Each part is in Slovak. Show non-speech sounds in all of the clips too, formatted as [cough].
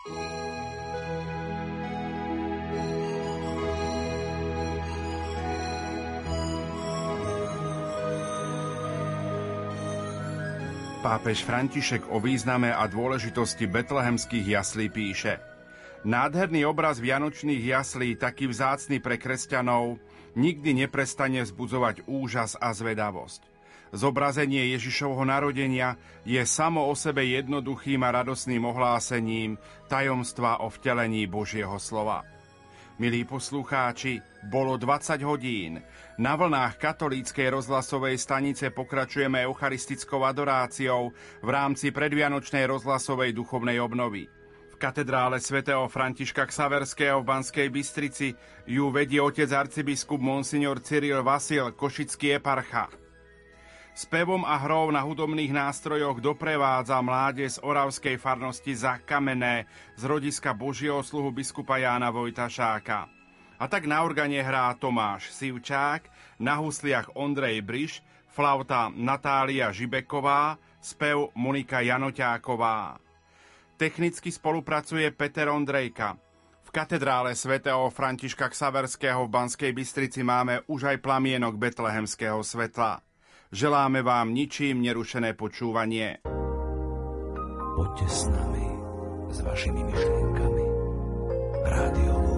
Pápež František o význame a dôležitosti betlehemských jaslí píše Nádherný obraz vianočných jaslí, taký vzácny pre kresťanov, nikdy neprestane vzbudzovať úžas a zvedavosť. Zobrazenie Ježišovho narodenia je samo o sebe jednoduchým a radosným ohlásením tajomstva o vtelení Božieho slova. Milí poslucháči, bolo 20 hodín. Na vlnách katolíckej rozhlasovej stanice pokračujeme eucharistickou adoráciou v rámci predvianočnej rozhlasovej duchovnej obnovy. V katedrále svätého Františka Ksaverského v Banskej Bystrici ju vedie otec arcibiskup Monsignor Cyril Vasil, košický eparcha. Spevom a hrou na hudobných nástrojoch doprevádza mláde z Oravskej farnosti za Kamené z rodiska Božieho sluhu biskupa Jána Vojtašáka. A tak na organe hrá Tomáš Sivčák, na husliach Ondrej Briš, flauta Natália Žibeková, spev Monika Janoťáková. Technicky spolupracuje Peter Ondrejka. V katedrále svätého Františka Ksaverského v Banskej Bystrici máme už aj plamienok betlehemského svetla. Želáme vám ničím nerušené počúvanie. Poďte s nami, s vašimi myšlienkami. Rádio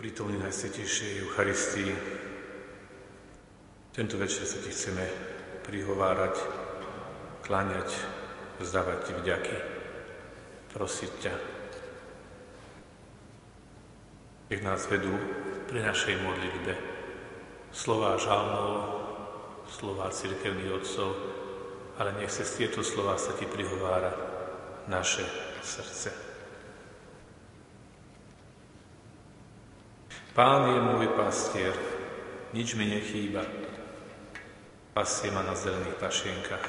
tu prítomný Najsvetejšej Eucharistii. Tento večer sa ti chceme prihovárať, kláňať, vzdávať ti vďaky, prosiť ťa. Nech nás vedú pri našej modlitbe slova žalmov, slova cirkevných otcov, ale nech sa z tieto slova sa ti prihovára naše srdce. Pán je môj pastier, nič mi nechýba. Pasie ma na zelených pašienkach.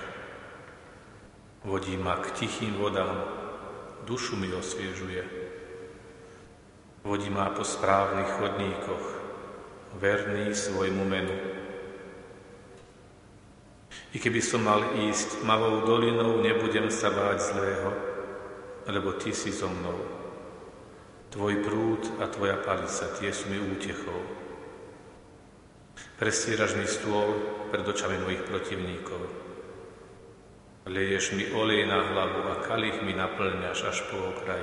Vodí ma k tichým vodám, dušu mi osviežuje. Vodí ma po správnych chodníkoch, verný svojmu menu. I keby som mal ísť malou dolinou, nebudem sa báť zlého, lebo Ty si so mnou. Tvoj prúd a Tvoja palica, tie sú mi útechou. Prestieraš mi stôl pred očami mojich protivníkov. Leješ mi olej na hlavu a kalich mi naplňaš až po okraj.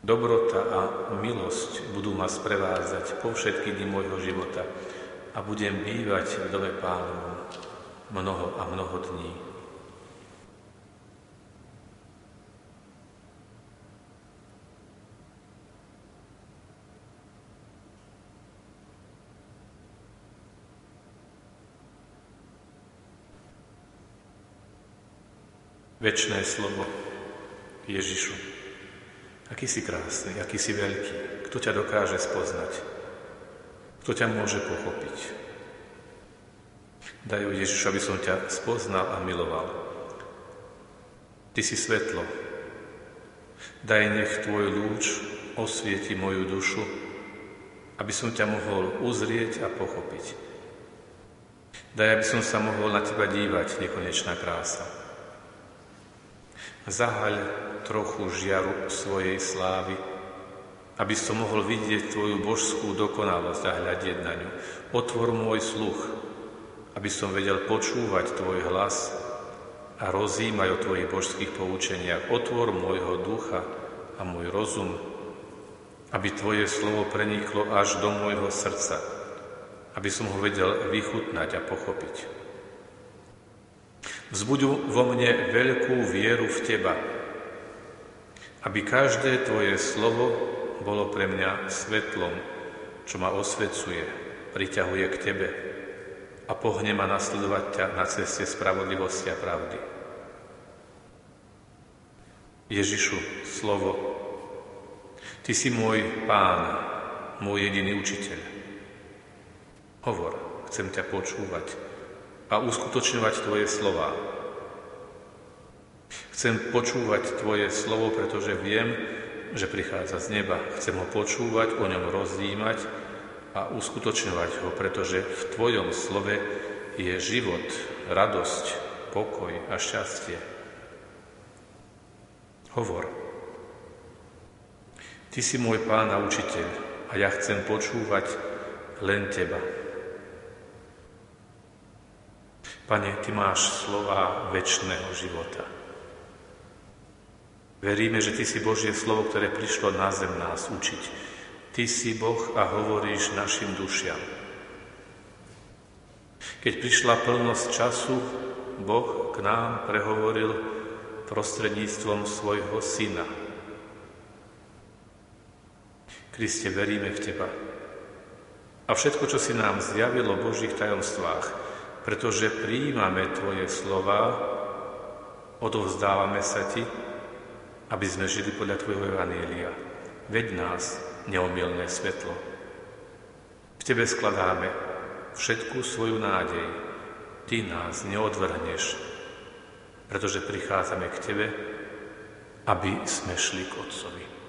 Dobrota a milosť budú ma sprevádzať po všetky dni môjho života a budem bývať v dome pánovom mnoho a mnoho dní. Večné slovo Ježišu. Aký si krásny, aký si veľký. Kto ťa dokáže spoznať? Kto ťa môže pochopiť? Daj, Ježišu, aby som ťa spoznal a miloval. Ty si svetlo. Daj, nech tvoj lúč osvieti moju dušu, aby som ťa mohol uzrieť a pochopiť. Daj, aby som sa mohol na teba dívať, nekonečná krása. Zahaľ trochu žiaru svojej slávy, aby som mohol vidieť Tvoju božskú dokonalosť a hľadieť na ňu. Otvor môj sluch, aby som vedel počúvať Tvoj hlas a rozímať o Tvojich božských poučeniach. Otvor môjho ducha a môj rozum, aby Tvoje slovo preniklo až do môjho srdca, aby som ho vedel vychutnať a pochopiť. Vzbuď vo mne veľkú vieru v Teba, aby každé Tvoje slovo bolo pre mňa svetlom, čo ma osvecuje, priťahuje k Tebe a pohne ma nasledovať ťa na ceste spravodlivosti a pravdy. Ježišu, slovo, Ty si môj pán, môj jediný učiteľ. Hovor, chcem ťa počúvať, a uskutočňovať Tvoje slova. Chcem počúvať Tvoje slovo, pretože viem, že prichádza z neba. Chcem ho počúvať, o ňom rozjímať a uskutočňovať ho, pretože v Tvojom slove je život, radosť, pokoj a šťastie. Hovor. Ty si môj pán a učiteľ a ja chcem počúvať len Teba. Pane, Ty máš slova väčšného života. Veríme, že Ty si Božie slovo, ktoré prišlo na zem nás učiť. Ty si Boh a hovoríš našim dušiam. Keď prišla plnosť času, Boh k nám prehovoril prostredníctvom svojho Syna. Kriste, veríme v Teba. A všetko, čo si nám zjavilo v Božích tajomstvách, pretože prijímame Tvoje slova, odovzdávame sa Ti, aby sme žili podľa Tvojho Evanília. Veď nás neomilné svetlo. V Tebe skladáme všetkú svoju nádej. Ty nás neodvrhneš, pretože prichádzame k Tebe, aby sme šli k Otcovi.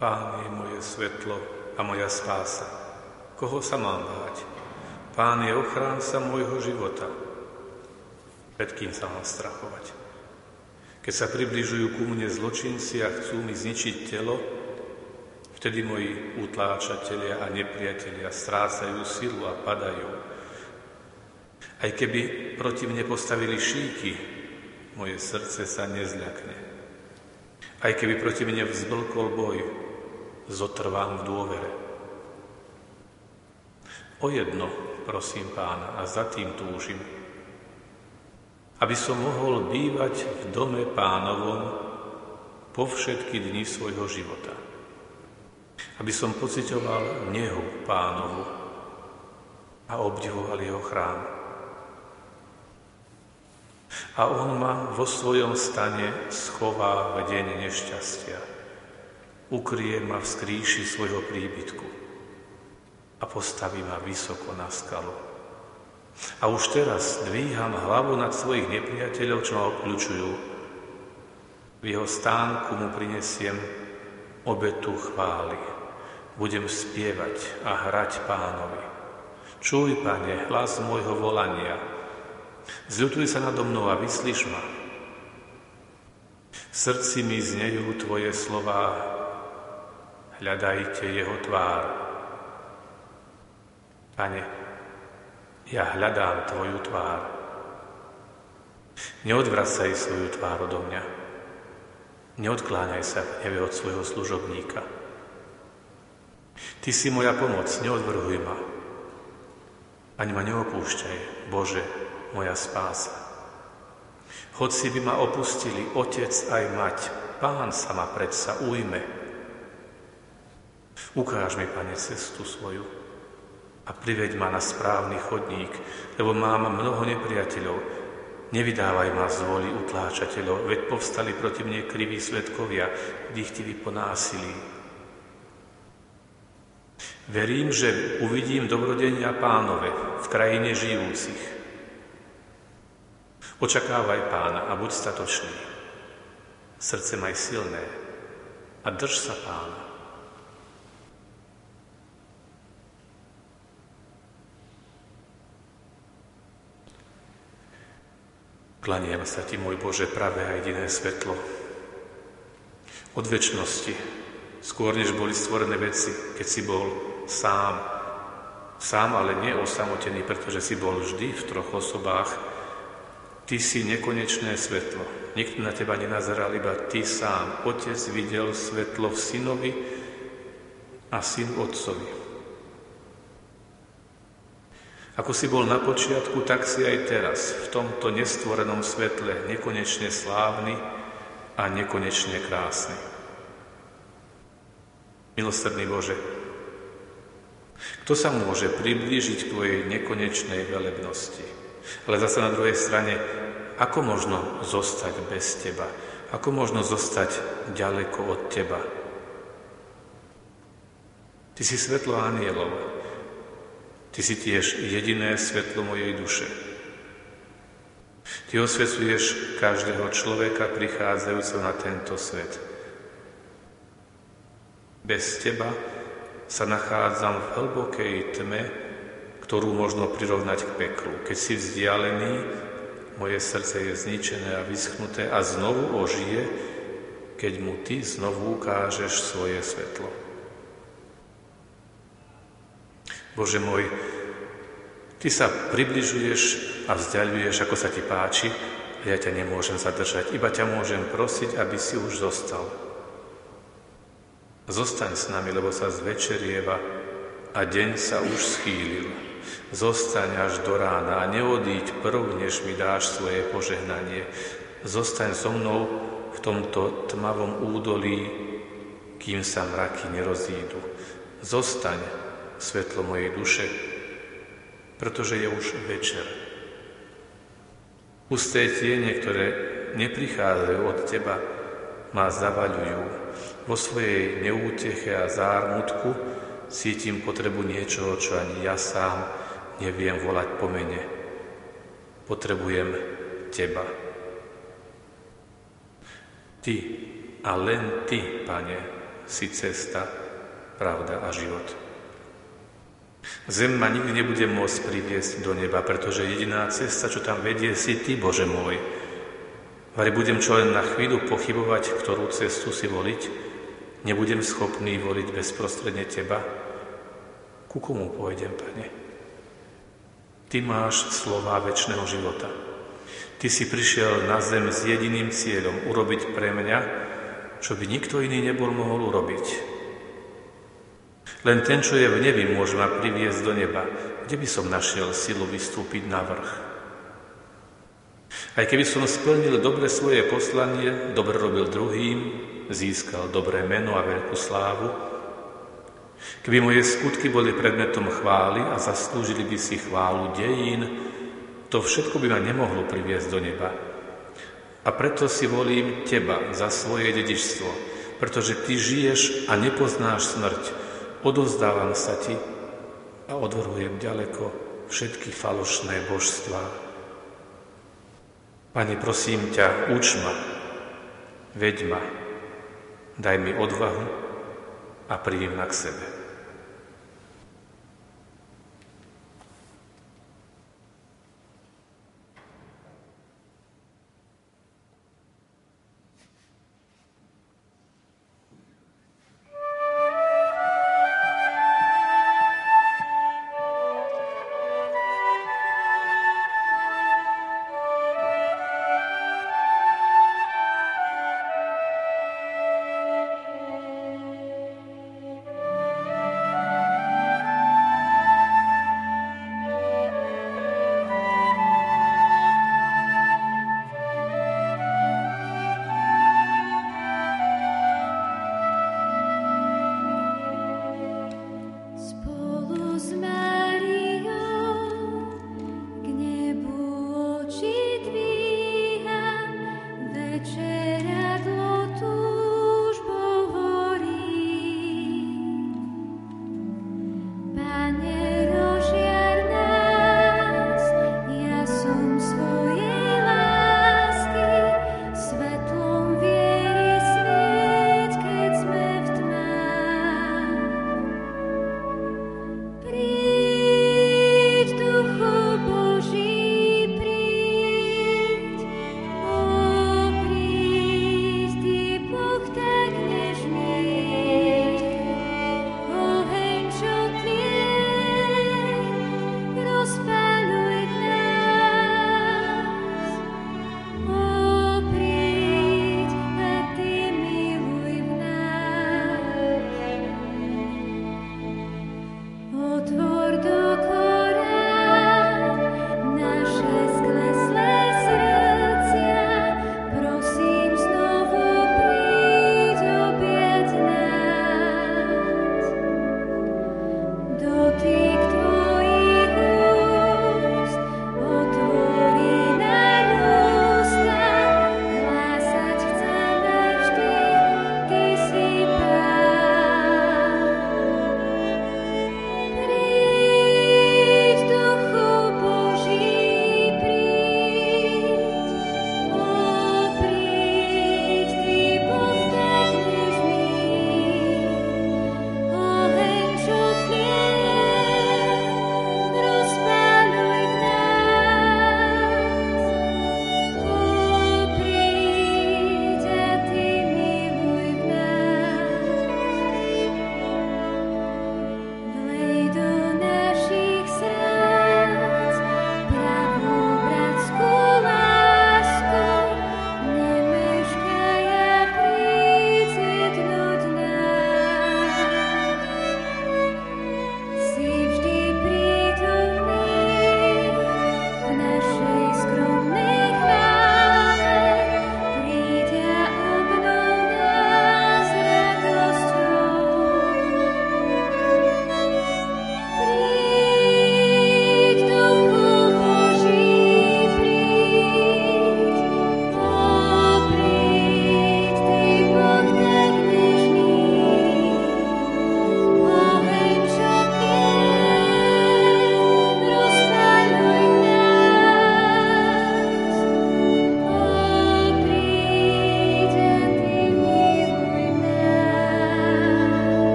Pán je moje svetlo a moja spása. Koho sa mám báť? Pán je ochránca môjho života. Pred kým sa mám strachovať? Keď sa približujú ku mne zločinci a chcú mi zničiť telo, vtedy moji utláčatelia a nepriatelia strácajú silu a padajú. Aj keby proti mne postavili šíky, moje srdce sa nezľakne. Aj keby proti mne vzblkol boj, zotrvám v dôvere. O jedno prosím pána a za tým túžim, aby som mohol bývať v dome pánovom po všetky dni svojho života. Aby som pocitoval nehu pánovu a obdivoval jeho chrám a on ma vo svojom stane schová v deň nešťastia. Ukrie ma v skríši svojho príbytku a postaví ma vysoko na skalu. A už teraz dvíham hlavu nad svojich nepriateľov, čo ma obklúčujú. V jeho stánku mu prinesiem obetu chvály. Budem spievať a hrať pánovi. Čuj, pane, hlas môjho volania, Zľutuj sa nado mnou a vyslíš ma. V srdci mi znejú tvoje slova, hľadajte jeho tvár. Pane, ja hľadám tvoju tvár. Neodvracaj svoju tvár odo mňa. Neodkláňaj sa neve od svojho služobníka. Ty si moja pomoc, neodvrhuj ma. Ani ma neopúšťaj, Bože, moja spása. Hoci by ma opustili otec aj mať, pán sa ma predsa ujme. Ukáž mi, pane, cestu svoju a priveď ma na správny chodník, lebo mám mnoho nepriateľov. Nevydávaj ma z voli utláčateľov, veď povstali proti mne kriví svetkovia, dychtiví po násilí. Verím, že uvidím dobrodenia pánove v krajine žijúcich. Očakávaj pána a buď statočný. Srdce maj silné a drž sa pána. Klaniam sa ti, môj Bože, pravé a jediné svetlo. Od väčšnosti, skôr než boli stvorené veci, keď si bol sám. Sám, ale nie osamotený, pretože si bol vždy v troch osobách, Ty si nekonečné svetlo. Nikto na teba nenazeral, iba Ty sám. Otec videl svetlo v synovi a syn otcovi. Ako si bol na počiatku, tak si aj teraz v tomto nestvorenom svetle nekonečne slávny a nekonečne krásny. Milostredný Bože, kto sa môže priblížiť k Tvojej nekonečnej velebnosti? Ale zase na druhej strane, ako možno zostať bez Teba? Ako možno zostať ďaleko od Teba? Ty si svetlo anielov. Ty si tiež jediné svetlo mojej duše. Ty osvecuješ každého človeka prichádzajúceho na tento svet. Bez Teba sa nachádzam v hlbokej tme, ktorú možno prirovnať k peklu. Keď si vzdialený, moje srdce je zničené a vyschnuté a znovu ožije, keď mu ty znovu ukážeš svoje svetlo. Bože môj, ty sa približuješ a vzdialuješ, ako sa ti páči, a ja ťa nemôžem zadržať, iba ťa môžem prosiť, aby si už zostal. Zostaň s nami, lebo sa zvečerieva a deň sa už schýlil. Zostaň až do rána a neodíď prv, než mi dáš svoje požehnanie. Zostaň so mnou v tomto tmavom údolí, kým sa mraky nerozídu. Zostaň, svetlo mojej duše, pretože je už večer. Pusté tiene, ktoré neprichádzajú od Teba, ma zavaľujú. Vo svojej neúteche a zármutku cítim potrebu niečoho, čo ani ja sám neviem volať po mene. Potrebujem Teba. Ty a len Ty, Pane, si cesta, pravda a život. Zem ma nikdy nebude môcť priviesť do neba, pretože jediná cesta, čo tam vedie, si Ty, Bože môj. Vari budem čo len na chvíľu pochybovať, ktorú cestu si voliť, nebudem schopný voliť bezprostredne Teba. Ku komu pôjdem, Pane? Ty máš slova väčšného života. Ty si prišiel na zem s jediným cieľom urobiť pre mňa, čo by nikto iný nebol mohol urobiť. Len ten, čo je v nebi, môže ma priviesť do neba. Kde by som našiel silu vystúpiť na vrch? Aj keby som splnil dobre svoje poslanie, dobre robil druhým, získal dobré meno a veľkú slávu, keby moje skutky boli predmetom chvály a zaslúžili by si chválu dejín, to všetko by ma nemohlo priviesť do neba. A preto si volím teba za svoje dedičstvo, pretože ty žiješ a nepoznáš smrť. Odozdávam sa ti a odvrhujem ďaleko všetky falošné božstvá. Pane, prosím ťa, uč ma, veď ma, daj mi odvahu a príjem ma k sebe.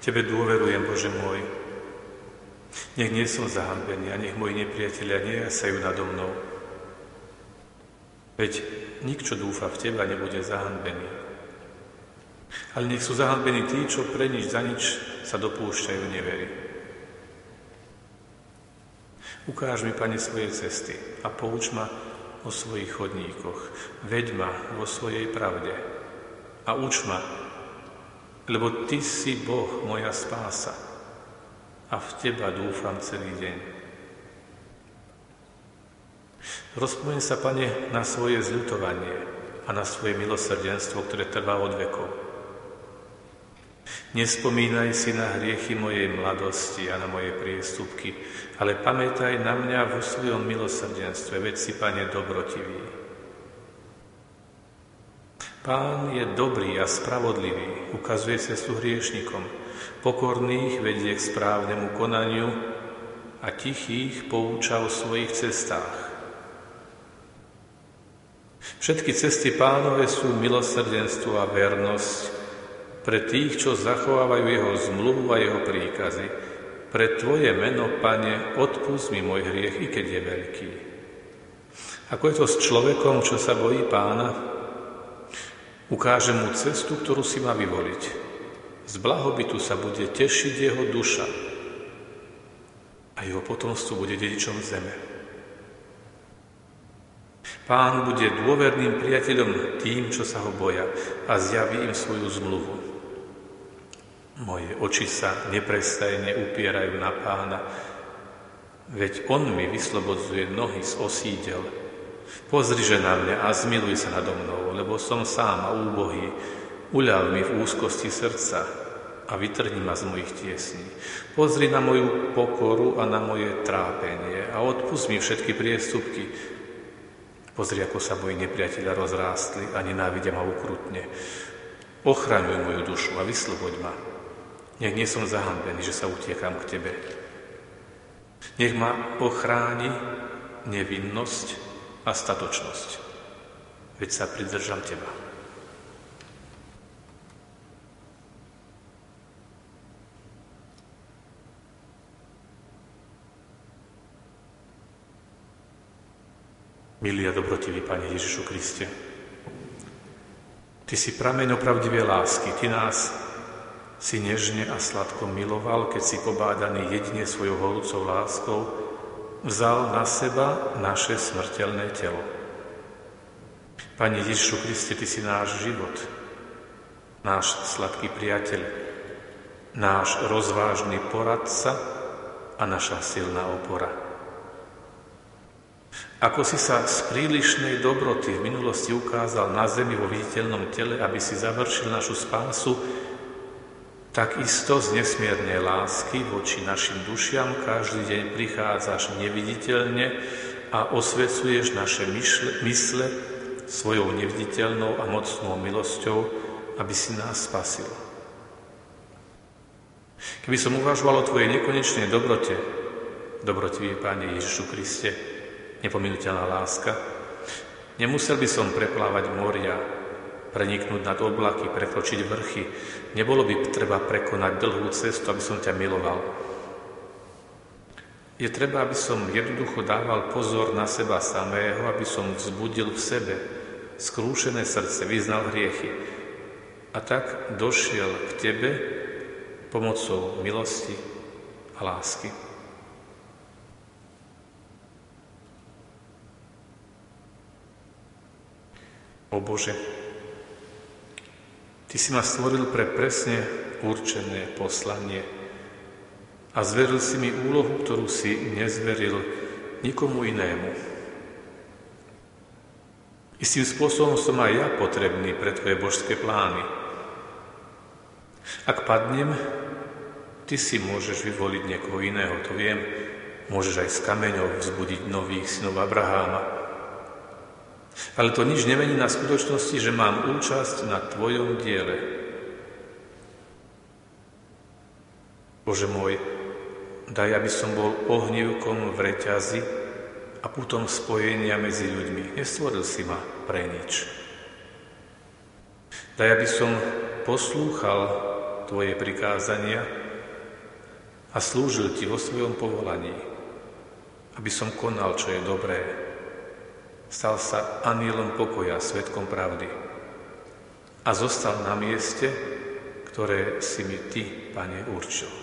Tebe dôverujem, Bože môj. Nech nie som zahambený a nech moji nepriatelia nejasajú nado mnou. Veď nik, čo dúfa v Teba, nebude zahambený. Ale nech sú zahanbení tí, čo pre nič za nič sa dopúšťajú nevery. Ukáž mi, Pane, svoje cesty a pouč ma o svojich chodníkoch. Veď ma vo svojej pravde a uč ma, lebo Ty si Boh, moja spása a v Teba dúfam celý deň. Rozpomeň sa, Pane, na svoje zľutovanie a na svoje milosrdenstvo, ktoré trvá od vekov. Nespomínaj si na hriechy mojej mladosti a na moje priestupky, ale pamätaj na mňa vo svojom milosrdenstve, veď si, Pane, dobrotivý. Pán je dobrý a spravodlivý, ukazuje cestu hriešnikom, pokorných vedie k správnemu konaniu a tichých pouča o svojich cestách. Všetky cesty pánové sú milosrdenstvo a vernosť, pre tých, čo zachovávajú jeho zmluvu a jeho príkazy. Pre Tvoje meno, Pane, odpust mi môj hriech, i keď je veľký. Ako je to s človekom, čo sa bojí pána? Ukáže mu cestu, ktorú si má vyvoliť. Z blahobytu sa bude tešiť jeho duša a jeho potomstvo bude dedičom zeme. Pán bude dôverným priateľom tým, čo sa ho boja a zjaví im svoju zmluvu. Moje oči sa neprestajne upierajú na pána, veď on mi vyslobodzuje nohy z osídel. Že na mňa a zmiluj sa nado mnou, lebo som sám a úbohý. Uľav mi v úzkosti srdca a vytrni ma z mojich tiesní. Pozri na moju pokoru a na moje trápenie a odpust mi všetky priestupky. Pozri, ako sa moji nepriatelia rozrástli a nenávidia ma ukrutne. Ochraňuj moju dušu a vysloboď ma. Nech nie som zahambený, že sa utiekam k Tebe. Nech ma ochráni nevinnosť a statočnosť. Veď sa pridržam Teba. Milý a dobrotivý Pane Ježišu Kriste, Ty si prameň opravdivé lásky, Ty nás si nežne a sladko miloval, keď si pobádaný jedine svojou horúcou láskou, vzal na seba naše smrteľné telo. Pane Ježišu Kriste, Ty si náš život, náš sladký priateľ, náš rozvážny poradca a naša silná opora. Ako si sa z prílišnej dobroty v minulosti ukázal na zemi vo viditeľnom tele, aby si završil našu spásu, Takisto z nesmiernej lásky voči našim dušiam každý deň prichádzaš neviditeľne a osvecuješ naše myšle, mysle svojou neviditeľnou a mocnou milosťou, aby si nás spasil. Keby som uvažoval o Tvojej nekonečnej dobrote, dobrotivý Pane Ježišu Kriste, nepominuteľná láska, nemusel by som preplávať moria, preniknúť nad oblaky, prekročiť vrchy. Nebolo by treba prekonať dlhú cestu, aby som ťa miloval. Je treba, aby som jednoducho dával pozor na seba samého, aby som vzbudil v sebe skrúšené srdce, vyznal hriechy. A tak došiel k tebe pomocou milosti a lásky. O Bože, Ty si ma stvoril pre presne určené poslanie a zveril si mi úlohu, ktorú si nezveril nikomu inému. Istým spôsobom som aj ja potrebný pre Tvoje božské plány. Ak padnem, Ty si môžeš vyvoliť niekoho iného, to viem. Môžeš aj z kameňov vzbudiť nových synov Abraháma, ale to nič nemení na skutočnosti, že mám účasť na Tvojom diele. Bože môj, daj, aby som bol ohnívkom v reťazi a putom spojenia medzi ľuďmi. Nestvoril si ma pre nič. Daj, aby som poslúchal Tvoje prikázania a slúžil Ti vo svojom povolaní, aby som konal, čo je dobré. Stal sa anielom pokoja, svetkom pravdy a zostal na mieste, ktoré si mi Ty, Pane, určil.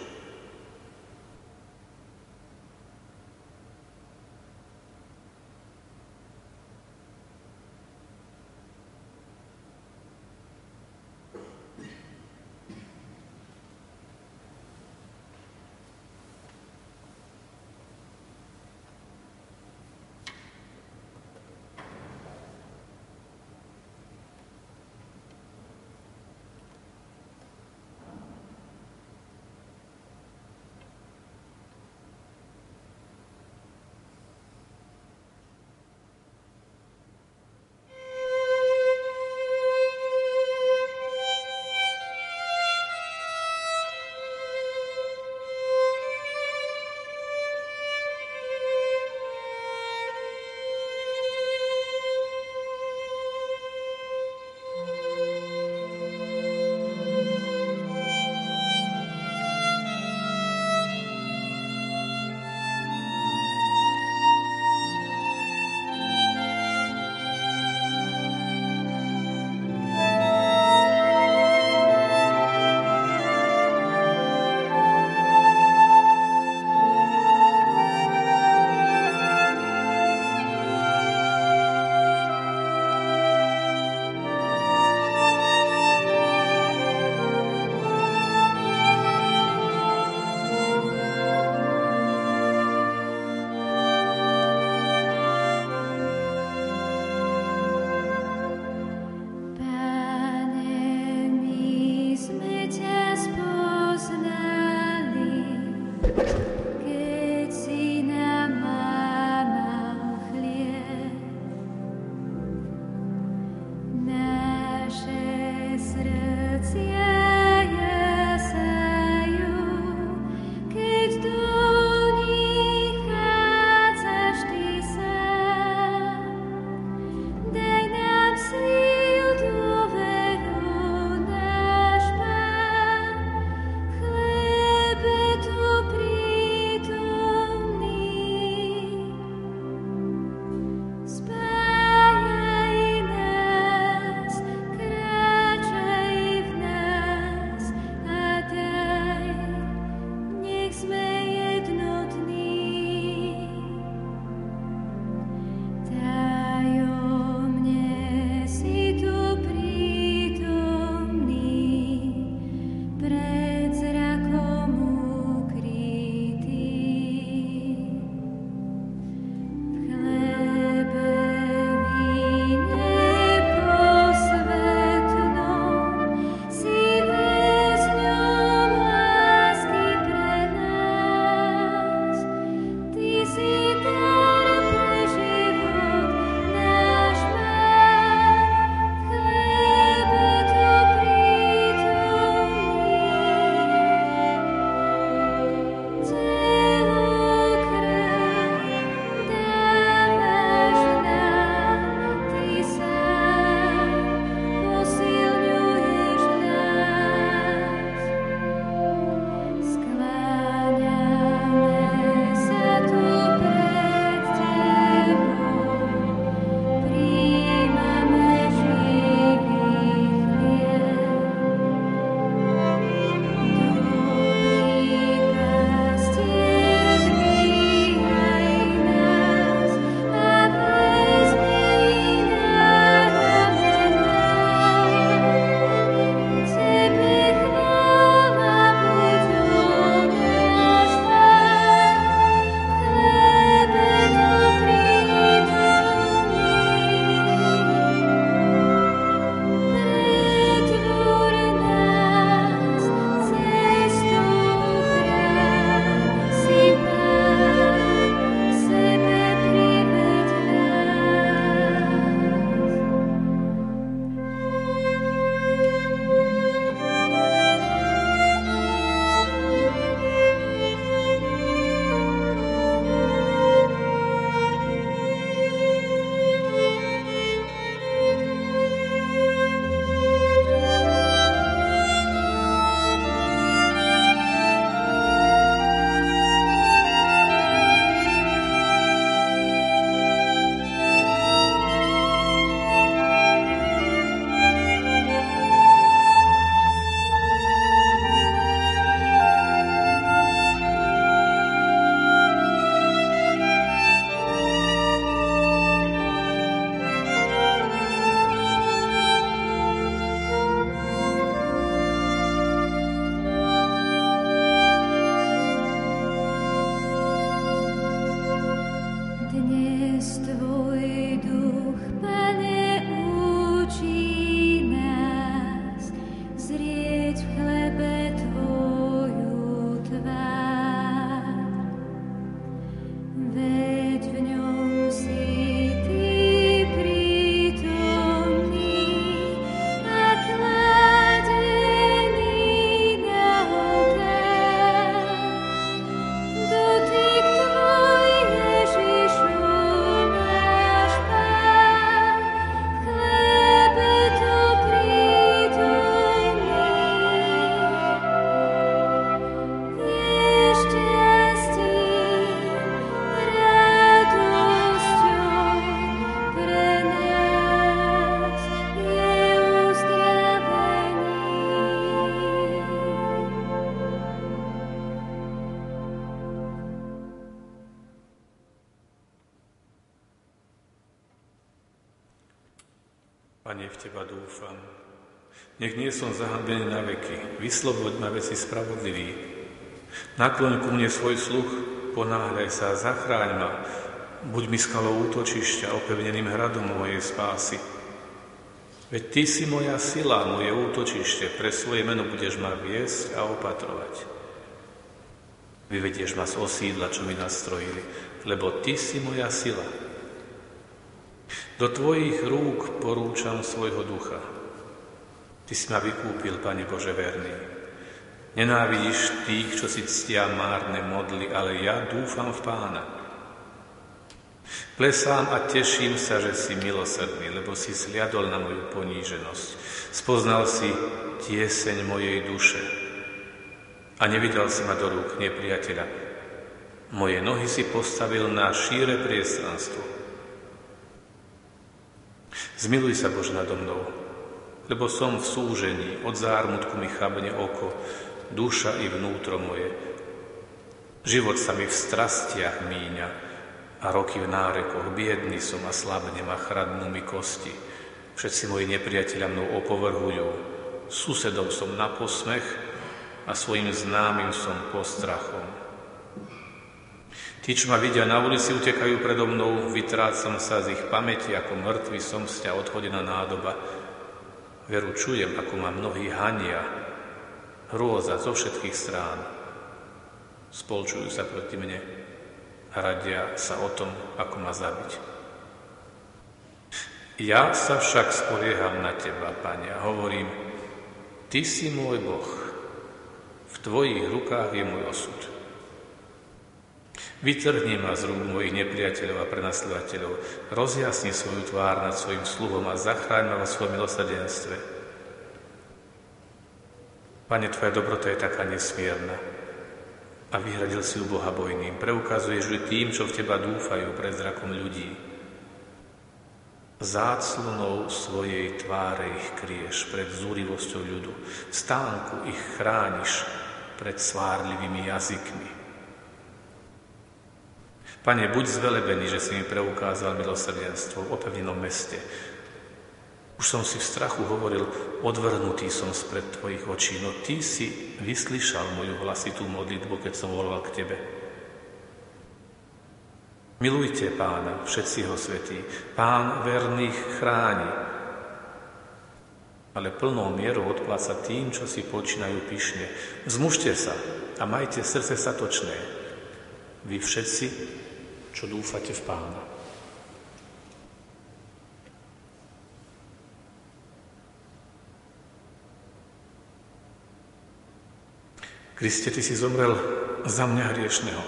Nech nie som zahambený na veky. Vysloboď ma veci spravodlivý. Nakloň ku mne svoj sluch, ponáhľaj sa, zachráň ma. Buď mi skalou útočišťa, opevneným hradom mojej spásy. Veď Ty si moja sila, moje útočište, pre svoje meno budeš ma viesť a opatrovať. Vyvedieš ma z osídla, čo mi nastrojili, lebo Ty si moja sila. Do Tvojich rúk porúčam svojho ducha. Ty si ma vykúpil, Pane Bože verný. Nenávidíš tých, čo si ctia márne modly, ale ja dúfam v Pána. Plesám a teším sa, že si milosrdný, lebo si sliadol na moju poníženosť. Spoznal si tieseň mojej duše a nevidel si ma do rúk nepriateľa. Moje nohy si postavil na šíre priestranstvo. Zmiluj sa, Bože, nado mnou, lebo som v súžení, od zármutku mi chabne oko, duša i vnútro moje. Život sa mi v strastiach míňa a roky v nárekoch, biedný som a slabnem a chradnú mi kosti. Všetci moji nepriateľa mnou opovrhujú, susedom som na posmech a svojim známym som postrachom. Tí, čo ma vidia na ulici, utekajú predo mnou, vytrácam sa z ich pamäti, ako mŕtvy som z ťa odhodená nádoba. Veru čujem, ako ma mnohí hania, hrôza zo všetkých strán. Spolčujú sa proti mne a radia sa o tom, ako ma zabiť. Ja sa však spolieham na Teba, Pane, hovorím, Ty si môj Boh, v Tvojich rukách je môj osud. Vytrhni ma z rúk mojich nepriateľov a prenasledovateľov, rozjasni svoju tvár nad svojim sluhom a zachráň ma vo svojom milosrdenstve. Pane, Tvoja dobrota je taká nesmierna a vyhradil si ju Boha bojným. Preukazuješ ju tým, čo v Teba dúfajú pred zrakom ľudí. Záclunou svojej tváre ich kryješ pred zúrivosťou ľudu. V stánku ich chrániš pred svárlivými jazykmi. Pane, buď zvelebený, že si mi preukázal milosrdenstvo v opevnenom meste. Už som si v strachu hovoril, odvrhnutý som spred Tvojich očí, no Ty si vyslyšal moju hlasitú modlitbu, keď som volal k Tebe. Milujte Pána, všetci ho svetí. Pán verných chráni, ale plnou mierou odpláca tým, čo si počínajú pyšne. Zmužte sa a majte srdce satočné. Vy všetci, čo dúfate v Pána. Kriste, Ty si zomrel za mňa hriešného.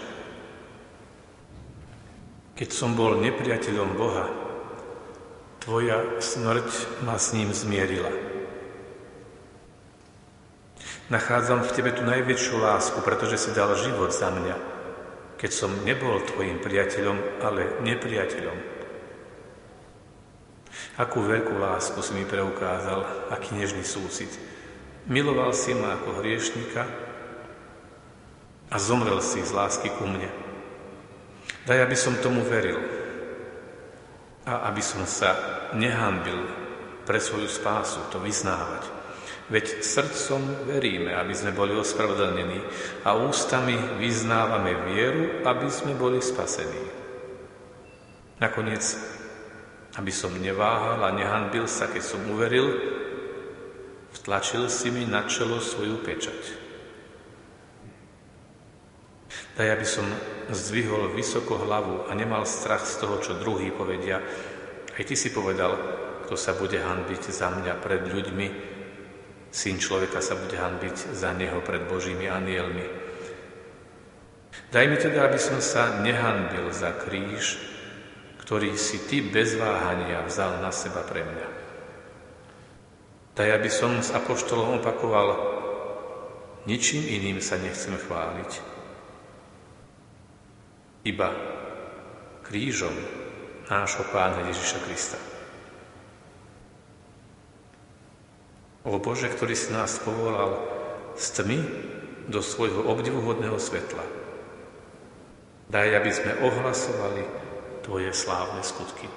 Keď som bol nepriateľom Boha, Tvoja smrť ma s ním zmierila. Nachádzam v Tebe tú najväčšiu lásku, pretože si dal život za mňa keď som nebol tvojim priateľom, ale nepriateľom. Akú veľkú lásku si mi preukázal, aký nežný súcit. Miloval si ma ako hriešnika a zomrel si z lásky ku mne. Daj, aby som tomu veril a aby som sa nehanbil pre svoju spásu to vyznávať. Veď srdcom veríme, aby sme boli ospravedlnení a ústami vyznávame vieru, aby sme boli spasení. Nakoniec, aby som neváhal a nehanbil sa, keď som uveril, vtlačil si mi na čelo svoju pečať. Daj, aby som zdvihol vysoko hlavu a nemal strach z toho, čo druhý povedia. Aj ty si povedal, kto sa bude hanbiť za mňa pred ľuďmi, Syn človeka sa bude hanbiť za neho pred Božími anielmi. Daj mi teda, aby som sa nehanbil za kríž, ktorý si Ty bez váhania vzal na seba pre mňa. Daj, aby som s apoštolom opakoval, ničím iným sa nechcem chváliť. Iba krížom nášho Pána Ježiša Krista. O Bože, ktorý si nás povolal z tmy do svojho obdivuhodného svetla. Daj, aby sme ohlasovali Tvoje slávne skutky.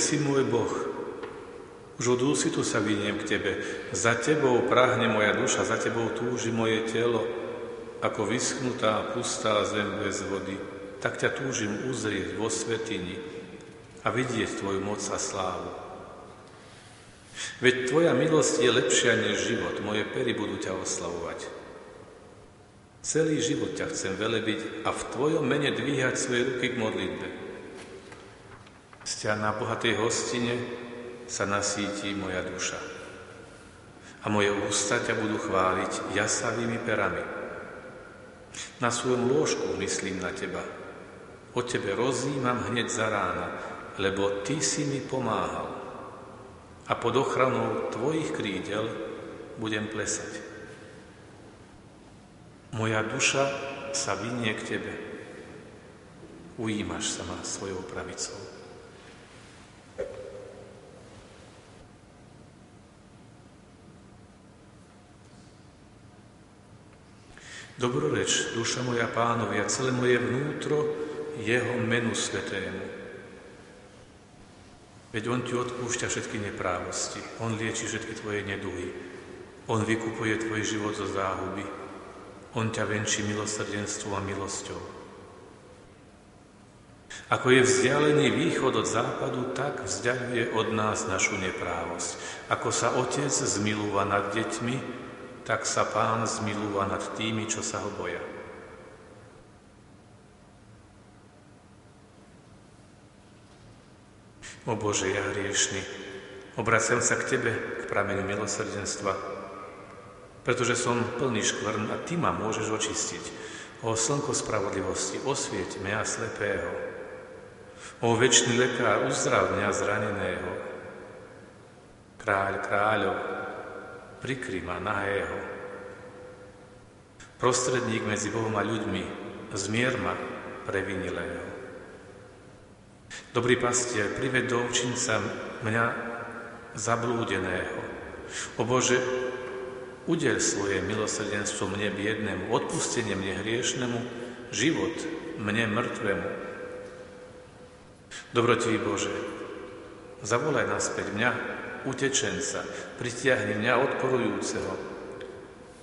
Ty si môj Boh. Už od úsitu sa vyniem k Tebe. Za Tebou prahne moja duša, za Tebou túži moje telo, ako vyschnutá pustá zem bez vody. Tak ťa túžim uzrieť vo svetini a vidieť Tvoju moc a slávu. Veď Tvoja milosť je lepšia než život, moje pery budú ťa oslavovať. Celý život ťa chcem velebiť a v Tvojom mene dvíhať svoje ruky k modlitbe. Z na bohatej hostine sa nasíti moja duša. A moje ústa ťa budú chváliť jasavými perami. Na svojom lôžku myslím na teba. O tebe rozímam hneď za rána, lebo ty si mi pomáhal. A pod ochranou tvojich krídel budem plesať. Moja duša sa vynie k tebe. Ujímaš sa ma svojou pravicou. Dobroreč, duša moja pánovi a celé moje vnútro jeho menu svetému. Veď on ti odpúšťa všetky neprávosti, on lieči všetky tvoje neduhy, on vykupuje tvoj život zo záhuby, on ťa venčí milosrdenstvom a milosťou. Ako je vzdialený východ od západu, tak vzdialuje od nás našu neprávosť. Ako sa otec zmilúva nad deťmi, tak sa pán zmilúva nad tými, čo sa ho boja. O Bože, ja hriešný, obraciam sa k Tebe, k prameniu milosrdenstva, pretože som plný škvrn a Ty ma môžeš očistiť. O slnko spravodlivosti, osvieť mňa slepého. O väčší lekár, uzdrav mňa zraneného. Kráľ kráľov, prikry ma nahého. Prostredník medzi Bohom a ľuďmi, zmier ma previnilého. Dobrý pastier, prived do ovčinca mňa zablúdeného. O Bože, udel svoje milosrdenstvo mne biednemu, odpustenie mne hriešnemu, život mne mŕtvemu. Dobrotivý Bože, zavolaj naspäť mňa, utečenca, pritiahni mňa odporujúceho.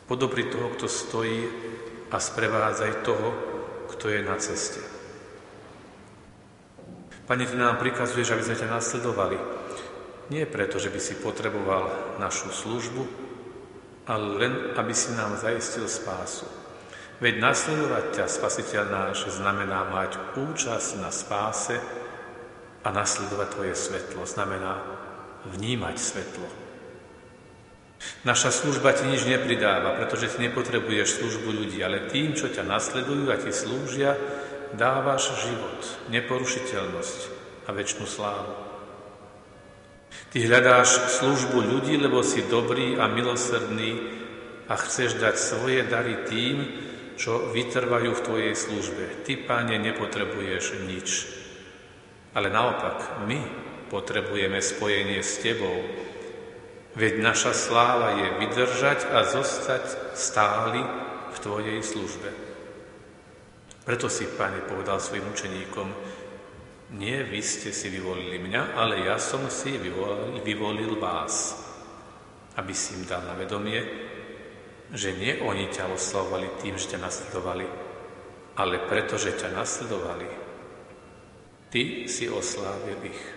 Podobri toho, kto stojí a sprevádzaj toho, kto je na ceste. Pane, Ty nám prikazuješ, aby sme ťa nasledovali. Nie preto, že by si potreboval našu službu, ale len, aby si nám zaistil spásu. Veď nasledovať ťa, Spasiteľ náš, znamená mať účasť na spáse a nasledovať Tvoje svetlo. Znamená vnímať svetlo. Naša služba ti nič nepridáva, pretože ti nepotrebuješ službu ľudí, ale tým, čo ťa nasledujú a ti slúžia, dávaš život, neporušiteľnosť a väčšinu slávu. Ty hľadáš službu ľudí, lebo si dobrý a milosrdný a chceš dať svoje dary tým, čo vytrvajú v tvojej službe. Ty, Páne, nepotrebuješ nič. Ale naopak, my potrebujeme spojenie s Tebou. Veď naša sláva je vydržať a zostať stály v Tvojej službe. Preto si, Pane, povedal svojim učeníkom, nie vy ste si vyvolili mňa, ale ja som si vyvolil, vyvolil vás, aby si im dal na vedomie, že nie oni ťa oslavovali tým, že ťa nasledovali, ale preto, že ťa nasledovali. Ty si oslávil ich.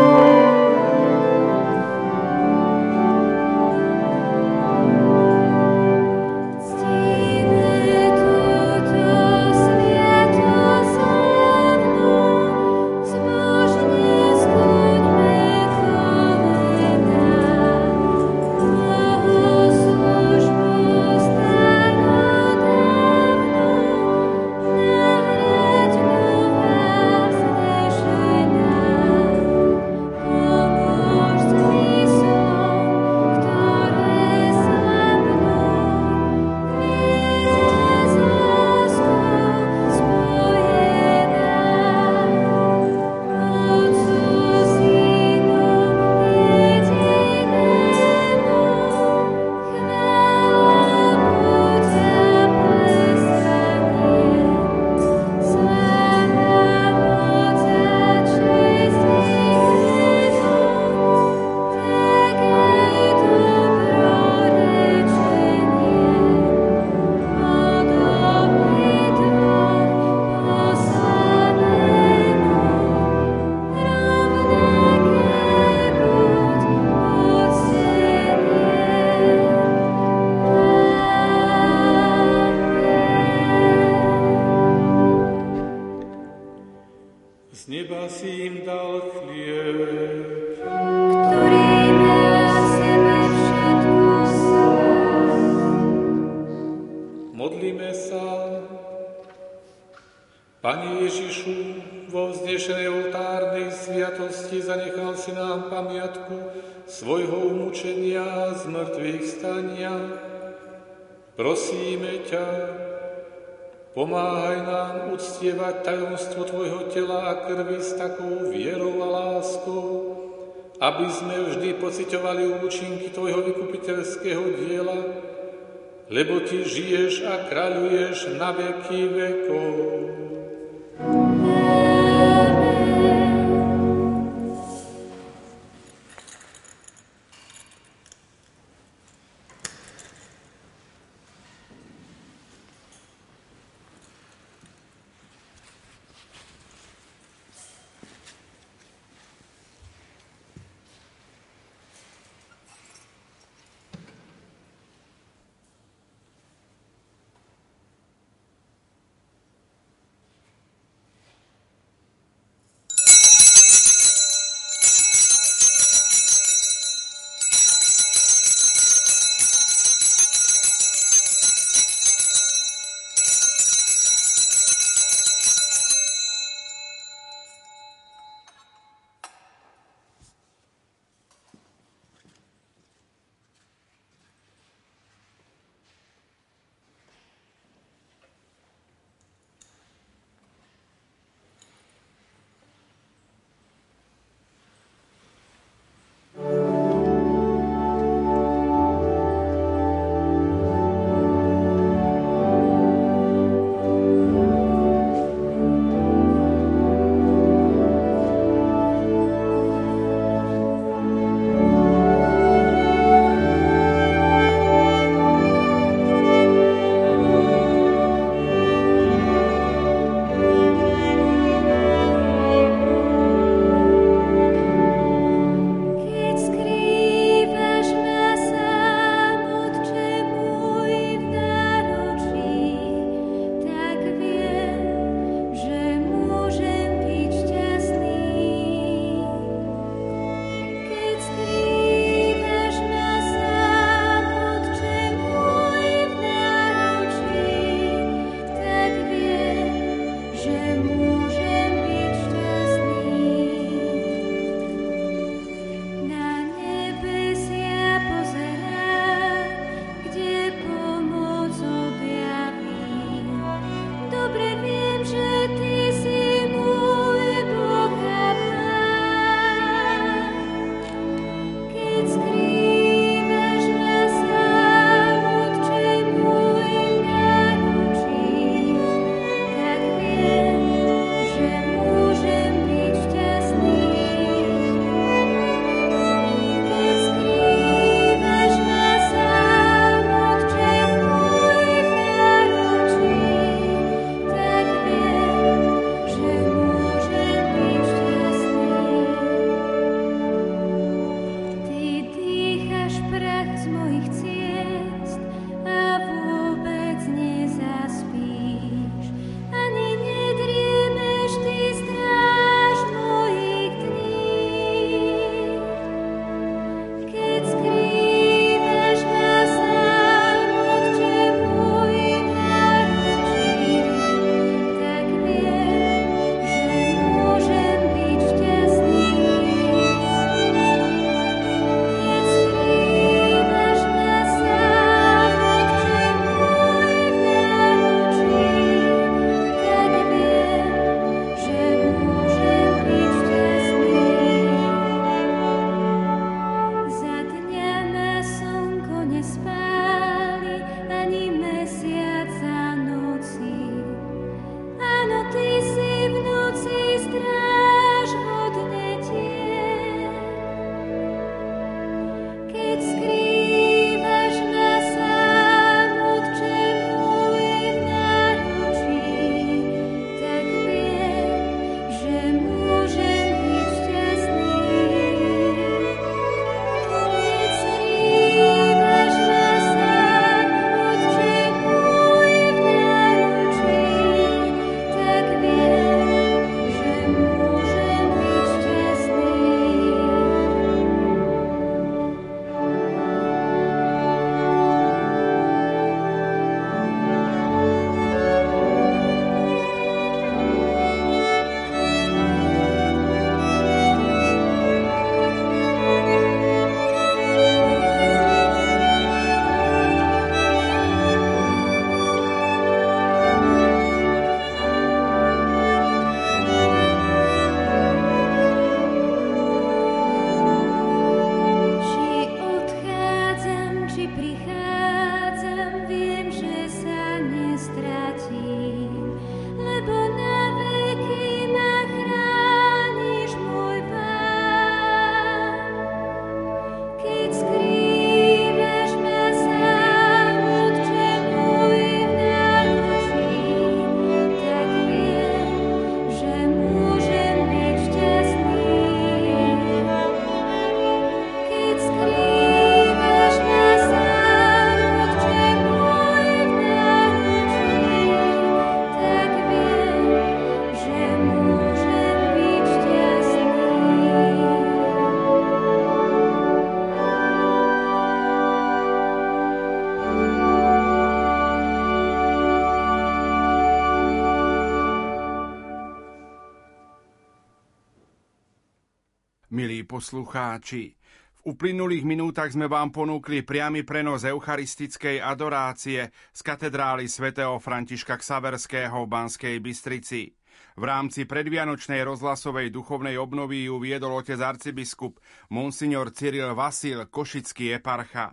Milí poslucháči, v uplynulých minútach sme vám ponúkli priamy prenos eucharistickej adorácie z katedrály svätého Františka Ksaverského v Banskej Bystrici. V rámci predvianočnej rozhlasovej duchovnej obnovy ju viedol otec arcibiskup Monsignor Cyril Vasil, košický eparcha.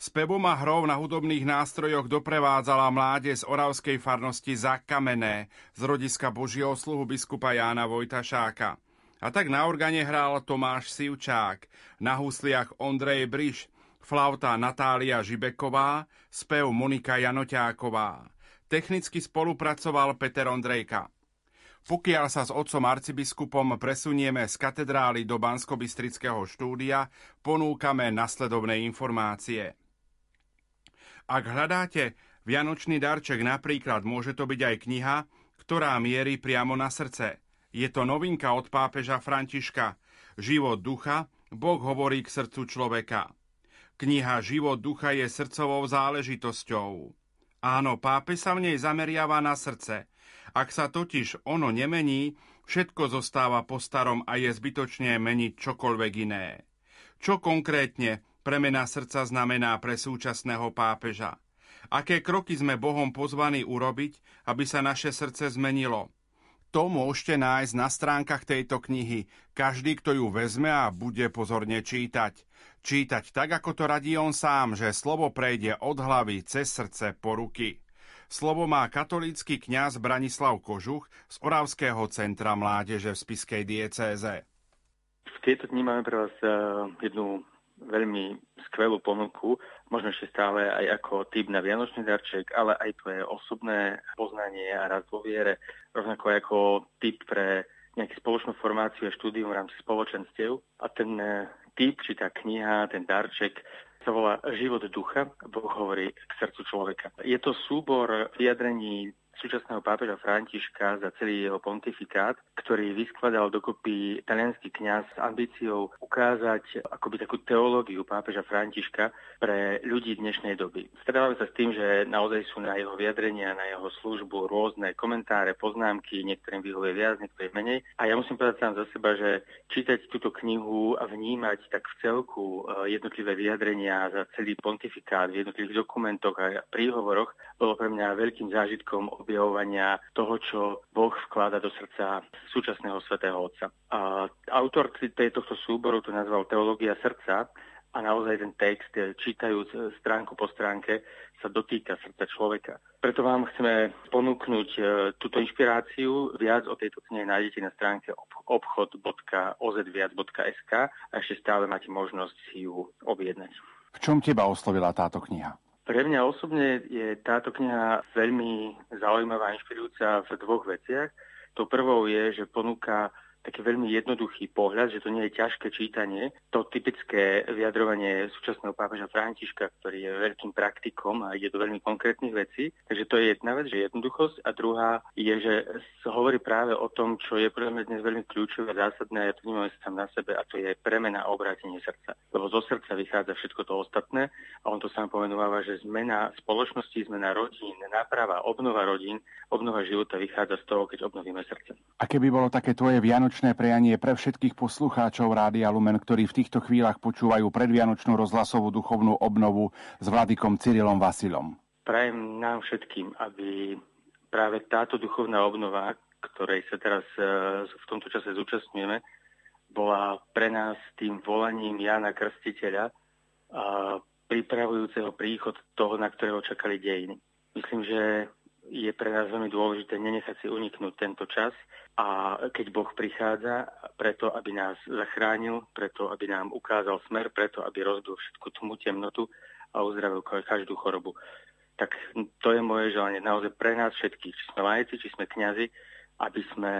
Spevom a hrou na hudobných nástrojoch doprevádzala mláde z oravskej farnosti Zakamené z rodiska Božieho sluhu biskupa Jána Vojtašáka. A tak na organe hral Tomáš Sivčák, na husliach Ondrej Briš, flauta Natália Žibeková, spev Monika Janoťáková. Technicky spolupracoval Peter Ondrejka. Pokiaľ sa s otcom arcibiskupom presunieme z katedrály do bansko štúdia, ponúkame nasledovné informácie. Ak hľadáte vianočný darček napríklad, môže to byť aj kniha, ktorá mierí priamo na srdce – je to novinka od pápeža Františka. Život ducha, Boh hovorí k srdcu človeka. Kniha Život ducha je srdcovou záležitosťou. Áno, pápež sa v nej zameriava na srdce. Ak sa totiž ono nemení, všetko zostáva po starom a je zbytočne meniť čokoľvek iné. Čo konkrétne premena srdca znamená pre súčasného pápeža? Aké kroky sme Bohom pozvaní urobiť, aby sa naše srdce zmenilo? To môžete nájsť na stránkach tejto knihy. Každý, kto ju vezme a bude pozorne čítať. Čítať tak, ako to radí on sám, že slovo prejde od hlavy cez srdce po ruky. Slovo má katolícky kňaz Branislav Kožuch z Oravského centra mládeže v Spiskej diecéze. V tejto dni máme pre vás eh, jednu veľmi skvelú ponuku, možno ešte stále aj ako typ na vianočný darček, ale aj pre osobné poznanie a rast vo viere, rovnako ako typ pre nejakú spoločnú formáciu a štúdium v rámci spoločenstiev. A ten eh, typ, či tá kniha, ten darček sa volá Život ducha, Boh hovorí k srdcu človeka. Je to súbor vyjadrení súčasného pápeža Františka za celý jeho pontifikát, ktorý vyskladal dokopy talianský kňaz s ambíciou ukázať akoby takú teológiu pápeža Františka pre ľudí dnešnej doby. Stretávame sa s tým, že naozaj sú na jeho vyjadrenia, na jeho službu rôzne komentáre, poznámky, niektorým vyhovuje viac, niektorým menej. A ja musím povedať sám za seba, že čítať túto knihu a vnímať tak v celku eh, jednotlivé vyjadrenia za celý pontifikát v jednotlivých dokumentoch a príhovoroch bolo pre mňa veľkým zážitkom objavovania toho, čo Boh vklada do srdca súčasného svätého Otca. A autor tohto súboru to nazval Teológia srdca a naozaj ten text, eh, čítajúc eh, stránku po stránke, sa dotýka srdca človeka. Preto vám chceme ponúknuť eh, túto inšpiráciu. Viac o tejto knihe nájdete na stránke obchod.ozviac.sk a ešte stále máte možnosť si ju objednať. V čom teba oslovila táto kniha? Pre mňa osobne je táto kniha veľmi zaujímavá a inšpirujúca v dvoch veciach. To prvou je, že ponúka taký veľmi jednoduchý pohľad, že to nie je ťažké čítanie. To typické vyjadrovanie súčasného pápeža Františka, ktorý je veľkým praktikom a ide do veľmi konkrétnych vecí. Takže to je jedna vec, že jednoduchosť. A druhá je, že hovorí práve o tom, čo je pre mňa dnes veľmi kľúčové a zásadné, a ja to vnímam sám na sebe, a to je premena a obrátenie srdca. Lebo zo srdca vychádza všetko to ostatné a on to sám pomenúva, že zmena spoločnosti, zmena rodín, náprava, obnova rodín, obnova života vychádza z toho, keď obnovíme srdce. A keby bolo také tvoje vianočné vianočné prianie pre všetkých poslucháčov Rádia Lumen, ktorí v týchto chvíľach počúvajú predvianočnú rozhlasovú duchovnú obnovu s vladikom Cyrilom Vasilom. Prajem nám všetkým, aby práve táto duchovná obnova, ktorej sa teraz e, v tomto čase zúčastňujeme, bola pre nás tým volaním Jana Krstiteľa, pripravujúceho príchod toho, na ktorého čakali dejiny. Myslím, že je pre nás veľmi dôležité nenechať si uniknúť tento čas a keď Boh prichádza preto, aby nás zachránil, preto, aby nám ukázal smer, preto, aby rozbil všetku tmu temnotu a uzdravil každú chorobu. Tak to je moje želanie naozaj pre nás všetkých, či sme lajci, či sme kňazi, aby sme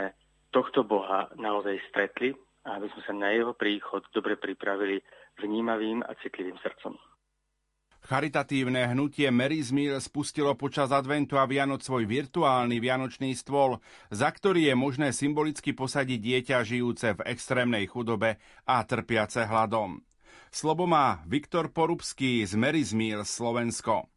tohto Boha naozaj stretli a aby sme sa na jeho príchod dobre pripravili vnímavým a citlivým srdcom. Charitatívne hnutie Mary's spustilo počas adventu a Vianoc svoj virtuálny vianočný stôl, za ktorý je možné symbolicky posadiť dieťa žijúce v extrémnej chudobe a trpiace hladom. Slobo má Viktor Porubský z Mary's Slovensko.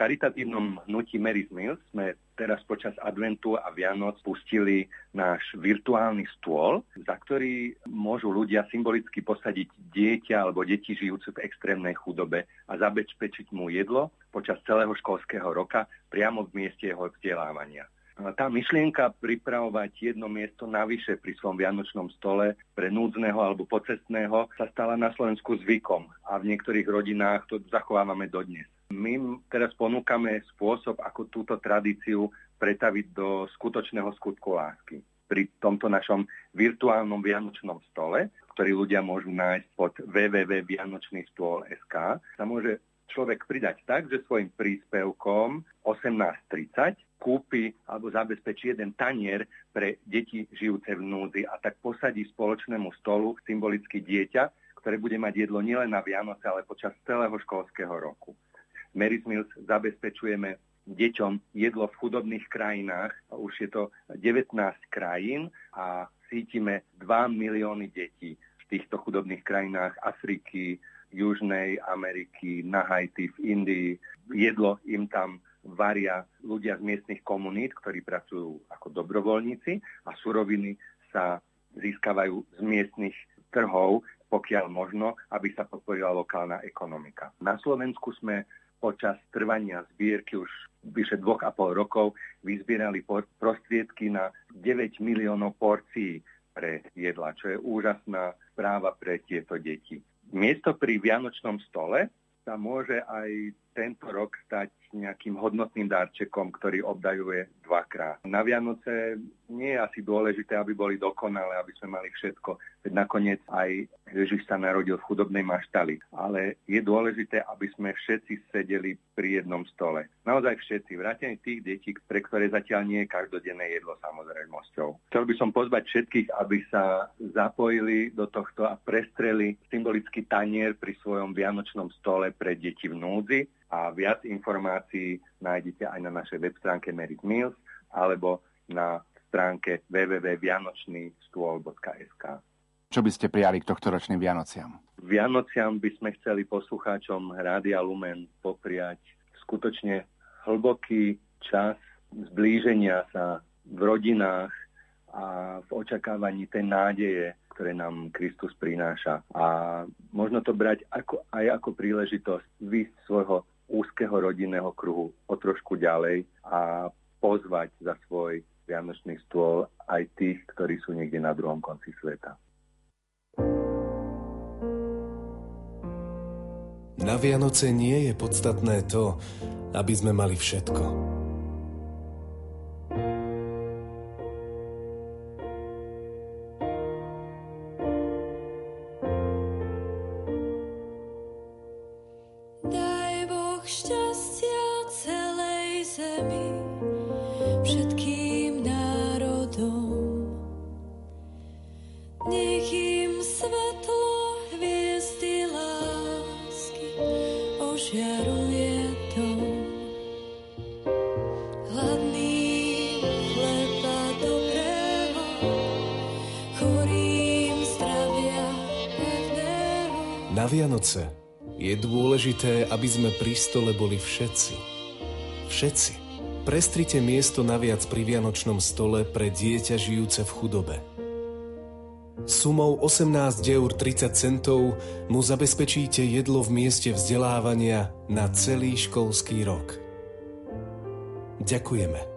Charitatívnom hnutí Mary's Meal sme teraz počas adventu a Vianoc pustili náš virtuálny stôl, za ktorý môžu ľudia symbolicky posadiť dieťa alebo deti žijúce v extrémnej chudobe a zabezpečiť mu jedlo počas celého školského roka priamo v mieste jeho vzdelávania. Tá myšlienka pripravovať jedno miesto navyše pri svojom vianočnom stole pre núdzneho alebo pocestného sa stala na Slovensku zvykom a v niektorých rodinách to zachovávame dodnes. My teraz ponúkame spôsob, ako túto tradíciu pretaviť do skutočného skutku lásky. Pri tomto našom virtuálnom vianočnom stole, ktorý ľudia môžu nájsť pod www.vianočnystôl.sk, sa môže človek pridať tak, že svojim príspevkom 18.30 kúpi alebo zabezpečí jeden tanier pre deti žijúce v núdzi a tak posadí spoločnému stolu symbolicky dieťa, ktoré bude mať jedlo nielen na Vianoce, ale počas celého školského roku. Mary's Mills zabezpečujeme deťom jedlo v chudobných krajinách. Už je to 19 krajín a cítime 2 milióny detí v týchto chudobných krajinách Afriky, Južnej Ameriky, na Haiti, v Indii. Jedlo im tam varia ľudia z miestnych komunít, ktorí pracujú ako dobrovoľníci a suroviny sa získavajú z miestnych trhov, pokiaľ možno, aby sa podporila lokálna ekonomika. Na Slovensku sme počas trvania zbierky už vyše dvoch a pol rokov vyzbierali prostriedky na 9 miliónov porcií pre jedla, čo je úžasná správa pre tieto deti. Miesto pri Vianočnom stole sa môže aj tento rok stať nejakým hodnotným darčekom, ktorý obdajuje dvakrát. Na Vianoce nie je asi dôležité, aby boli dokonalé, aby sme mali všetko. Veď nakoniec aj Ježiš sa narodil v chudobnej maštali. Ale je dôležité, aby sme všetci sedeli pri jednom stole. Naozaj všetci, vrátane tých detí, pre ktoré zatiaľ nie je každodenné jedlo samozrejmosťou. Chcel by som pozvať všetkých, aby sa zapojili do tohto a prestreli symbolický tanier pri svojom vianočnom stole pre deti v núdzi a viac informácií nájdete aj na našej web stránke Merit Mills alebo na stránke www.vianočnystôl.sk. Čo by ste prijali k tohtoročným Vianociam? Vianociam by sme chceli poslucháčom Rádia Lumen popriať skutočne hlboký čas zblíženia sa v rodinách a v očakávaní tej nádeje, ktoré nám Kristus prináša. A možno to brať ako, aj ako príležitosť výsť svojho úzkeho rodinného kruhu o trošku ďalej a pozvať za svoj vianočný stôl aj tých, ktorí sú niekde na druhom konci sveta. Na Vianoce nie je podstatné to, aby sme mali všetko sme pri stole boli všetci. Všetci. Prestrite miesto naviac pri Vianočnom stole pre dieťa žijúce v chudobe. Sumou 18 eur 30 centov mu zabezpečíte jedlo v mieste vzdelávania na celý školský rok. Ďakujeme.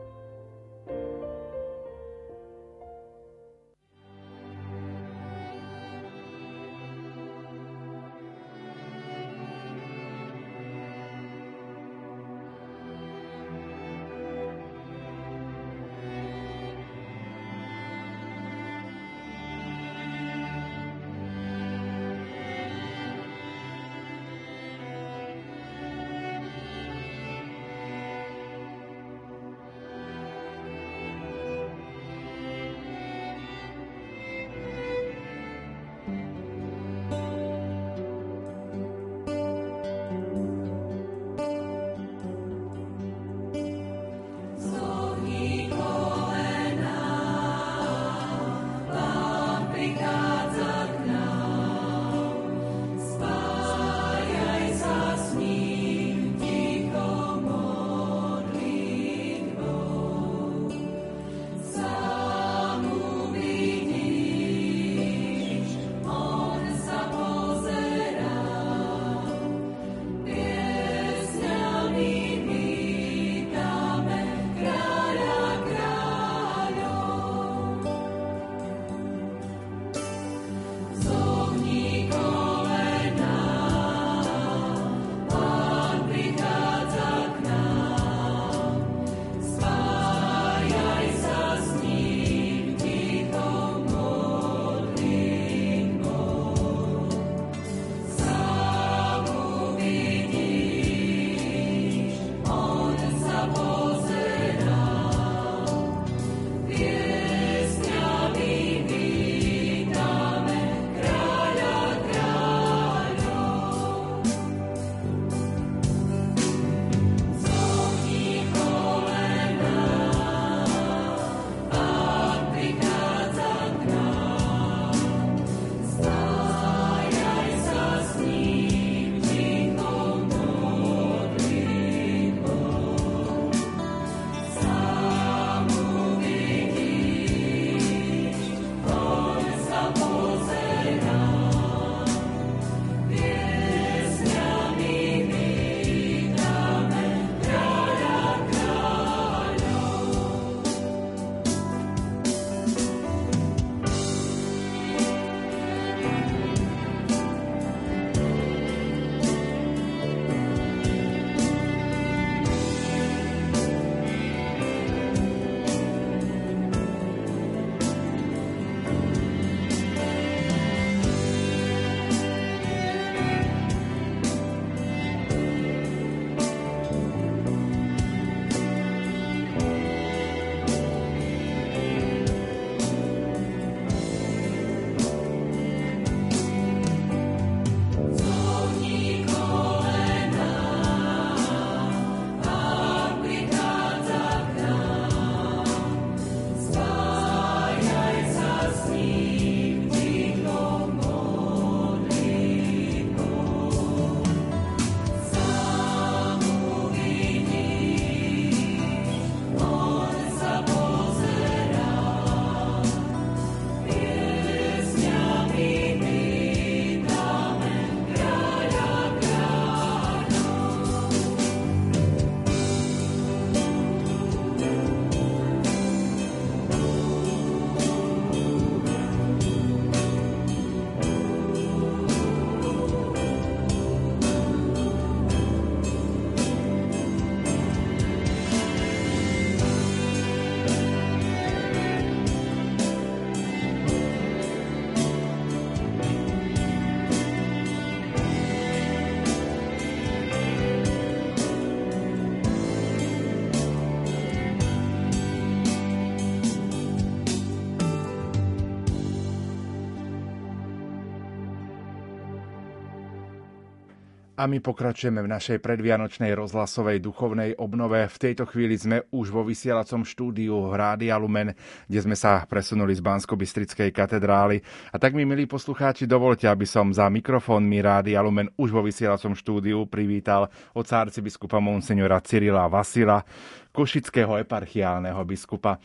A my pokračujeme v našej predvianočnej rozhlasovej duchovnej obnove. V tejto chvíli sme už vo vysielacom štúdiu Rádia Lumen, kde sme sa presunuli z bansko bystrickej katedrály. A tak mi, milí poslucháči, dovolte, aby som za mikrofónmi Rádia Lumen už vo vysielacom štúdiu privítal oca arcibiskupa Monsignora Cyrila Vasila, košického eparchiálneho biskupa.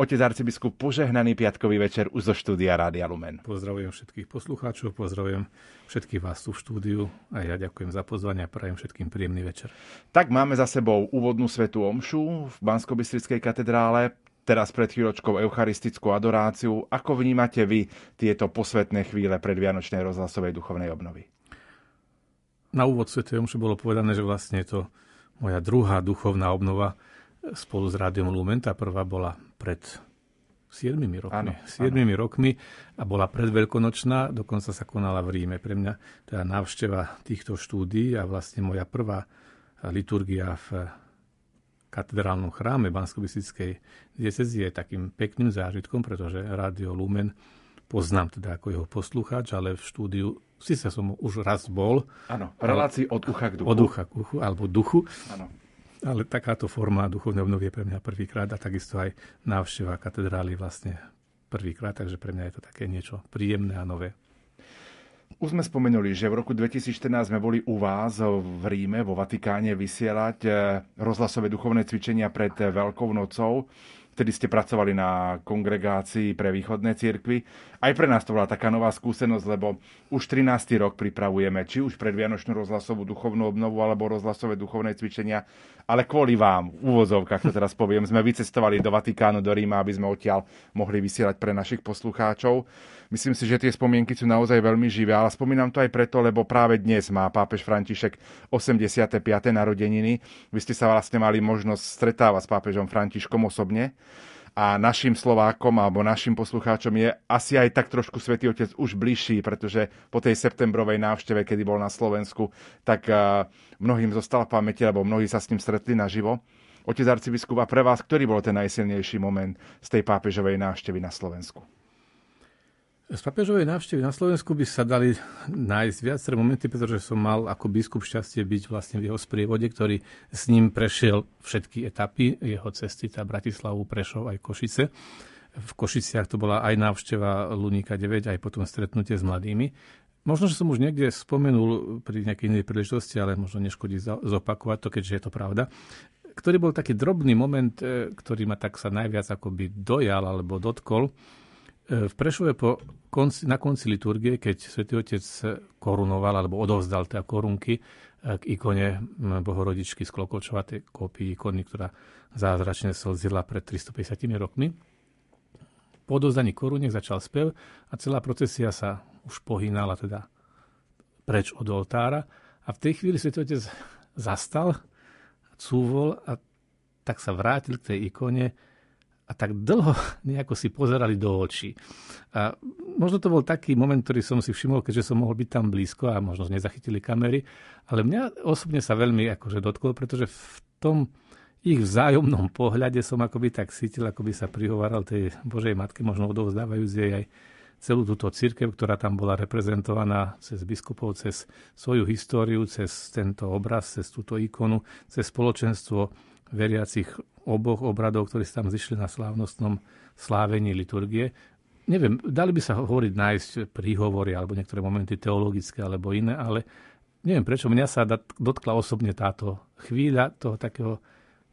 Otec arcibiskup, požehnaný piatkový večer už zo štúdia Rádia Lumen. Pozdravujem všetkých poslucháčov, pozdravujem všetkých vás tu v štúdiu a ja ďakujem za pozvanie a prajem všetkým príjemný večer. Tak máme za sebou úvodnú svetú omšu v bansko katedrále, teraz pred chvíľočkou eucharistickú adoráciu. Ako vnímate vy tieto posvetné chvíle pred Vianočnej rozhlasovej duchovnej obnovy? Na úvod svetej omše bolo povedané, že vlastne je to moja druhá duchovná obnova spolu s Rádiom Lumen. Tá prvá bola pred 7 rokmi. Áno, 7 áno. rokmi a bola predveľkonočná, dokonca sa konala v Ríme. Pre mňa teda návšteva týchto štúdí a vlastne moja prvá liturgia v katedrálnom chráme bansko diecezie je takým pekným zážitkom, pretože Rádio Lumen poznám teda ako jeho poslucháč, ale v štúdiu síce som už raz bol. Áno, relácii od ucha k duchu. Od ucha k uchu, alebo duchu. Áno. Ale takáto forma duchovnej obnovy je pre mňa prvýkrát a takisto aj návšteva katedrály vlastne prvýkrát, takže pre mňa je to také niečo príjemné a nové. Už sme spomenuli, že v roku 2014 sme boli u vás v Ríme, vo Vatikáne, vysielať eh, rozhlasové duchovné cvičenia pred Veľkou nocou. Vtedy ste pracovali na kongregácii pre východné cirkvy. Aj pre nás to bola taká nová skúsenosť, lebo už 13. rok pripravujeme, či už pred Vianočnú rozhlasovú duchovnú obnovu alebo rozhlasové duchovné cvičenia, ale kvôli vám, v úvozovkách to teraz poviem, sme vycestovali do Vatikánu, do Ríma, aby sme odtiaľ mohli vysielať pre našich poslucháčov. Myslím si, že tie spomienky sú naozaj veľmi živé, ale spomínam to aj preto, lebo práve dnes má pápež František 85. narodeniny. Vy ste sa vlastne mali možnosť stretávať s pápežom Františkom osobne a našim Slovákom alebo našim poslucháčom je asi aj tak trošku Svetý Otec už bližší, pretože po tej septembrovej návšteve, kedy bol na Slovensku, tak mnohým zostala v pamäti, lebo mnohí sa s ním stretli naživo. Otec arcibiskup, a pre vás, ktorý bol ten najsilnejší moment z tej pápežovej návštevy na Slovensku? Z papežovej návštevy na Slovensku by sa dali nájsť viaceré momenty, pretože som mal ako biskup šťastie byť vlastne v jeho sprievode, ktorý s ním prešiel všetky etapy jeho cesty, tá Bratislavu, Prešov aj Košice. V Košiciach to bola aj návšteva Luníka 9, aj potom stretnutie s mladými. Možno, že som už niekde spomenul pri nejakej inej príležitosti, ale možno neškodí zopakovať to, keďže je to pravda ktorý bol taký drobný moment, e, ktorý ma tak sa najviac akoby dojal alebo dotkol v Prešove po konci, na konci liturgie, keď svätý Otec korunoval alebo odovzdal teda korunky eh, k ikone Bohorodičky z Klokočova, tej kópii ikony, ktorá zázračne slzila pred 350 rokmi. Po odovzdaní koruniek začal spev a celá procesia sa už pohynala teda preč od oltára a v tej chvíli svätý Otec zastal, cúvol a tak sa vrátil k tej ikone a tak dlho [laughs] nejako si pozerali do očí. A možno to bol taký moment, ktorý som si všimol, keďže som mohol byť tam blízko a možno nezachytili kamery, ale mňa osobne sa veľmi akože dotklo, pretože v tom ich vzájomnom pohľade som akoby tak cítil, akoby sa prihovaral tej Božej Matke, možno odovzdávajúc jej aj celú túto církev, ktorá tam bola reprezentovaná cez biskupov, cez svoju históriu, cez tento obraz, cez túto ikonu, cez spoločenstvo veriacich oboch obradov, ktorí sa tam zišli na slávnostnom slávení liturgie. Neviem, dali by sa hovoriť, nájsť príhovory alebo niektoré momenty teologické alebo iné, ale neviem prečo mňa sa dotkla osobne táto chvíľa toho takého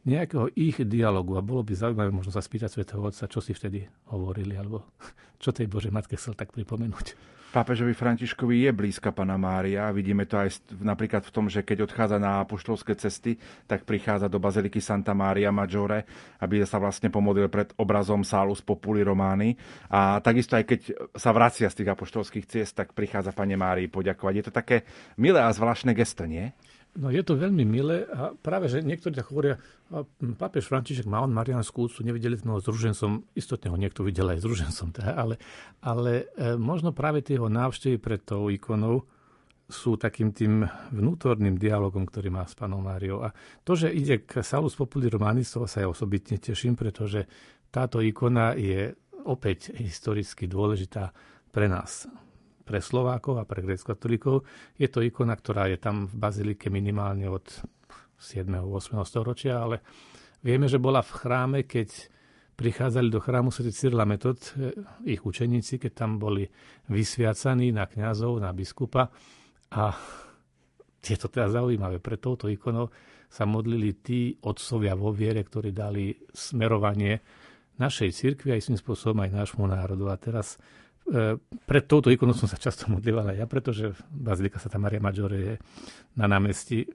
nejakého ich dialogu a bolo by zaujímavé možno sa spýtať svätého Otca, čo si vtedy hovorili alebo [laughs] čo tej Božej Matke chcel tak pripomenúť. Pápežovi Františkovi je blízka Pana Mária. Vidíme to aj napríklad v tom, že keď odchádza na apoštolské cesty, tak prichádza do baziliky Santa Maria Maggiore, aby sa vlastne pomodlil pred obrazom Salus Populi Romány. A takisto aj keď sa vracia z tých apoštolských ciest, tak prichádza Pane Márii poďakovať. Je to také milé a zvláštne gesto, nie? No je to veľmi milé a práve, že niektorí tak hovoria, pápež František má on Marianskú úctu, nevideli sme ho s ružencom, istotne ho niekto videl aj s ružencom, teda, ale, ale e, možno práve tie jeho návštevy pred tou ikonou sú takým tým vnútorným dialogom, ktorý má s panom Máriou. A to, že ide k Salus Populi Romani, z toho sa ja osobitne teším, pretože táto ikona je opäť historicky dôležitá pre nás pre Slovákov a pre grécko-katolíkov. Je to ikona, ktorá je tam v bazilike minimálne od 7. 8. storočia, ale vieme, že bola v chráme, keď prichádzali do chrámu Sv. Cyrila Metod, eh, ich učeníci, keď tam boli vysviacaní na kňazov, na biskupa. A je to teda zaujímavé. Pre touto ikonou sa modlili tí otcovia vo viere, ktorí dali smerovanie našej cirkvi a istým spôsobom aj nášmu národu. A teraz e, pred touto ikonou som sa často modlíval aj ja, pretože Bazilika Santa Maria Maggiore je na námestí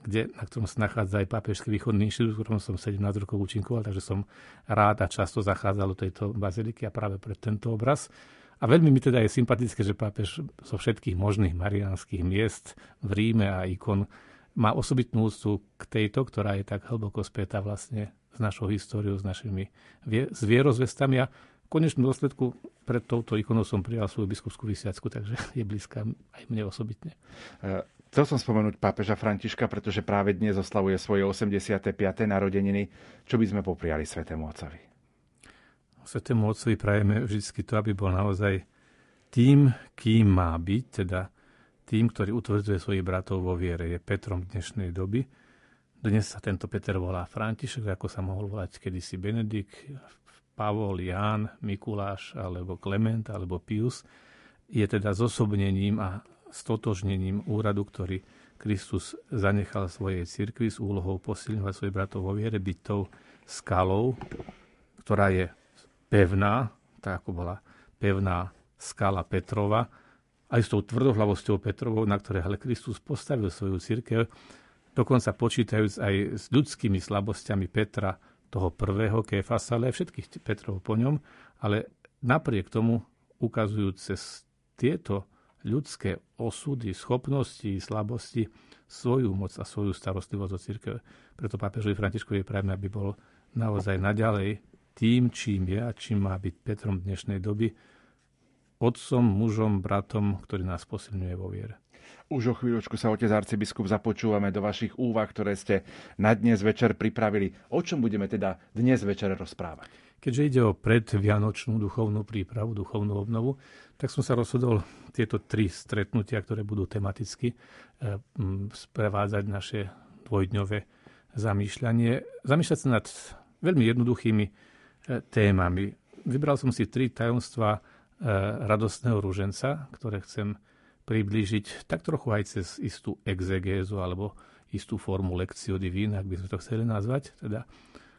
kde, na ktorom sa nachádza aj Pápežský východný inštitút, v ktorom som 17 rokov účinkoval, takže som rád a často zachádzal do tejto baziliky a práve pre tento obraz. A veľmi mi teda je sympatické, že pápež zo všetkých možných mariánskych miest v Ríme a ikon má osobitnú úctu k tejto, ktorá je tak hlboko spätá vlastne s našou históriou, s našimi s vierozvestami. A konečnom dôsledku pred touto ikonou som prijal svoju biskupskú vysiacku, takže [laughs] je blízka aj mne osobitne. E, Chcel som spomenúť pápeža Františka, pretože práve dnes oslavuje svoje 85. narodeniny. Čo by sme popriali Svetému Otcovi? Svetému Otcovi prajeme vždy to, aby bol naozaj tým, kým má byť, teda tým, ktorý utvrdzuje svojich bratov vo viere. Je Petrom dnešnej doby. Dnes sa tento Peter volá František, ako sa mohol volať kedysi Benedikt, Pavol, Ján, Mikuláš, alebo Klement, alebo Pius. Je teda zosobnením a stotožnením úradu, ktorý Kristus zanechal svojej cirkvi s úlohou posilňovať svojich bratov vo viere, byť tou skalou, ktorá je pevná, tak ako bola pevná skala Petrova, aj s tou tvrdohlavosťou Petrovou, na ktorej ale Kristus postavil svoju církev, dokonca počítajúc aj s ľudskými slabosťami Petra, toho prvého Kéfasa, ale aj všetkých Petrov po ňom, ale napriek tomu ukazujúc cez tieto ľudské osudy, schopnosti, slabosti, svoju moc a svoju starostlivosť o církev. Preto pápežovi Františkovi prajeme, aby bol naozaj naďalej tým, čím je a čím má byť Petrom dnešnej doby, otcom, mužom, bratom, ktorý nás posilňuje vo viere. Už o chvíľočku sa, otec arcibiskup, započúvame do vašich úvah, ktoré ste na dnes večer pripravili. O čom budeme teda dnes večer rozprávať? Keďže ide o predvianočnú duchovnú prípravu, duchovnú obnovu, tak som sa rozhodol tieto tri stretnutia, ktoré budú tematicky eh, sprevádzať naše dvojdňové zamýšľanie. Zamýšľať sa nad veľmi jednoduchými eh, témami. Vybral som si tri tajomstva eh, radostného rúženca, ktoré chcem priblížiť tak trochu aj cez istú exegézu alebo istú formu lekcio divín, ak by sme to chceli nazvať, teda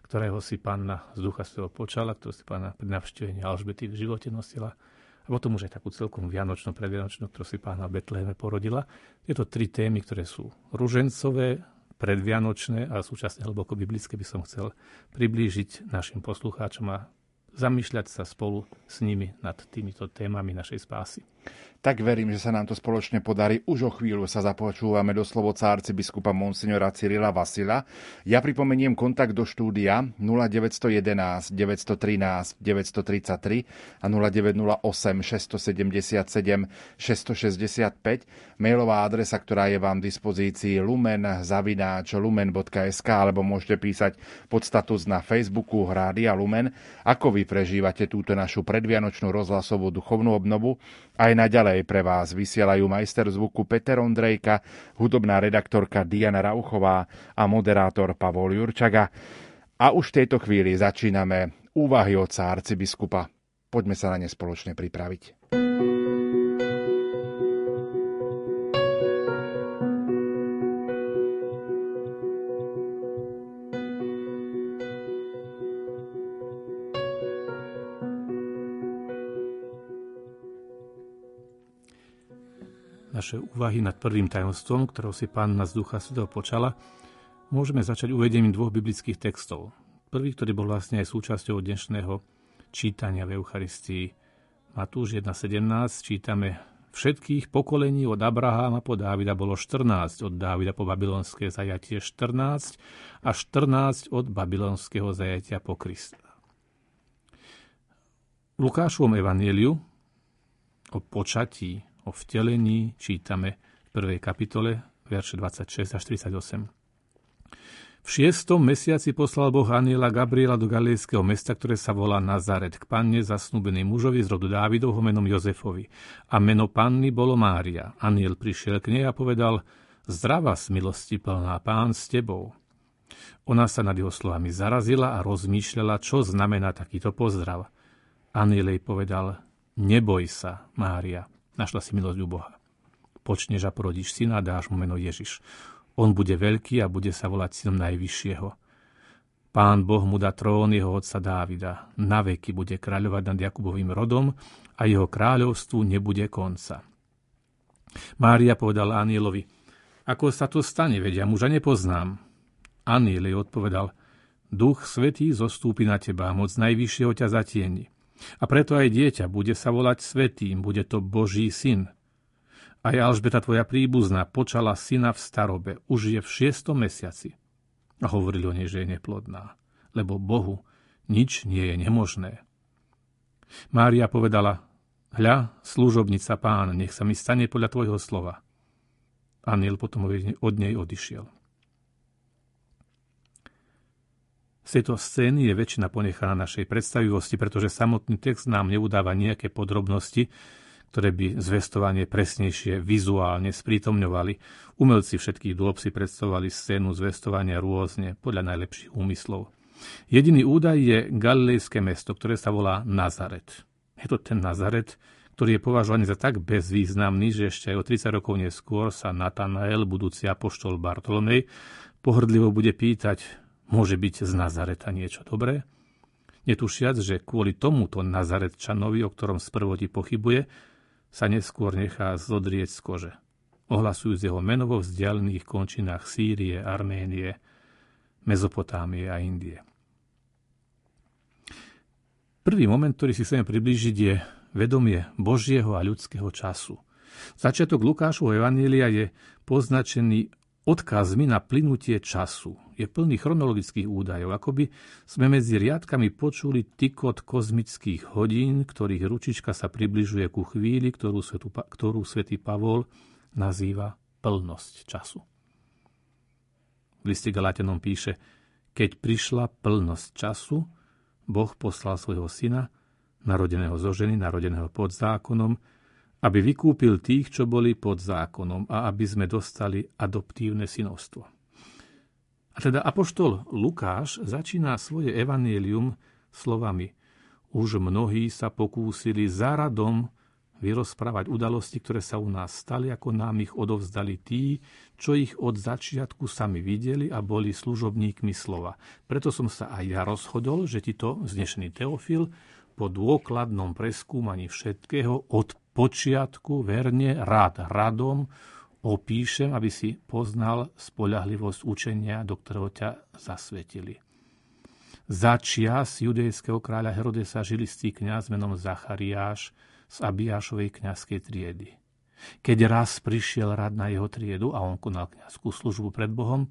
ktorého si pána z ducha svojho počala, ktorého si pána pri navštívení Alžbety v živote nosila a potom už aj takú celkom vianočnú, predvianočnú, ktorú si pána Betleheme porodila. Tieto tri témy, ktoré sú ružencové, predvianočné a súčasne hlboko biblické by som chcel priblížiť našim poslucháčom a zamýšľať sa spolu s nimi nad týmito témami našej spásy. Tak verím, že sa nám to spoločne podarí. Už o chvíľu sa započúvame do slovoca arcibiskupa Monsignora Cyrila Vasila. Ja pripomeniem kontakt do štúdia 0911 913 933 a 0908 677 665. Mailová adresa, ktorá je vám v dispozícii lumen zavináč lumen.sk alebo môžete písať pod status na Facebooku Rádia Lumen. Ako vy prežívate túto našu predvianočnú rozhlasovú duchovnú obnovu? Aj naďalej pre vás vysielajú majster zvuku Peter Ondrejka, hudobná redaktorka Diana Rauchová a moderátor Pavol Jurčaga. A už v tejto chvíli začíname úvahy otca arcibiskupa. Poďme sa na ne spoločne pripraviť. Naše úvahy nad prvým tajomstvom, ktorého si pán z Ducha Svetého počala, môžeme začať uvedením dvoch biblických textov. Prvý, ktorý bol vlastne aj súčasťou dnešného čítania v Eucharistii. Matúš 1.17 čítame všetkých pokolení od Abraháma po Dávida bolo 14, od Dávida po babylonské zajatie 14 a 14 od babylonského zajatia po Krista. V Lukášovom evanieliu o počatí o vtelení čítame v prvej kapitole, verše 26 až 38. V šiestom mesiaci poslal Boh aniela Gabriela do galilejského mesta, ktoré sa volá Nazaret, k panne zasnúbenej mužovi z rodu Dávidovho menom Jozefovi. A meno panny bolo Mária. Aniel prišiel k nej a povedal, Zdrava, milosti plná, pán s tebou. Ona sa nad jeho slovami zarazila a rozmýšľala, čo znamená takýto pozdrav. Aniel jej povedal, neboj sa, Mária, našla si milosť u Boha. Počneš a porodíš syna a dáš mu meno Ježiš. On bude veľký a bude sa volať synom Najvyššieho. Pán Boh mu dá trón jeho otca Dávida. Na veky bude kráľovať nad Jakubovým rodom a jeho kráľovstvu nebude konca. Mária povedala anielovi, ako sa to stane, vedia muža nepoznám. Aniel jej odpovedal, Duch Svetý zostúpi na teba, moc Najvyššieho ťa zatieni. A preto aj dieťa bude sa volať Svetým, bude to Boží syn. Aj Alžbeta tvoja príbuzná počala syna v starobe, už je v šiestom mesiaci. A hovorili o nej, že je neplodná, lebo Bohu nič nie je nemožné. Mária povedala, hľa, služobnica pán, nech sa mi stane podľa tvojho slova. Aniel potom od nej odišiel. Z tejto scény je väčšina ponechaná našej predstavivosti, pretože samotný text nám neudáva nejaké podrobnosti, ktoré by zvestovanie presnejšie vizuálne sprítomňovali. Umelci všetkých dôb si predstavovali scénu zvestovania rôzne, podľa najlepších úmyslov. Jediný údaj je galilejské mesto, ktoré sa volá Nazaret. Je to ten Nazaret, ktorý je považovaný za tak bezvýznamný, že ešte aj o 30 rokov neskôr sa Natanael, budúci apoštol Bartolomej, pohrdlivo bude pýtať, môže byť z Nazareta niečo dobré? Netušiac, že kvôli tomuto Nazaretčanovi, o ktorom sprvoti pochybuje, sa neskôr nechá zodrieť z kože. Ohlasujú z jeho meno vo vzdialených končinách Sýrie, Arménie, Mezopotámie a Indie. Prvý moment, ktorý si chceme priblížiť, je vedomie Božieho a ľudského času. Začiatok Lukášovho Evanília je poznačený odkazmi na plynutie času. Je plný chronologických údajov, ako by sme medzi riadkami počuli tykot kozmických hodín, ktorých ručička sa približuje ku chvíli, ktorú, svetu, ktorú svätý Pavol nazýva plnosť času. V liste Galatenom píše, keď prišla plnosť času, Boh poslal svojho syna, narodeného zo ženy, narodeného pod zákonom, aby vykúpil tých, čo boli pod zákonom a aby sme dostali adoptívne synovstvo. A teda apoštol Lukáš začína svoje evanielium slovami Už mnohí sa pokúsili za radom vyrozprávať udalosti, ktoré sa u nás stali, ako nám ich odovzdali tí, čo ich od začiatku sami videli a boli služobníkmi slova. Preto som sa aj ja rozhodol, že ti to, znešený Teofil, po dôkladnom preskúmaní všetkého od počiatku verne rád radom opíšem, aby si poznal spoľahlivosť učenia, do ktorého ťa zasvetili. Za čias judejského kráľa Herodesa žil istý kniaz menom Zachariáš z Abiášovej kňazskej triedy. Keď raz prišiel rad na jeho triedu a on konal kňazskú službu pred Bohom,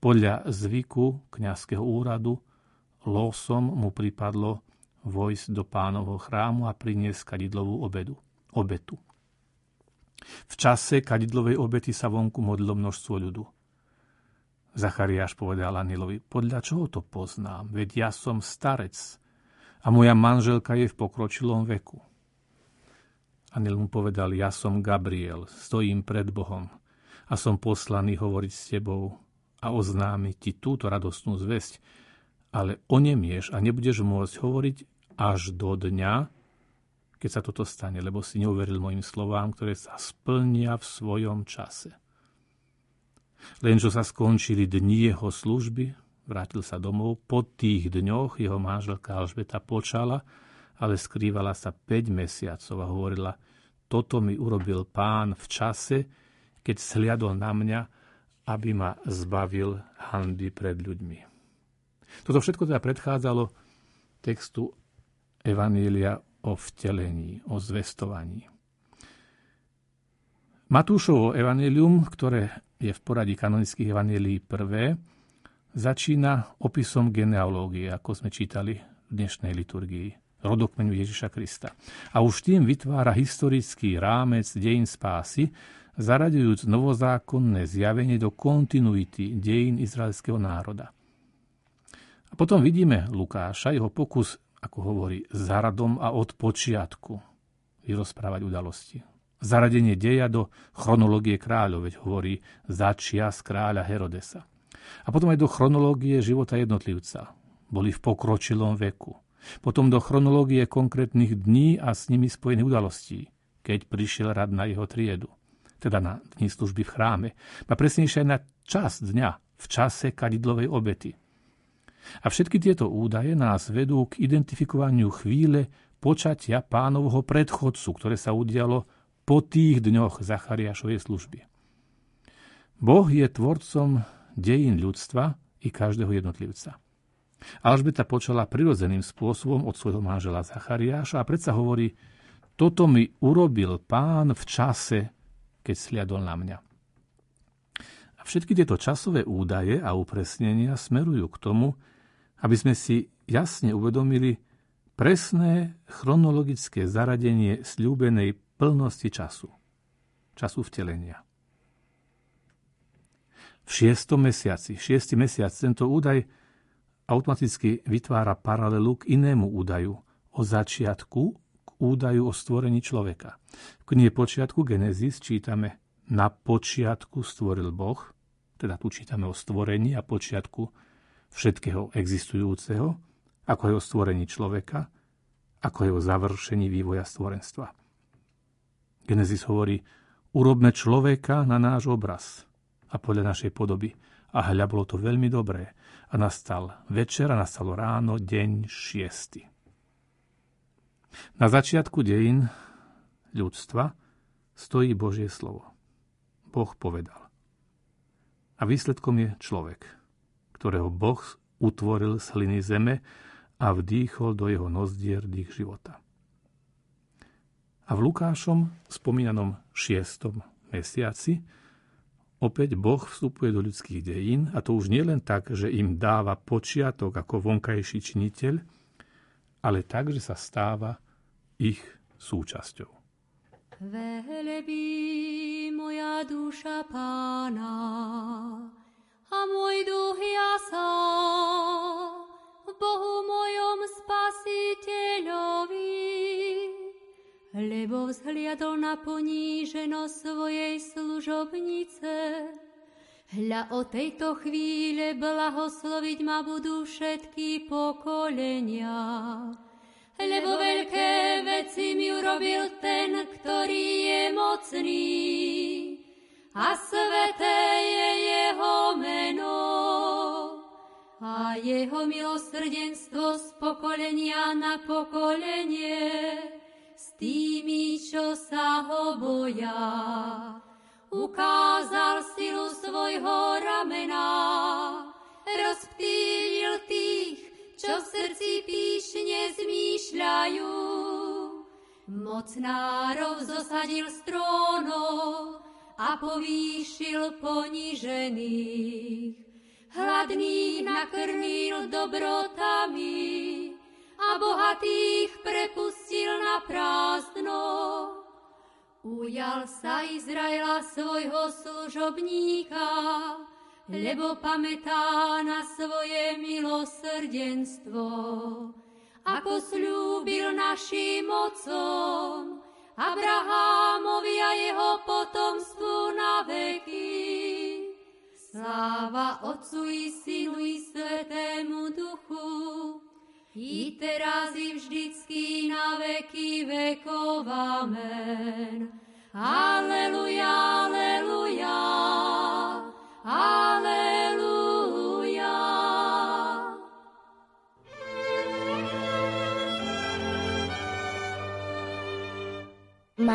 podľa zvyku kňazského úradu losom mu pripadlo vojsť do pánovho chrámu a priniesť kadidlovú obedu, obetu. V čase kadidlovej obety sa vonku modlilo množstvo ľudu. Zachariáš povedal Anilovi, podľa čoho to poznám, veď ja som starec a moja manželka je v pokročilom veku. Aniel mu povedal, ja som Gabriel, stojím pred Bohom a som poslaný hovoriť s tebou a oznámiť ti túto radostnú zväzť, ale onemieš a nebudeš môcť hovoriť až do dňa, keď sa toto stane, lebo si neuveril mojim slovám, ktoré sa splnia v svojom čase. Len čo sa skončili dni jeho služby, vrátil sa domov, po tých dňoch jeho manželka Alžbeta počala, ale skrývala sa 5 mesiacov a hovorila, toto mi urobil pán v čase, keď sliadol na mňa, aby ma zbavil handy pred ľuďmi. Toto všetko teda predchádzalo textu Evanília o vtelení, o zvestovaní. Matúšovo evanílium, ktoré je v poradí kanonických evanílií prvé, začína opisom genealógie, ako sme čítali v dnešnej liturgii. rodokmeňu Ježiša Krista. A už tým vytvára historický rámec dejín spásy, zaraďujúc novozákonné zjavenie do kontinuity dejín izraelského národa. A potom vidíme Lukáša, jeho pokus, ako hovorí, zaradom a od počiatku vyrozprávať udalosti. Zaradenie deja do chronológie kráľov, veď hovorí začia z kráľa Herodesa. A potom aj do chronológie života jednotlivca. Boli v pokročilom veku. Potom do chronológie konkrétnych dní a s nimi spojených udalostí, keď prišiel rad na jeho triedu teda na dní služby v chráme, a presnejšie aj na čas dňa, v čase kadidlovej obety. A všetky tieto údaje nás vedú k identifikovaniu chvíle počatia pánovho predchodcu, ktoré sa udialo po tých dňoch Zachariášovej služby. Boh je tvorcom dejín ľudstva i každého jednotlivca. Alžbeta počala prirodzeným spôsobom od svojho manžela Zachariáša a predsa hovorí, toto mi urobil pán v čase, keď sliadol na mňa. A všetky tieto časové údaje a upresnenia smerujú k tomu, aby sme si jasne uvedomili presné chronologické zaradenie slúbenej plnosti času, času vtelenia. V šiestom mesiaci, šiestý mesiac, tento údaj automaticky vytvára paralelu k inému údaju o začiatku údaju o stvorení človeka. V knihe počiatku Genesis čítame na počiatku stvoril Boh, teda tu čítame o stvorení a počiatku všetkého existujúceho, ako je o stvorení človeka, ako je o završení vývoja stvorenstva. Genesis hovorí, urobme človeka na náš obraz a podľa našej podoby. A hľa, bolo to veľmi dobré. A nastal večer a nastalo ráno, deň šiesty. Na začiatku dejín ľudstva stojí Božie slovo. Boh povedal. A výsledkom je človek, ktorého Boh utvoril z hliny zeme a vdýchol do jeho nozdier dých života. A v Lukášom spomínanom šiestom mesiaci opäť Boh vstupuje do ľudských dejín a to už nie len tak, že im dáva počiatok ako vonkajší činiteľ, ale tak, že sa stáva ich súčasťou. Velebí moja duša pána a môj duch jasá Bohu mojom spasiteľovi, lebo vzhliadol na poníženosť svojej služobnice. Hľa o tejto chvíle blahosloviť ma budú všetky pokolenia lebo veľké veci mi urobil ten, ktorý je mocný a sveté je jeho meno a jeho milosrdenstvo z pokolenia na pokolenie s tými, čo sa ho boja. Ukázal silu svojho ramena, rozptýlil tých, čo v srdci píšne zmýšľajú. Mocnárov zosadil z trónov a povýšil ponižených. Hladných nakrmil dobrotami a bohatých prepustil na prázdno. Ujal sa Izraela svojho služobníka, lebo pamätá na svoje milosrdenstvo, ako slúbil našim mocom, Abrahámovi a jeho potomstvu na veky. Sláva Otcu i Synu i Svetému Duchu, i teraz i vždycky na veky vekov. Amen. Aleluja, aleluja. Aleluja.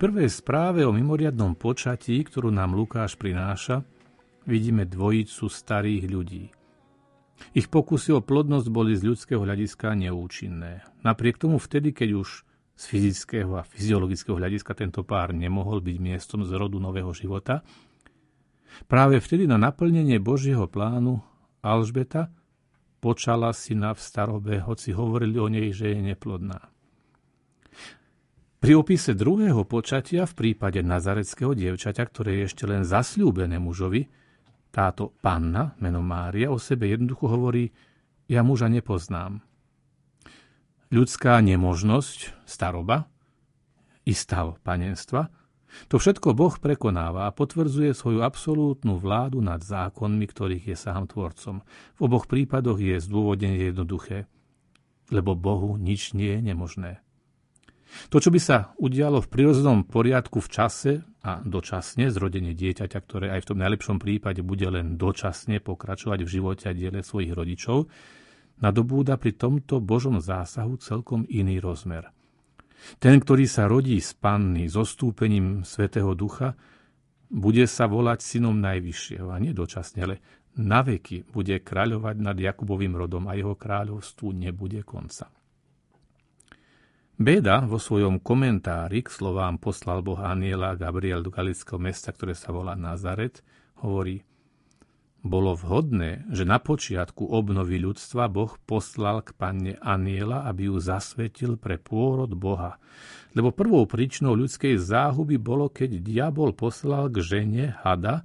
Prvej správe o mimoriadnom počatí, ktorú nám Lukáš prináša, vidíme dvojicu starých ľudí. Ich pokusy o plodnosť boli z ľudského hľadiska neúčinné. Napriek tomu vtedy, keď už z fyzického a fyziologického hľadiska tento pár nemohol byť miestom zrodu nového života, práve vtedy na naplnenie Božieho plánu Alžbeta počala syna v starobe, hoci hovorili o nej, že je neplodná. Pri opise druhého počatia v prípade nazareckého dievčaťa, ktoré je ešte len zasľúbené mužovi, táto panna, meno Mária, o sebe jednoducho hovorí, ja muža nepoznám. Ľudská nemožnosť, staroba, i stav panenstva, to všetko Boh prekonáva a potvrdzuje svoju absolútnu vládu nad zákonmi, ktorých je sám tvorcom. V oboch prípadoch je zdôvodnenie jednoduché, lebo Bohu nič nie je nemožné. To, čo by sa udialo v prirodzenom poriadku v čase a dočasne, zrodenie dieťaťa, ktoré aj v tom najlepšom prípade bude len dočasne pokračovať v živote a diele svojich rodičov, nadobúda pri tomto Božom zásahu celkom iný rozmer. Ten, ktorý sa rodí z panny so stúpením Svetého Ducha, bude sa volať synom Najvyššieho a nie dočasne, ale na veky bude kráľovať nad Jakubovým rodom a jeho kráľovstvu nebude konca. Beda vo svojom komentári k slovám poslal Boha aniela Gabriel do galického mesta, ktoré sa volá Nazaret, hovorí Bolo vhodné, že na počiatku obnovy ľudstva Boh poslal k panne aniela, aby ju zasvetil pre pôrod Boha. Lebo prvou príčinou ľudskej záhuby bolo, keď diabol poslal k žene hada,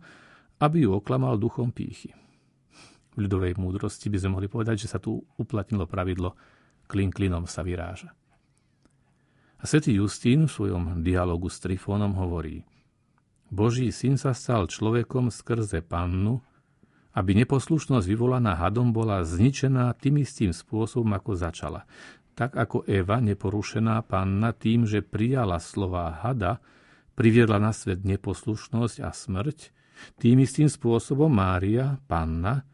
aby ju oklamal duchom pýchy. V ľudovej múdrosti by sme mohli povedať, že sa tu uplatnilo pravidlo klin klinom sa vyráža. A svätý Justín v svojom dialogu s Trifónom hovorí Boží syn sa stal človekom skrze pannu, aby neposlušnosť vyvolaná hadom bola zničená tým istým spôsobom, ako začala. Tak ako Eva, neporušená panna, tým, že prijala slová hada, priviedla na svet neposlušnosť a smrť, tým istým spôsobom Mária, panna,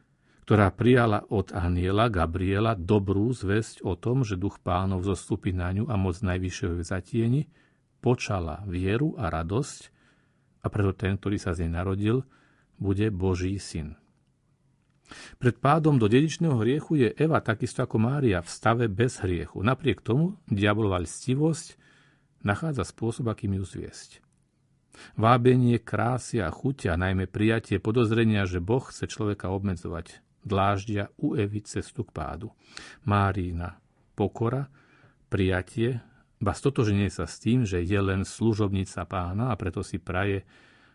ktorá prijala od aniela Gabriela dobrú zväzť o tom, že duch pánov zostupí na ňu a moc najvyššieho zatieni, počala vieru a radosť a preto ten, ktorý sa z nej narodil, bude Boží syn. Pred pádom do dedičného hriechu je Eva takisto ako Mária v stave bez hriechu. Napriek tomu diabolová lstivosť nachádza spôsob, akým ju zviesť. Vábenie krásy a chuťa, najmä prijatie podozrenia, že Boh chce človeka obmedzovať, dláždia u Evy cestu k pádu. Márína pokora, prijatie, ba stotoženie sa s tým, že je len služobnica pána a preto si praje,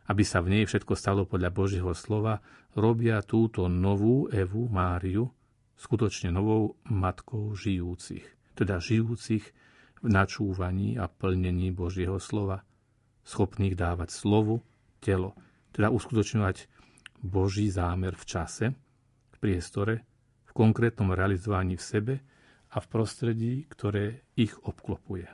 aby sa v nej všetko stalo podľa Božieho slova, robia túto novú Evu Máriu skutočne novou matkou žijúcich, teda žijúcich v načúvaní a plnení Božieho slova, schopných dávať slovu telo, teda uskutočňovať Boží zámer v čase, priestore, v konkrétnom realizovaní v sebe a v prostredí, ktoré ich obklopuje.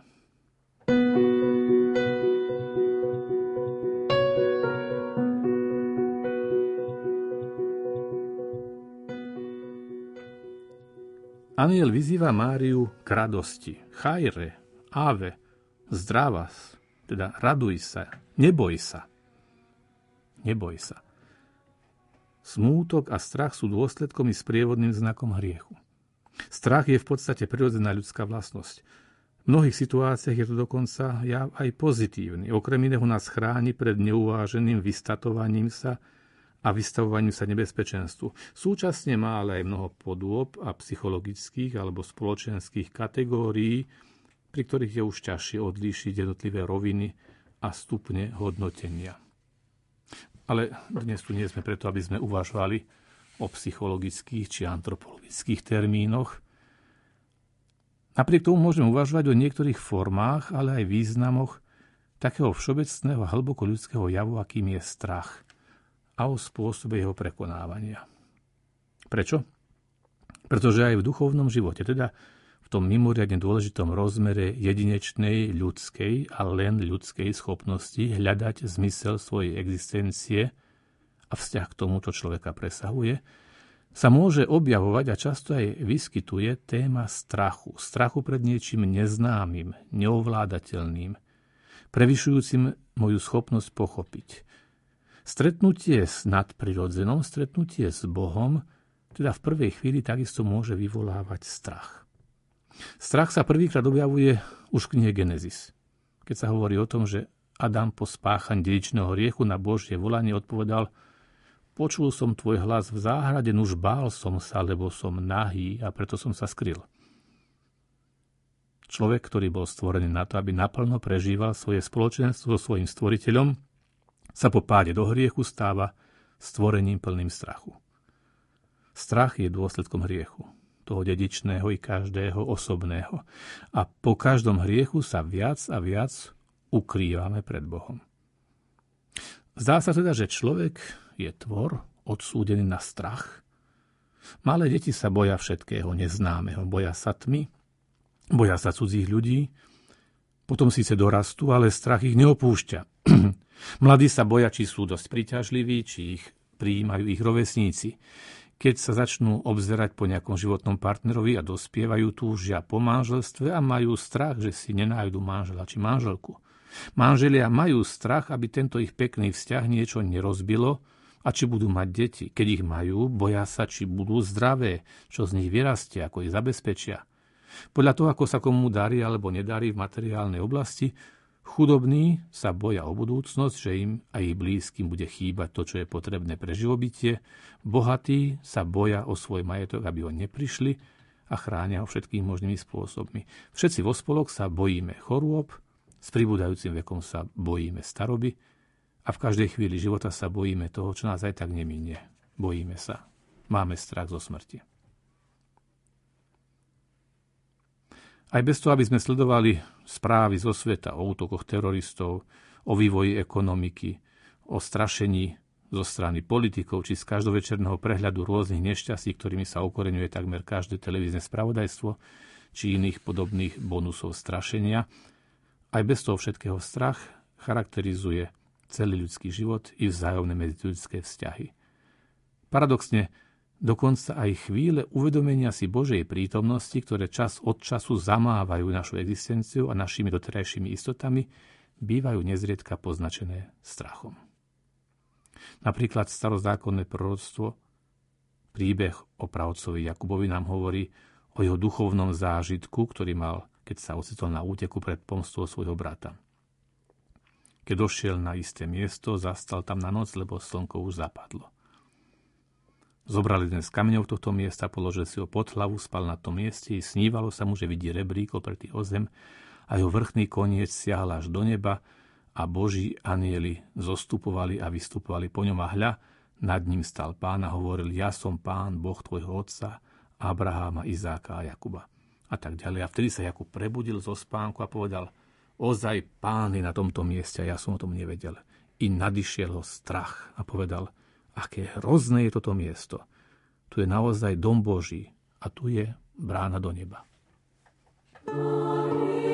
Aniel vyzýva Máriu k radosti. Chajre, ave, zdravas, teda raduj sa, neboj sa. Neboj sa. Smútok a strach sú dôsledkom i sprievodným znakom hriechu. Strach je v podstate prirodzená ľudská vlastnosť. V mnohých situáciách je to dokonca ja aj pozitívny. Okrem iného nás chráni pred neuváženým vystatovaním sa a vystavovaním sa nebezpečenstvu. Súčasne má ale aj mnoho podôb a psychologických alebo spoločenských kategórií, pri ktorých je už ťažšie odlíšiť jednotlivé roviny a stupne hodnotenia. Ale dnes tu nie sme preto, aby sme uvažovali o psychologických či antropologických termínoch. Napriek tomu môžeme uvažovať o niektorých formách, ale aj významoch takého všeobecného hlboko ľudského javu, akým je strach a o spôsobe jeho prekonávania. Prečo? Pretože aj v duchovnom živote, teda tom mimoriadne dôležitom rozmere jedinečnej ľudskej a len ľudskej schopnosti hľadať zmysel svojej existencie a vzťah k tomu, čo človeka presahuje, sa môže objavovať a často aj vyskytuje téma strachu. Strachu pred niečím neznámym, neovládateľným, prevyšujúcim moju schopnosť pochopiť. Stretnutie s nadprirodzenom, stretnutie s Bohom, teda v prvej chvíli takisto môže vyvolávať strach. Strach sa prvýkrát objavuje už v knihe Genesis, keď sa hovorí o tom, že Adam po spáchaní dedičného riechu na Božie volanie odpovedal Počul som tvoj hlas v záhrade, nuž bál som sa, lebo som nahý a preto som sa skryl. Človek, ktorý bol stvorený na to, aby naplno prežíval svoje spoločenstvo so svojim stvoriteľom, sa po páde do hriechu stáva stvorením plným strachu. Strach je dôsledkom hriechu, toho dedičného i každého osobného. A po každom hriechu sa viac a viac ukrývame pred Bohom. Zdá sa teda, že človek je tvor odsúdený na strach. Malé deti sa boja všetkého neznámeho, boja sa tmy, boja sa cudzích ľudí, potom síce dorastú, ale strach ich neopúšťa. [clears throat] Mladí sa boja, či sú dosť príťažliví, či ich prijímajú ich rovesníci. Keď sa začnú obzerať po nejakom životnom partnerovi a dospievajú, túžia po manželstve a majú strach, že si nenájdu manžela či manželku. Manželia majú strach, aby tento ich pekný vzťah niečo nerozbilo a či budú mať deti. Keď ich majú, boja sa, či budú zdravé, čo z nich vyrastie, ako ich zabezpečia. Podľa toho, ako sa komu darí alebo nedarí v materiálnej oblasti, chudobní sa boja o budúcnosť, že im a ich blízkym bude chýbať to, čo je potrebné pre živobytie. Bohatí sa boja o svoj majetok, aby ho neprišli a chránia ho všetkými možnými spôsobmi. Všetci vo spolok sa bojíme chorôb, s pribúdajúcim vekom sa bojíme staroby a v každej chvíli života sa bojíme toho, čo nás aj tak neminie. Bojíme sa. Máme strach zo smrti. Aj bez toho, aby sme sledovali správy zo sveta o útokoch teroristov, o vývoji ekonomiky, o strašení zo strany politikov či z každovečerného prehľadu rôznych nešťastí, ktorými sa okoreňuje takmer každé televízne spravodajstvo, či iných podobných bonusov strašenia. Aj bez toho všetkého strach charakterizuje celý ľudský život i vzájomné medziľudské vzťahy. Paradoxne, dokonca aj chvíle uvedomenia si Božej prítomnosti, ktoré čas od času zamávajú našu existenciu a našimi doterajšími istotami, bývajú nezriedka poznačené strachom. Napríklad starozákonné proroctvo, príbeh o pravcovi Jakubovi nám hovorí o jeho duchovnom zážitku, ktorý mal, keď sa ocitol na úteku pred pomstou svojho brata. Keď došiel na isté miesto, zastal tam na noc, lebo slnko už zapadlo. Zobrali dnes kameňov tohto miesta, položil si ho pod hlavu, spal na tom mieste snívalo sa mu, že vidí rebrík opretý o zem a jeho vrchný koniec siahal až do neba a boží anieli zostupovali a vystupovali po ňom a hľa, nad ním stal pán a hovoril, ja som pán, boh tvojho otca, Abraháma, Izáka a Jakuba. A tak ďalej. A vtedy sa Jakub prebudil zo spánku a povedal, ozaj pán je na tomto mieste a ja som o tom nevedel. I nadišiel ho strach a povedal, aké hrozné je toto miesto. Tu je naozaj dom Boží a tu je brána do neba. Amen.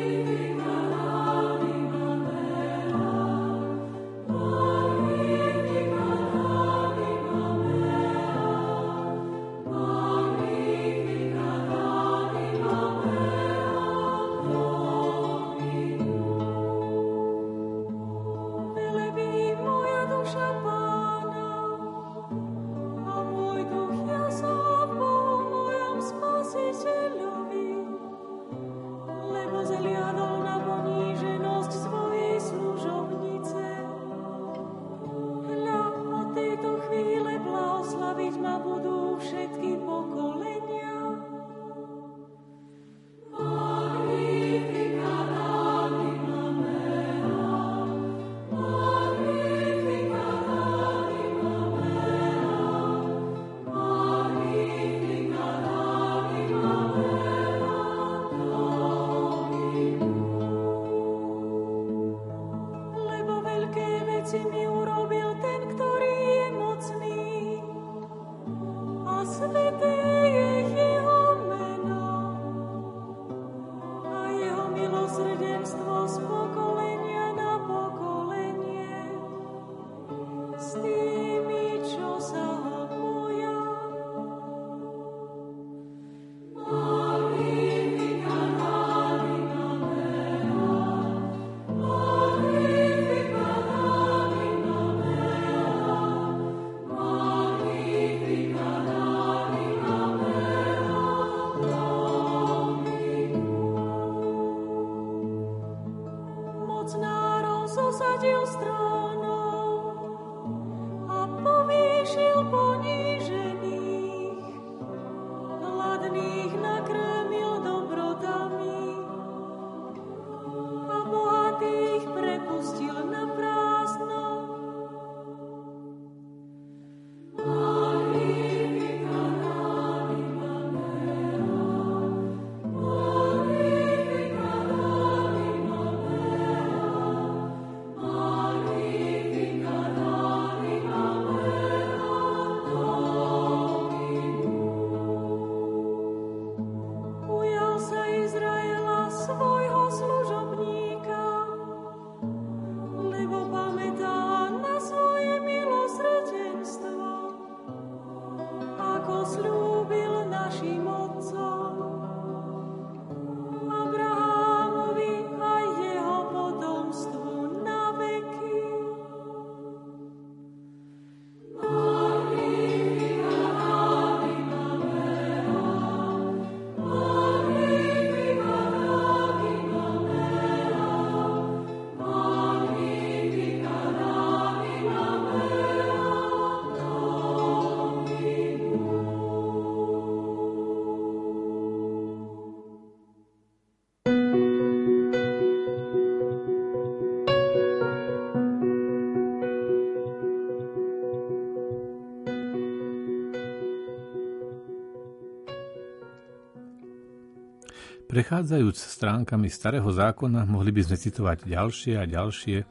Prechádzajúc stránkami Starého zákona, mohli by sme citovať ďalšie a ďalšie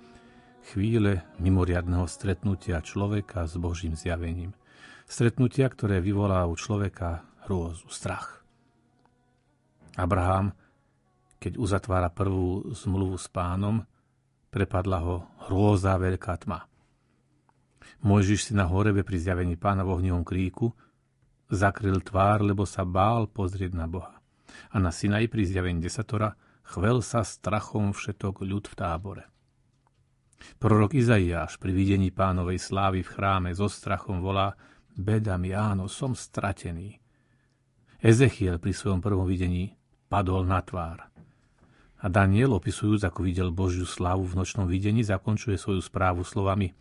chvíle mimoriadného stretnutia človeka s Božím zjavením. Stretnutia, ktoré vyvolá u človeka hrôzu, strach. Abraham, keď uzatvára prvú zmluvu s pánom, prepadla ho hrôza veľká tma. Mojžiš si na horebe pri zjavení pána v ohnivom kríku zakryl tvár, lebo sa bál pozrieť na Boha a na Sinaj pri zjavení desatora chvel sa strachom všetok ľud v tábore. Prorok Izaiáš pri videní pánovej slávy v chráme so strachom volá Beda áno, som stratený. Ezechiel pri svojom prvom videní padol na tvár. A Daniel, opisujúc, ako videl Božiu slávu v nočnom videní, zakončuje svoju správu slovami –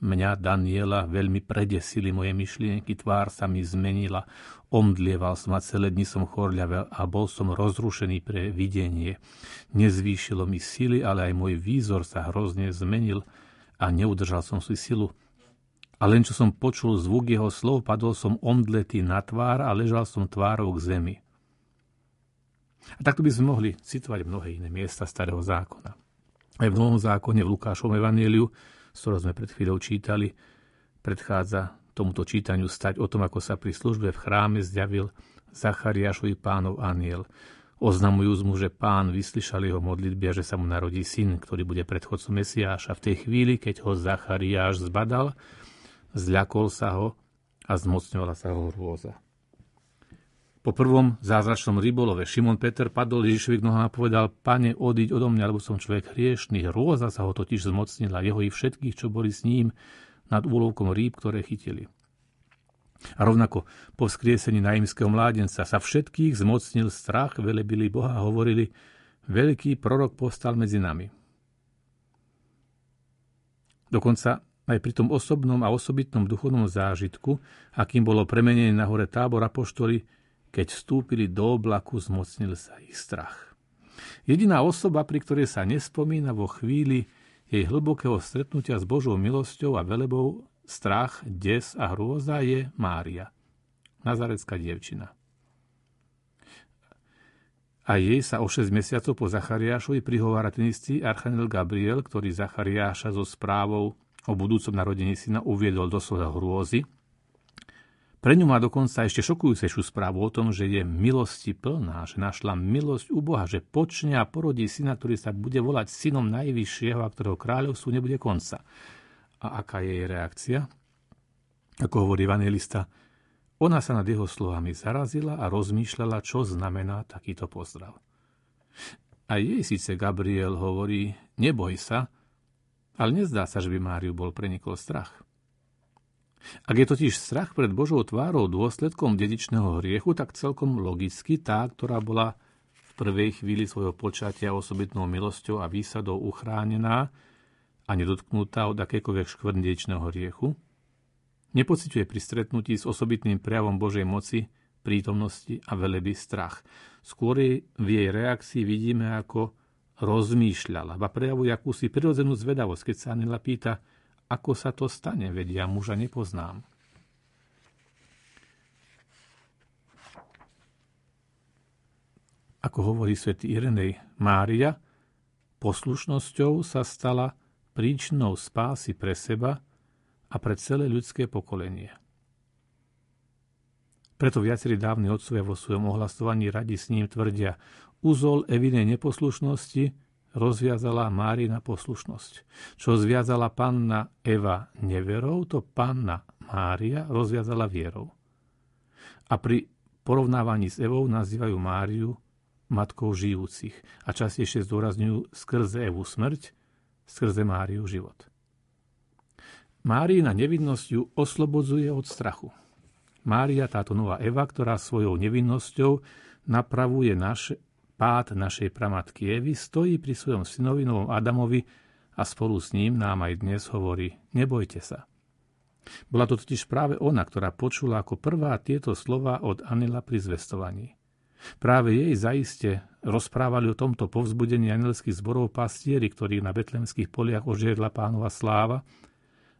Mňa, Daniela, veľmi predesili moje myšlienky, tvár sa mi zmenila, omdlieval som a celé dni som chorľavel a bol som rozrušený pre videnie. Nezvýšilo mi sily, ale aj môj výzor sa hrozne zmenil a neudržal som si silu. A len čo som počul zvuk jeho slov, padol som omdletý na tvár a ležal som tvárou k zemi. A takto by sme mohli citovať mnohé iné miesta Starého zákona. Aj v Novom zákone v Lukášovom evaníliu z ktorého sme pred chvíľou čítali, predchádza tomuto čítaniu stať o tom, ako sa pri službe v chráme zjavil Zachariášovi pánov aniel. Oznamujúc mu, že pán vyslyšal jeho modlitby a že sa mu narodí syn, ktorý bude predchodcom Mesiáša. V tej chvíli, keď ho Zachariáš zbadal, zľakol sa ho a zmocňovala sa ho hrôza. Po prvom zázračnom rybolove Šimon Peter padol Ježišovi k nohám a povedal, pane, odiť odo mňa, lebo som človek hriešný. Hrôza sa ho totiž zmocnila, jeho i všetkých, čo boli s ním nad úlovkom rýb, ktoré chytili. A rovnako po vzkriesení naimského mládenca sa všetkých zmocnil strach, velebili Boha a hovorili, veľký prorok postal medzi nami. Dokonca aj pri tom osobnom a osobitnom duchovnom zážitku, akým bolo premenenie na hore tábor apoštoli, keď vstúpili do oblaku, zmocnil sa ich strach. Jediná osoba, pri ktorej sa nespomína vo chvíli jej hlbokého stretnutia s Božou milosťou a velebou strach, des a hrôza je Mária, nazarecká dievčina. A jej sa o 6 mesiacov po Zachariášovi prihovára ten istý Archaniel Gabriel, ktorý Zachariáša so správou o budúcom narodení syna uviedol do svojho hrôzy, pre ňu má dokonca ešte šokujúcejšiu správu o tom, že je milosti plná, že našla milosť u Boha, že počne a porodí syna, ktorý sa bude volať synom najvyššieho a ktorého kráľovstvu nebude konca. A aká je jej reakcia? Ako hovorí evangelista, ona sa nad jeho slovami zarazila a rozmýšľala, čo znamená takýto pozdrav. A jej síce Gabriel hovorí, neboj sa, ale nezdá sa, že by Máriu bol prenikol strach. Ak je totiž strach pred Božou tvárou dôsledkom dedičného hriechu, tak celkom logicky tá, ktorá bola v prvej chvíli svojho počatia osobitnou milosťou a výsadou uchránená a nedotknutá od akékoľvek škvrn dedičného hriechu, nepociťuje pri stretnutí s osobitným prejavom Božej moci prítomnosti a veleby strach. Skôr v jej reakcii vidíme, ako rozmýšľala, ba prejavuje akúsi prirodzenú zvedavosť, keď sa Anila pýta, ako sa to stane, vedia muža nepoznám. Ako hovorí svätý Irenej, Mária poslušnosťou sa stala príčnou spásy pre seba a pre celé ľudské pokolenie. Preto viacerí dávni otcovia vo svojom ohlasovaní radi s ním tvrdia, úzol evinej neposlušnosti rozviazala Márina poslušnosť. Čo zviazala panna Eva neverou, to panna Mária rozviazala vierou. A pri porovnávaní s Evou nazývajú Máriu matkou žijúcich a častejšie zdôrazňujú skrze Evu smrť, skrze Máriu život. Márina nevinnosť ju oslobodzuje od strachu. Mária, táto nová Eva, ktorá svojou nevinnosťou napravuje naš, pád našej pramatky Evy, stojí pri svojom synovi novom Adamovi a spolu s ním nám aj dnes hovorí, nebojte sa. Bola to totiž práve ona, ktorá počula ako prvá tieto slova od Anila pri zvestovaní. Práve jej zaiste rozprávali o tomto povzbudení anielských zborov pastieri, ktorí na betlemských poliach ožiedla pánova sláva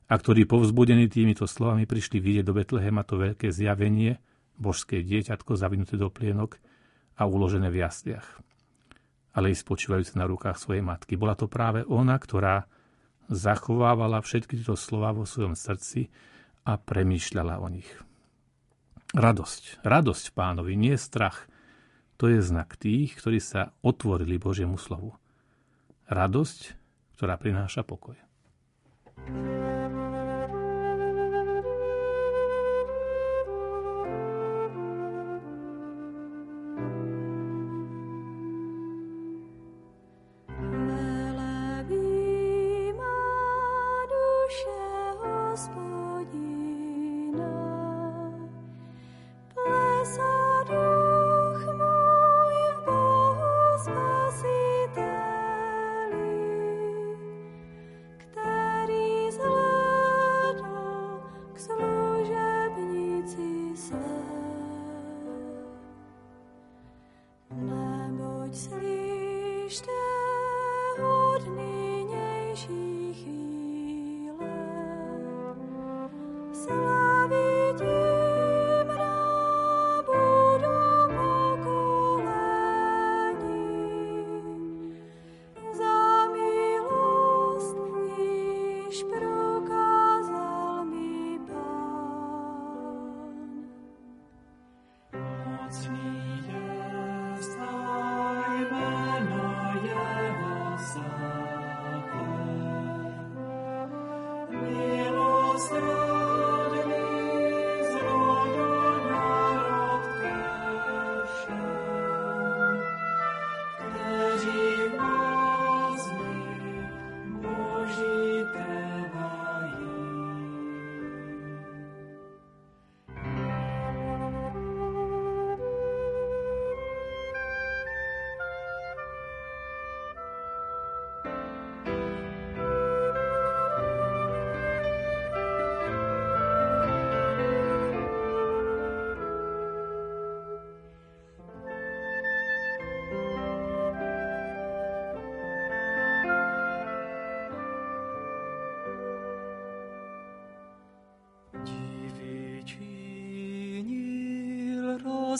a ktorí povzbudení týmito slovami prišli vidieť do Betlehema to veľké zjavenie, božské dieťatko zavinuté do plienok a uložené v jasliach. Ale i spočívajúce na rukách svojej matky. Bola to práve ona, ktorá zachovávala všetky tieto slova vo svojom srdci a premýšľala o nich. Radosť, radosť pánovi, nie strach. To je znak tých, ktorí sa otvorili Božiemu slovu. Radosť, ktorá prináša pokoj. thank you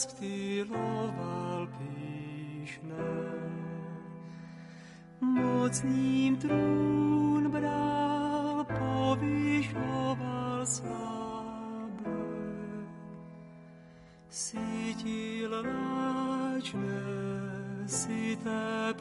rozptýloval píšne. Mocným trún bral, povyšoval slabé. Sítil lačné, si te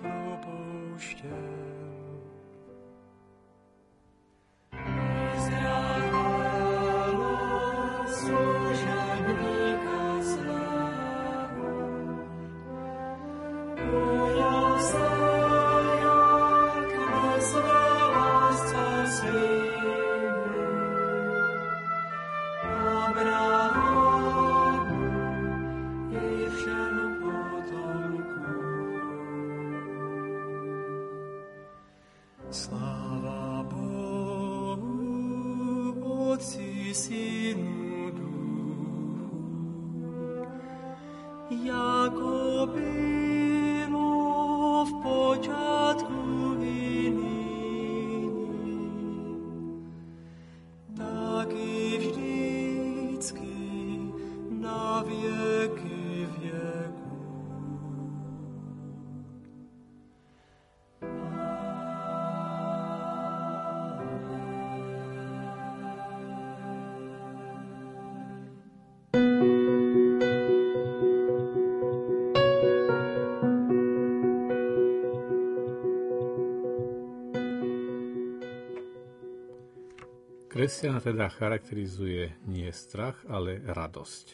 Kresťana teda charakterizuje nie strach, ale radosť.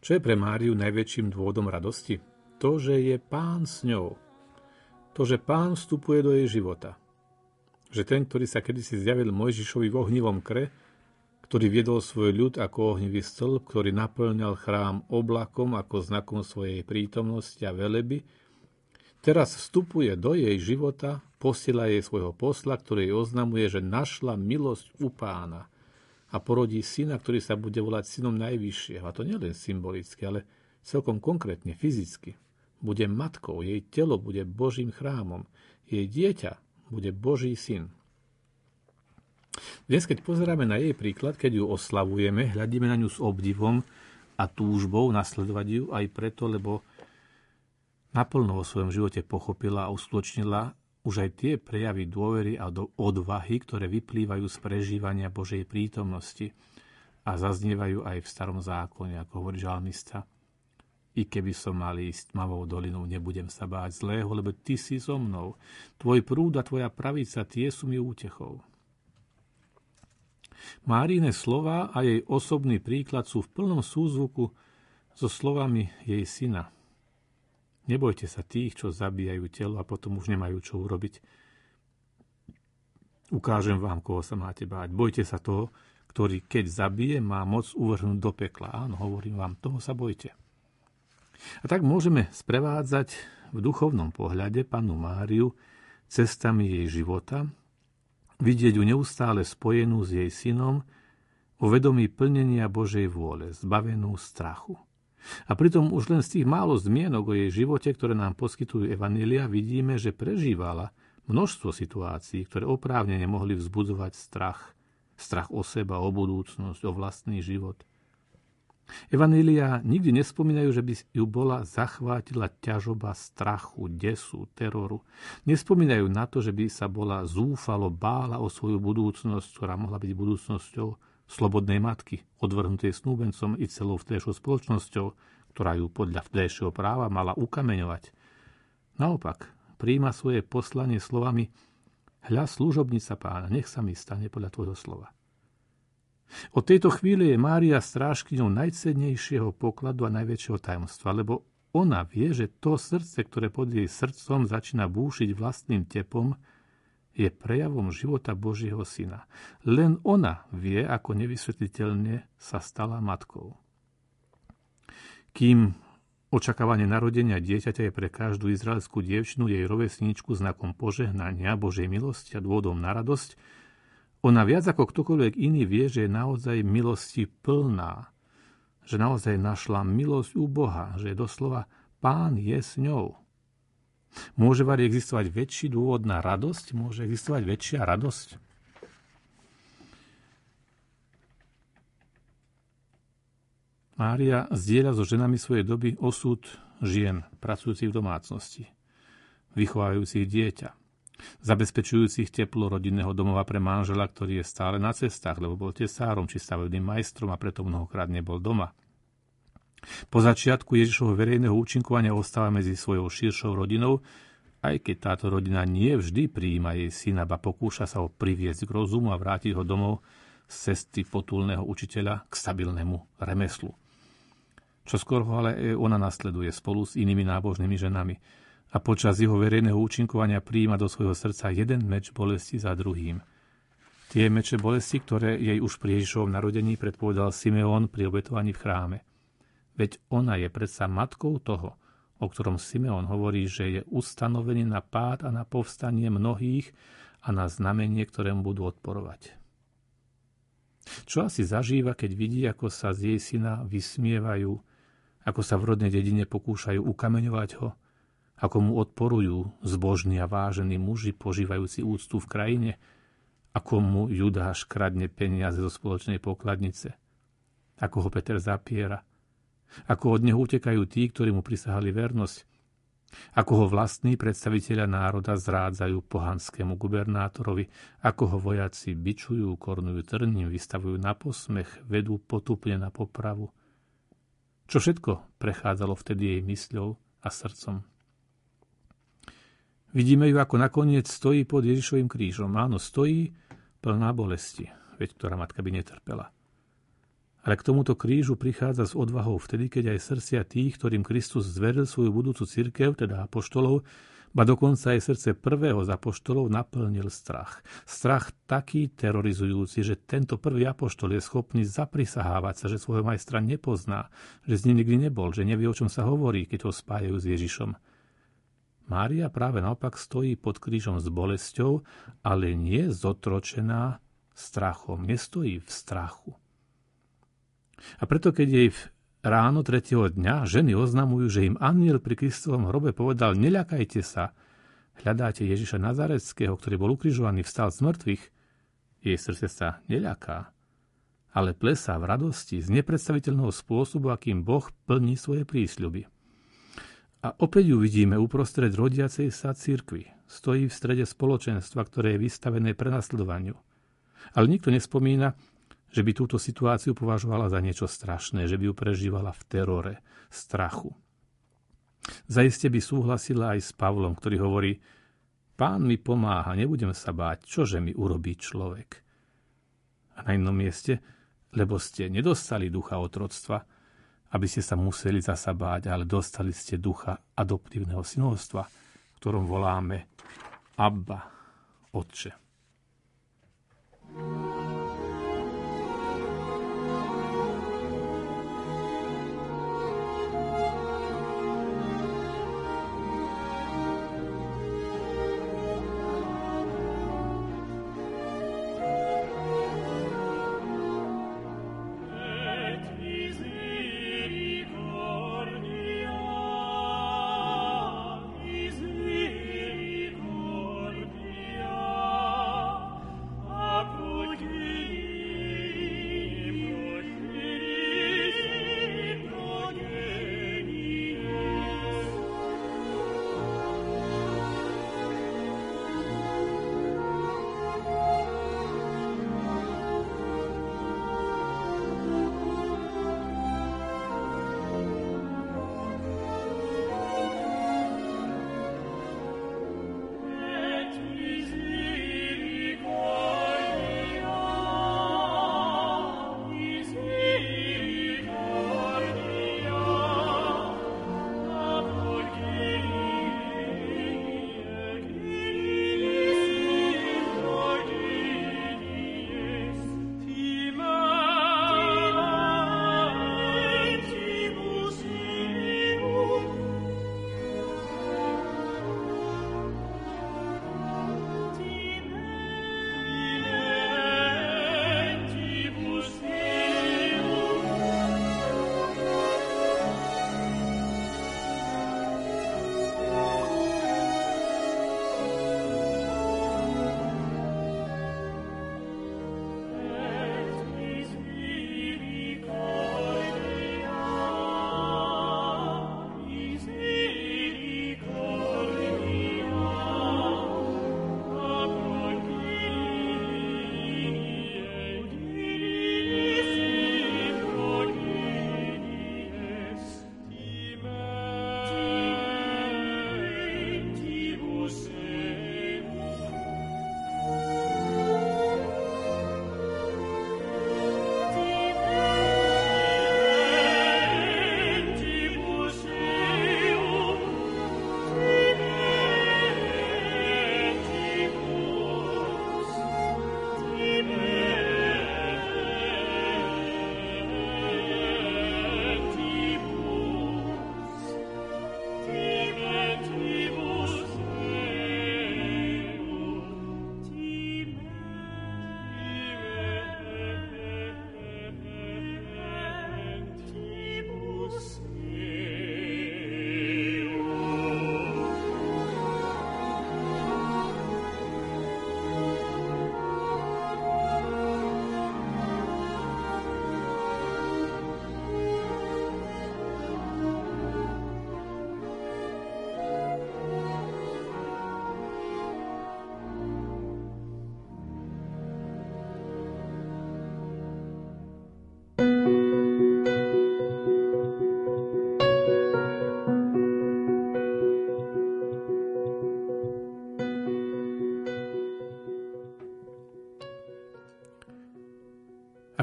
Čo je pre Máriu najväčším dôvodom radosti? To, že je pán s ňou. To, že pán vstupuje do jej života. Že ten, ktorý sa kedysi zjavil Mojžišovi v ohnivom kre, ktorý viedol svoj ľud ako ohnivý stĺp, ktorý naplňal chrám oblakom ako znakom svojej prítomnosti a veleby, teraz vstupuje do jej života posiela jej svojho posla, ktorý jej oznamuje, že našla milosť u pána a porodí syna, ktorý sa bude volať synom najvyššieho. A to nielen symbolicky, ale celkom konkrétne, fyzicky. Bude matkou, jej telo bude Božím chrámom, jej dieťa bude Boží syn. Dnes, keď pozeráme na jej príklad, keď ju oslavujeme, hľadíme na ňu s obdivom a túžbou nasledovať ju aj preto, lebo naplno vo svojom živote pochopila a uskutočnila už aj tie prejavy dôvery a odvahy, ktoré vyplývajú z prežívania Božej prítomnosti a zaznievajú aj v starom zákone, ako hovorí žalmista. I keby som mal ísť tmavou dolinou, nebudem sa báť zlého, lebo ty si so mnou. Tvoj prúd a tvoja pravica, tie sú mi útechou. Márine slova a jej osobný príklad sú v plnom súzvuku so slovami jej syna – Nebojte sa tých, čo zabíjajú telo a potom už nemajú čo urobiť. Ukážem vám, koho sa máte báť. Bojte sa toho, ktorý keď zabije, má moc uvrhnúť do pekla. Áno, hovorím vám, toho sa bojte. A tak môžeme sprevádzať v duchovnom pohľade panu Máriu cestami jej života, vidieť ju neustále spojenú s jej synom, o vedomí plnenia Božej vôle, zbavenú strachu. A pritom už len z tých málo zmienok o jej živote, ktoré nám poskytujú Evanília, vidíme, že prežívala množstvo situácií, ktoré oprávne nemohli vzbudzovať strach. Strach o seba, o budúcnosť, o vlastný život. Evanília nikdy nespomínajú, že by ju bola zachvátila ťažoba strachu, desu, teroru. Nespomínajú na to, že by sa bola zúfalo bála o svoju budúcnosť, ktorá mohla byť budúcnosťou slobodnej matky, odvrhnutej snúbencom i celou vtedajšou spoločnosťou, ktorá ju podľa vtedajšieho práva mala ukameňovať. Naopak, príjma svoje poslanie slovami Hľa služobnica pána, nech sa mi stane podľa tvojho slova. Od tejto chvíle je Mária strážkyňou najcennejšieho pokladu a najväčšieho tajomstva, lebo ona vie, že to srdce, ktoré pod jej srdcom začína búšiť vlastným tepom, je prejavom života Božieho syna. Len ona vie, ako nevysvetliteľne sa stala matkou. Kým očakávanie narodenia dieťaťa je pre každú izraelskú dievčinu jej rovesničku znakom požehnania, Božej milosti a dôvodom na radosť, ona viac ako ktokoľvek iný vie, že je naozaj milosti plná, že naozaj našla milosť u Boha, že je doslova Pán je s ňou. Môže vari existovať väčší dôvod na radosť? Môže existovať väčšia radosť? Mária zdieľa so ženami svojej doby osud žien, pracujúcich v domácnosti, vychovávajúcich dieťa, zabezpečujúcich teplo rodinného domova pre manžela, ktorý je stále na cestách, lebo bol tesárom či stavebným majstrom a preto mnohokrát nebol doma – po začiatku Ježišovho verejného účinkovania ostáva medzi svojou širšou rodinou, aj keď táto rodina nie vždy prijíma jej syna, ba pokúša sa ho priviesť k rozumu a vrátiť ho domov z cesty potulného učiteľa k stabilnému remeslu. Čo skôr ho ale ona nasleduje spolu s inými nábožnými ženami a počas jeho verejného účinkovania prijíma do svojho srdca jeden meč bolesti za druhým. Tie meče bolesti, ktoré jej už pri Ježišovom narodení predpovedal Simeón pri obetovaní v chráme. Veď ona je predsa matkou toho, o ktorom Simeon hovorí, že je ustanovený na pád a na povstanie mnohých a na znamenie, ktorému budú odporovať. Čo asi zažíva, keď vidí, ako sa z jej syna vysmievajú ako sa v rodnej dedine pokúšajú ukameňovať ho, ako mu odporujú zbožní a vážení muži požívajúci úctu v krajine, ako mu Judáš kradne peniaze zo spoločnej pokladnice, ako ho Peter zapiera, ako od neho utekajú tí, ktorí mu prisahali vernosť, ako ho vlastní predstaviteľa národa zrádzajú pohanskému gubernátorovi, ako ho vojaci bičujú, kornujú trním, vystavujú na posmech, vedú potupne na popravu. Čo všetko prechádzalo vtedy jej mysľou a srdcom. Vidíme ju, ako nakoniec stojí pod Ježišovým krížom. Áno, stojí plná bolesti, veď ktorá matka by netrpela. Ale k tomuto krížu prichádza s odvahou vtedy, keď aj srdcia tých, ktorým Kristus zveril svoju budúcu cirkev, teda apoštolov, ba dokonca aj srdce prvého z apoštolov naplnil strach. Strach taký terorizujúci, že tento prvý apoštol je schopný zaprisahávať sa, že svojho majstra nepozná, že z ním nikdy nebol, že nevie, o čom sa hovorí, keď ho spájajú s Ježišom. Mária práve naopak stojí pod krížom s bolesťou, ale nie zotročená strachom, nestojí v strachu. A preto, keď jej ráno tretieho dňa ženy oznamujú, že im aniel pri Kristovom hrobe povedal, neľakajte sa, hľadáte Ježiša Nazareckého, ktorý bol ukrižovaný, vstal z mŕtvych, jej srdce sa neľaká, ale plesá v radosti z nepredstaviteľného spôsobu, akým Boh plní svoje prísľuby. A opäť ju vidíme uprostred rodiacej sa cirkvi. Stojí v strede spoločenstva, ktoré je vystavené prenasledovaniu. Ale nikto nespomína, že by túto situáciu považovala za niečo strašné, že by ju prežívala v terore, strachu. Zaiste by súhlasila aj s Pavlom, ktorý hovorí, pán mi pomáha, nebudem sa báť, čože mi urobí človek. A na inom mieste, lebo ste nedostali ducha otroctva, aby ste sa museli zasa báť, ale dostali ste ducha adoptívneho synovstva, ktorom voláme Abba, Otče. thank you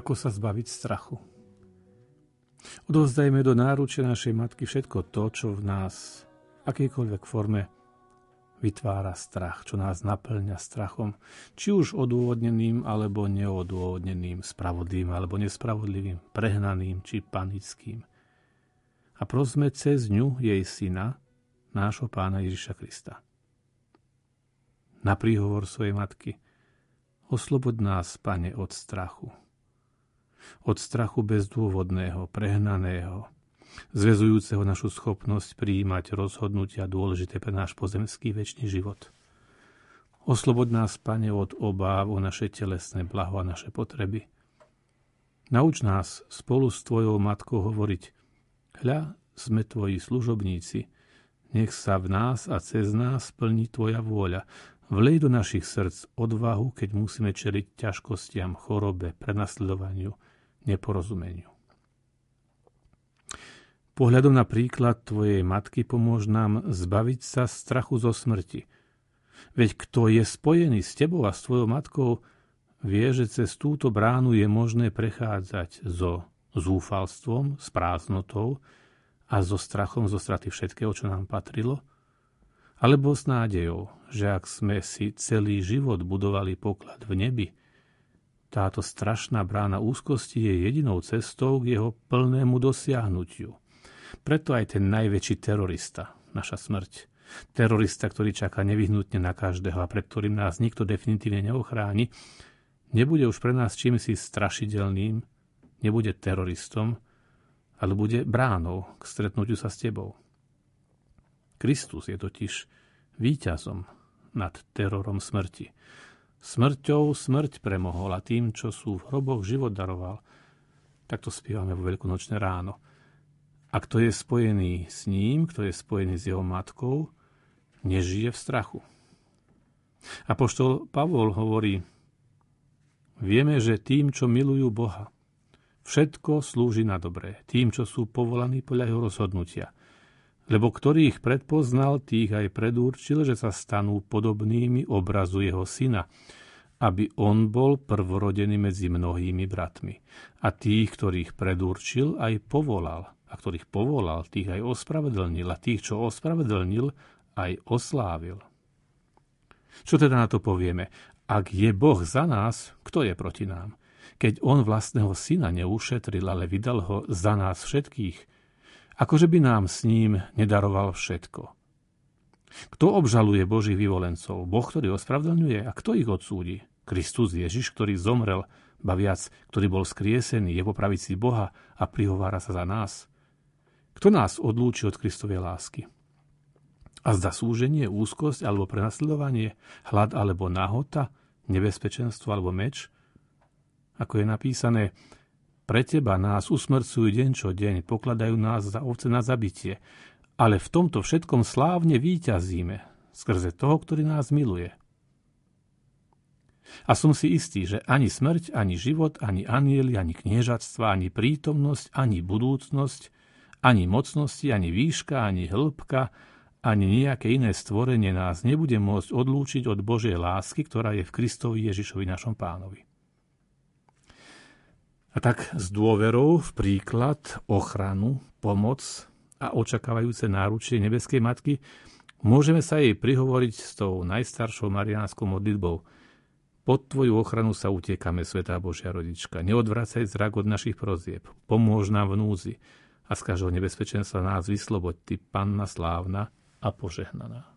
Ako sa zbaviť strachu? Odovzdajme do náručia našej matky všetko to, čo v nás, akejkoľvek forme, vytvára strach, čo nás naplňa strachom, či už odôvodneným alebo neodôvodneným, spravodlivým alebo nespravodlivým, prehnaným či panickým. A prosme cez ňu jej syna, nášho pána Ježiša Krista. Na príhovor svojej matky, oslobod nás, pane, od strachu. Od strachu bezdôvodného, prehnaného, zväzujúceho našu schopnosť prijímať rozhodnutia dôležité pre náš pozemský väčší život. Oslobod nás, Pane, od obáv o naše telesné blaho a naše potreby. Nauč nás spolu s Tvojou matkou hovoriť Hľa, sme Tvoji služobníci, nech sa v nás a cez nás plní Tvoja vôľa. Vlej do našich srdc odvahu, keď musíme čeliť ťažkostiam, chorobe, prenasledovaniu, neporozumeniu. Pohľadom na príklad tvojej matky pomôž nám zbaviť sa strachu zo smrti. Veď kto je spojený s tebou a s tvojou matkou, vie, že cez túto bránu je možné prechádzať so zúfalstvom, s prázdnotou a so strachom zo straty všetkého, čo nám patrilo, alebo s nádejou, že ak sme si celý život budovali poklad v nebi, táto strašná brána úzkosti je jedinou cestou k jeho plnému dosiahnutiu – preto aj ten najväčší terorista, naša smrť, terorista, ktorý čaká nevyhnutne na každého a pred ktorým nás nikto definitívne neochráni, nebude už pre nás čím si strašidelným, nebude teroristom, ale bude bránou k stretnutiu sa s tebou. Kristus je totiž víťazom nad terorom smrti. Smrťou smrť premohol a tým, čo sú v hroboch život daroval. Takto spievame vo veľkonočné ráno. A kto je spojený s ním, kto je spojený s jeho matkou, nežije v strachu. Apoštol Pavol hovorí, vieme, že tým, čo milujú Boha, všetko slúži na dobré, tým, čo sú povolaní podľa jeho rozhodnutia. Lebo ktorých predpoznal, tých aj predurčil, že sa stanú podobnými obrazu jeho syna, aby on bol prvorodený medzi mnohými bratmi. A tých, ktorých predurčil, aj povolal a ktorých povolal, tých aj ospravedlnil a tých, čo ospravedlnil, aj oslávil. Čo teda na to povieme? Ak je Boh za nás, kto je proti nám? Keď on vlastného syna neušetril, ale vydal ho za nás všetkých, akože by nám s ním nedaroval všetko. Kto obžaluje Božích vyvolencov? Boh, ktorý ospravedlňuje? A kto ich odsúdi? Kristus Ježiš, ktorý zomrel, ba viac, ktorý bol skriesený, je po pravici Boha a prihovára sa za nás. Kto nás odlúči od Kristovej lásky? A zda súženie, úzkosť alebo prenasledovanie, hlad alebo nahota, nebezpečenstvo alebo meč? Ako je napísané, pre teba nás usmrcujú deň čo deň, pokladajú nás za ovce na zabitie, ale v tomto všetkom slávne výťazíme, skrze toho, ktorý nás miluje. A som si istý, že ani smrť, ani život, ani anieli, ani kniežatstva, ani prítomnosť, ani budúcnosť, ani mocnosti, ani výška, ani hĺbka, ani nejaké iné stvorenie nás nebude môcť odlúčiť od Božej lásky, ktorá je v Kristovi Ježišovi našom pánovi. A tak s dôverou v príklad, ochranu, pomoc a očakávajúce náručie nebeskej matky môžeme sa jej prihovoriť s tou najstaršou mariánskou modlitbou. Pod Tvoju ochranu sa utiekame, Svetá Božia rodička. Neodvracaj zrak od našich prozieb. Pomôž nám v núzi a z každého nebezpečenstva nás vysloboď, Ty, Panna slávna a požehnaná.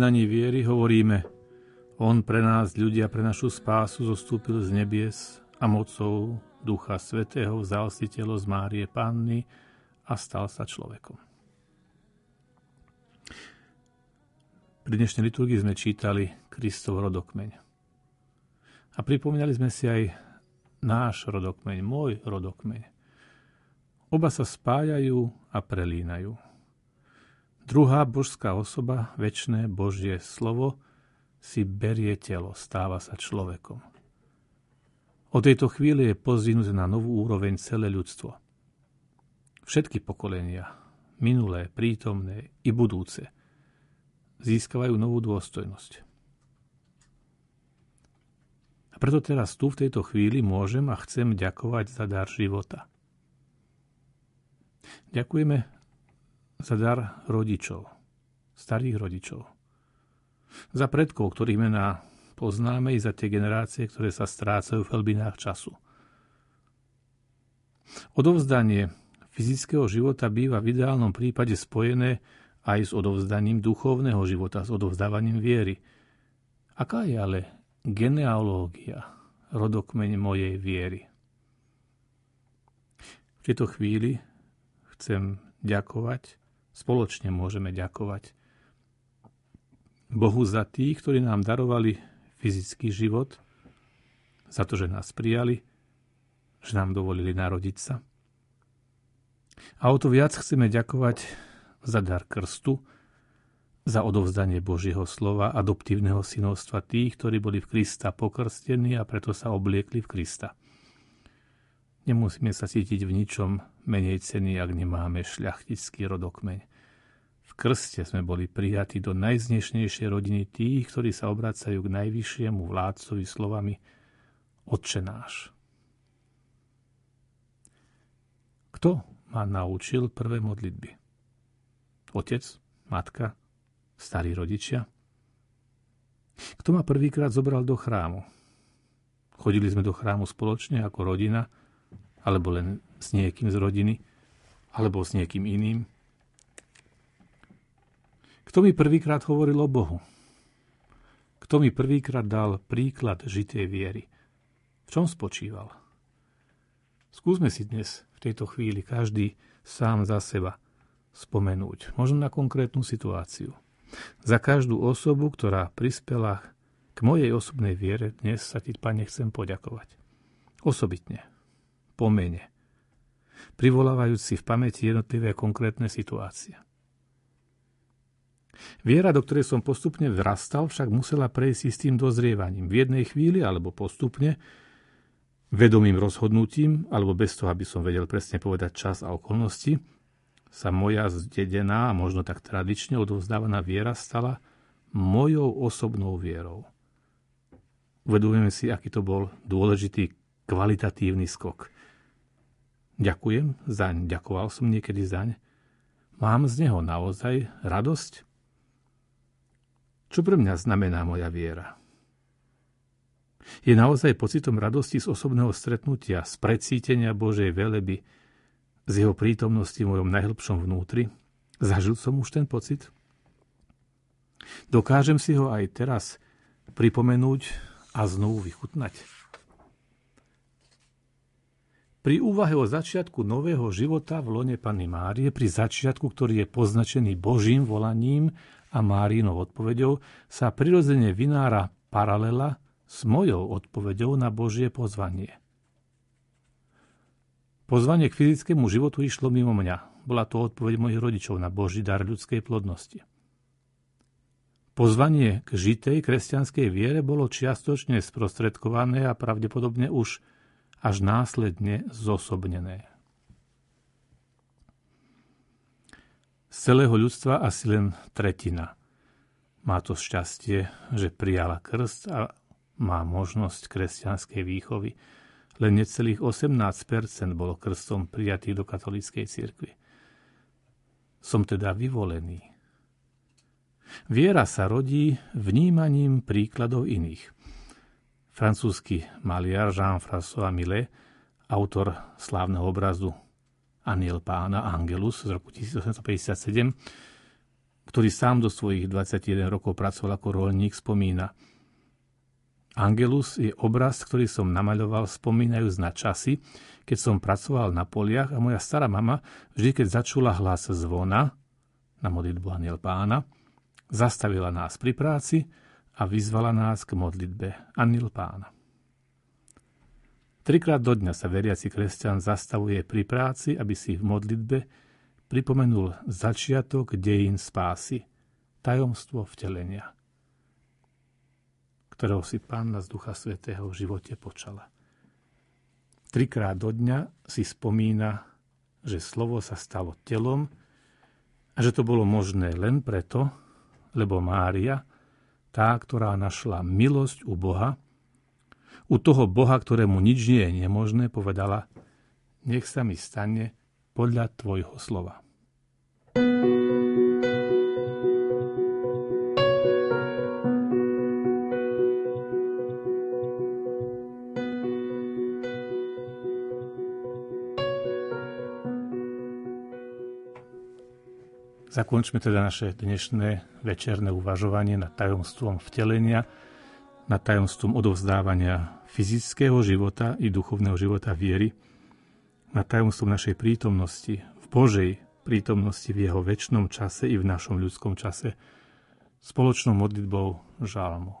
Vyznaní viery hovoríme On pre nás, ľudia, pre našu spásu zostúpil z nebies a mocou Ducha Svetého vzal si telo z Márie Panny a stal sa človekom. Pri dnešnej liturgii sme čítali Kristov rodokmeň. A pripomínali sme si aj náš rodokmeň, môj rodokmeň. Oba sa spájajú a prelínajú. Druhá božská osoba, väčšné Božie slovo, si berie telo, stáva sa človekom. O tejto chvíli je pozvinuté na novú úroveň celé ľudstvo. Všetky pokolenia, minulé, prítomné i budúce, získavajú novú dôstojnosť. A preto teraz tu v tejto chvíli môžem a chcem ďakovať za dar života. Ďakujeme za dar rodičov, starých rodičov. Za predkov, ktorých mená poznáme i za tie generácie, ktoré sa strácajú v hlbinách času. Odovzdanie fyzického života býva v ideálnom prípade spojené aj s odovzdaním duchovného života, s odovzdávaním viery. Aká je ale genealógia, rodokmeň mojej viery? V tejto chvíli chcem ďakovať Spoločne môžeme ďakovať Bohu za tých, ktorí nám darovali fyzický život, za to, že nás prijali, že nám dovolili narodiť sa. A o to viac chceme ďakovať za dar krstu, za odovzdanie Božieho slova, adoptívneho synovstva tých, ktorí boli v Krista pokrstení a preto sa obliekli v Krista. Nemusíme sa cítiť v ničom menej ceny, ak nemáme šľachtický rodokmeň. V krste sme boli prijatí do najznešnejšej rodiny tých, ktorí sa obracajú k najvyššiemu vládcovi slovami Otče náš. Kto ma naučil prvé modlitby? Otec, matka, starí rodičia? Kto ma prvýkrát zobral do chrámu? Chodili sme do chrámu spoločne ako rodina, alebo len s niekým z rodiny, alebo s niekým iným? Kto mi prvýkrát hovoril o Bohu? Kto mi prvýkrát dal príklad žitej viery? V čom spočíval? Skúsme si dnes v tejto chvíli každý sám za seba spomenúť, možno na konkrétnu situáciu. Za každú osobu, ktorá prispela k mojej osobnej viere, dnes sa ti, Pane, chcem poďakovať. Osobitne, po mene, si v pamäti jednotlivé konkrétne situácie. Viera, do ktorej som postupne vrastal, však musela prejsť s tým dozrievaním. V jednej chvíli, alebo postupne, vedomým rozhodnutím, alebo bez toho, aby som vedel presne povedať čas a okolnosti, sa moja zdedená a možno tak tradične odovzdávaná viera stala mojou osobnou vierou. Uvedujeme si, aký to bol dôležitý kvalitatívny skok. Ďakujem zaň, ďakoval som niekedy zaň. Mám z neho naozaj radosť? Čo pre mňa znamená moja viera? Je naozaj pocitom radosti z osobného stretnutia, z precítenia Božej veleby, z jeho prítomnosti v mojom najhlbšom vnútri? Zažil som už ten pocit? Dokážem si ho aj teraz pripomenúť a znovu vychutnať? Pri úvahe o začiatku nového života v lone Panny Márie, pri začiatku, ktorý je poznačený Božím volaním a Márinou odpovedou sa prirodzene vynára paralela s mojou odpovedou na Božie pozvanie. Pozvanie k fyzickému životu išlo mimo mňa. Bola to odpoveď mojich rodičov na Boží dar ľudskej plodnosti. Pozvanie k žitej kresťanskej viere bolo čiastočne sprostredkované a pravdepodobne už až následne zosobnené. Z celého ľudstva asi len tretina. Má to šťastie, že prijala krst a má možnosť kresťanskej výchovy. Len necelých 18% bolo krstom prijatých do katolíckej cirkvi. Som teda vyvolený. Viera sa rodí vnímaním príkladov iných. Francúzsky maliar Jean-François Millet, autor slávneho obrazu Aniel pána Angelus z roku 1857, ktorý sám do svojich 21 rokov pracoval ako rolník, spomína Angelus je obraz, ktorý som namaľoval spomínajúc na časy, keď som pracoval na poliach a moja stará mama vždy, keď začula hlas zvona na modlitbu Aniel pána, zastavila nás pri práci a vyzvala nás k modlitbe Aniel pána. Trikrát do dňa sa veriaci kresťan zastavuje pri práci, aby si v modlitbe pripomenul začiatok dejín spásy, tajomstvo vtelenia – ktorého si Pána z Ducha Svetého v živote počala. Trikrát do dňa si spomína, že slovo sa stalo telom a že to bolo možné len preto, lebo Mária, tá, ktorá našla milosť u Boha, u toho Boha, ktorému nič nie je nemožné, povedala, nech sa mi stane podľa tvojho slova. Zakončme teda naše dnešné večerné uvažovanie nad tajomstvom vtelenia, nad tajomstvom odovzdávania fyzického života i duchovného života viery, nad tajomstvom našej prítomnosti, v Božej prítomnosti v jeho väčšnom čase i v našom ľudskom čase, spoločnou modlitbou žalmu.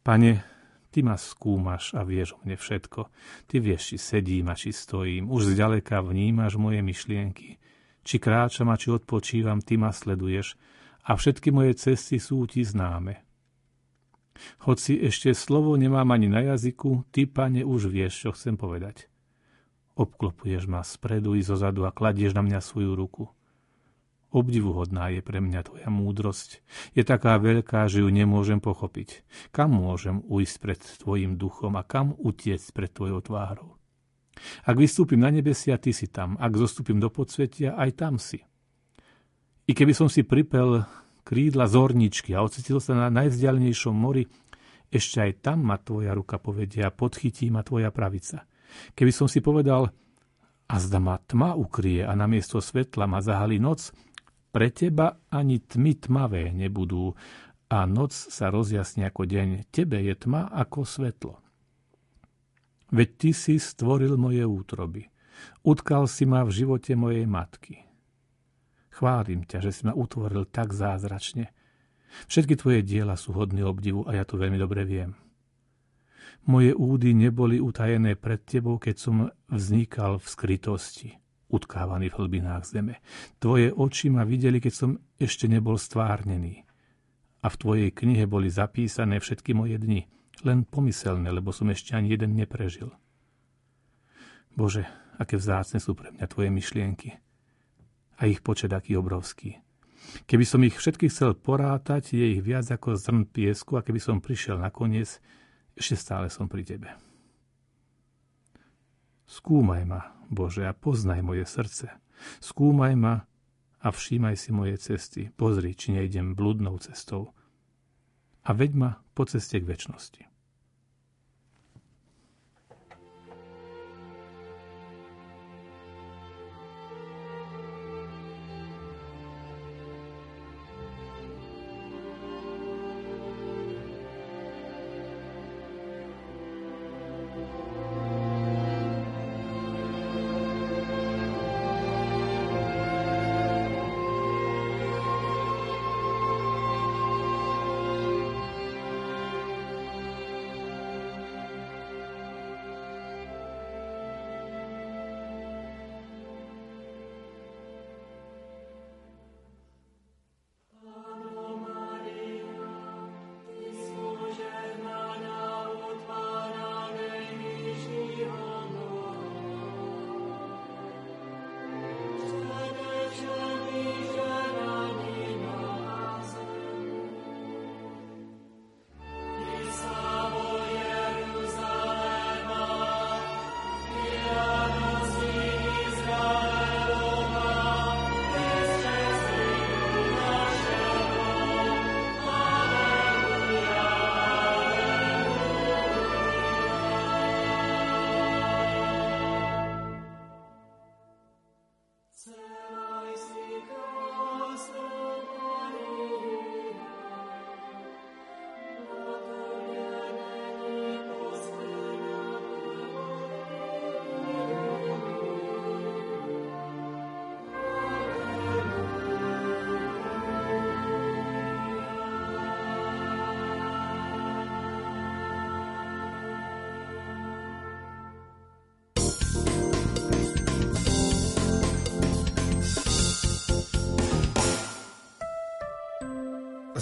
Pane, Ty ma skúmaš a vieš o mne všetko. Ty vieš, či sedím a či stojím. Už zďaleka vnímaš moje myšlienky. Či kráčam a či odpočívam, ty ma sleduješ a všetky moje cesty sú ti známe. Hoci ešte slovo nemám ani na jazyku, ty, pane, už vieš, čo chcem povedať. Obklopuješ ma spredu i zozadu a kladieš na mňa svoju ruku. Obdivuhodná je pre mňa tvoja múdrosť. Je taká veľká, že ju nemôžem pochopiť. Kam môžem ujsť pred tvojim duchom a kam utiecť pred tvojou tvárou? Ak vystúpim na nebesia, ty si tam. Ak zostúpim do podsvetia, aj tam si. I keby som si pripel krídla zorničky a ocitil sa na najvzdialenejšom mori, ešte aj tam ma tvoja ruka povedia a podchytí ma tvoja pravica. Keby som si povedal, a zda ma tma ukrie a namiesto svetla ma zahalí noc, pre teba ani tmy tmavé nebudú a noc sa rozjasní ako deň. Tebe je tma ako svetlo. Veď ty si stvoril moje útroby. Utkal si ma v živote mojej matky. Chválim ťa, že si ma utvoril tak zázračne. Všetky tvoje diela sú hodné obdivu a ja to veľmi dobre viem. Moje údy neboli utajené pred tebou, keď som vznikal v skrytosti, utkávaný v hlbinách zeme. Tvoje oči ma videli, keď som ešte nebol stvárnený. A v tvojej knihe boli zapísané všetky moje dni – len pomyselné, lebo som ešte ani jeden neprežil. Bože, aké vzácne sú pre mňa Tvoje myšlienky. A ich počet aký obrovský. Keby som ich všetkých chcel porátať, je ich viac ako zrn piesku a keby som prišiel nakoniec, ešte stále som pri Tebe. Skúmaj ma, Bože, a poznaj moje srdce. Skúmaj ma a všímaj si moje cesty. Pozri, či nejdem bludnou cestou. A veď ma po ceste k väčšnosti.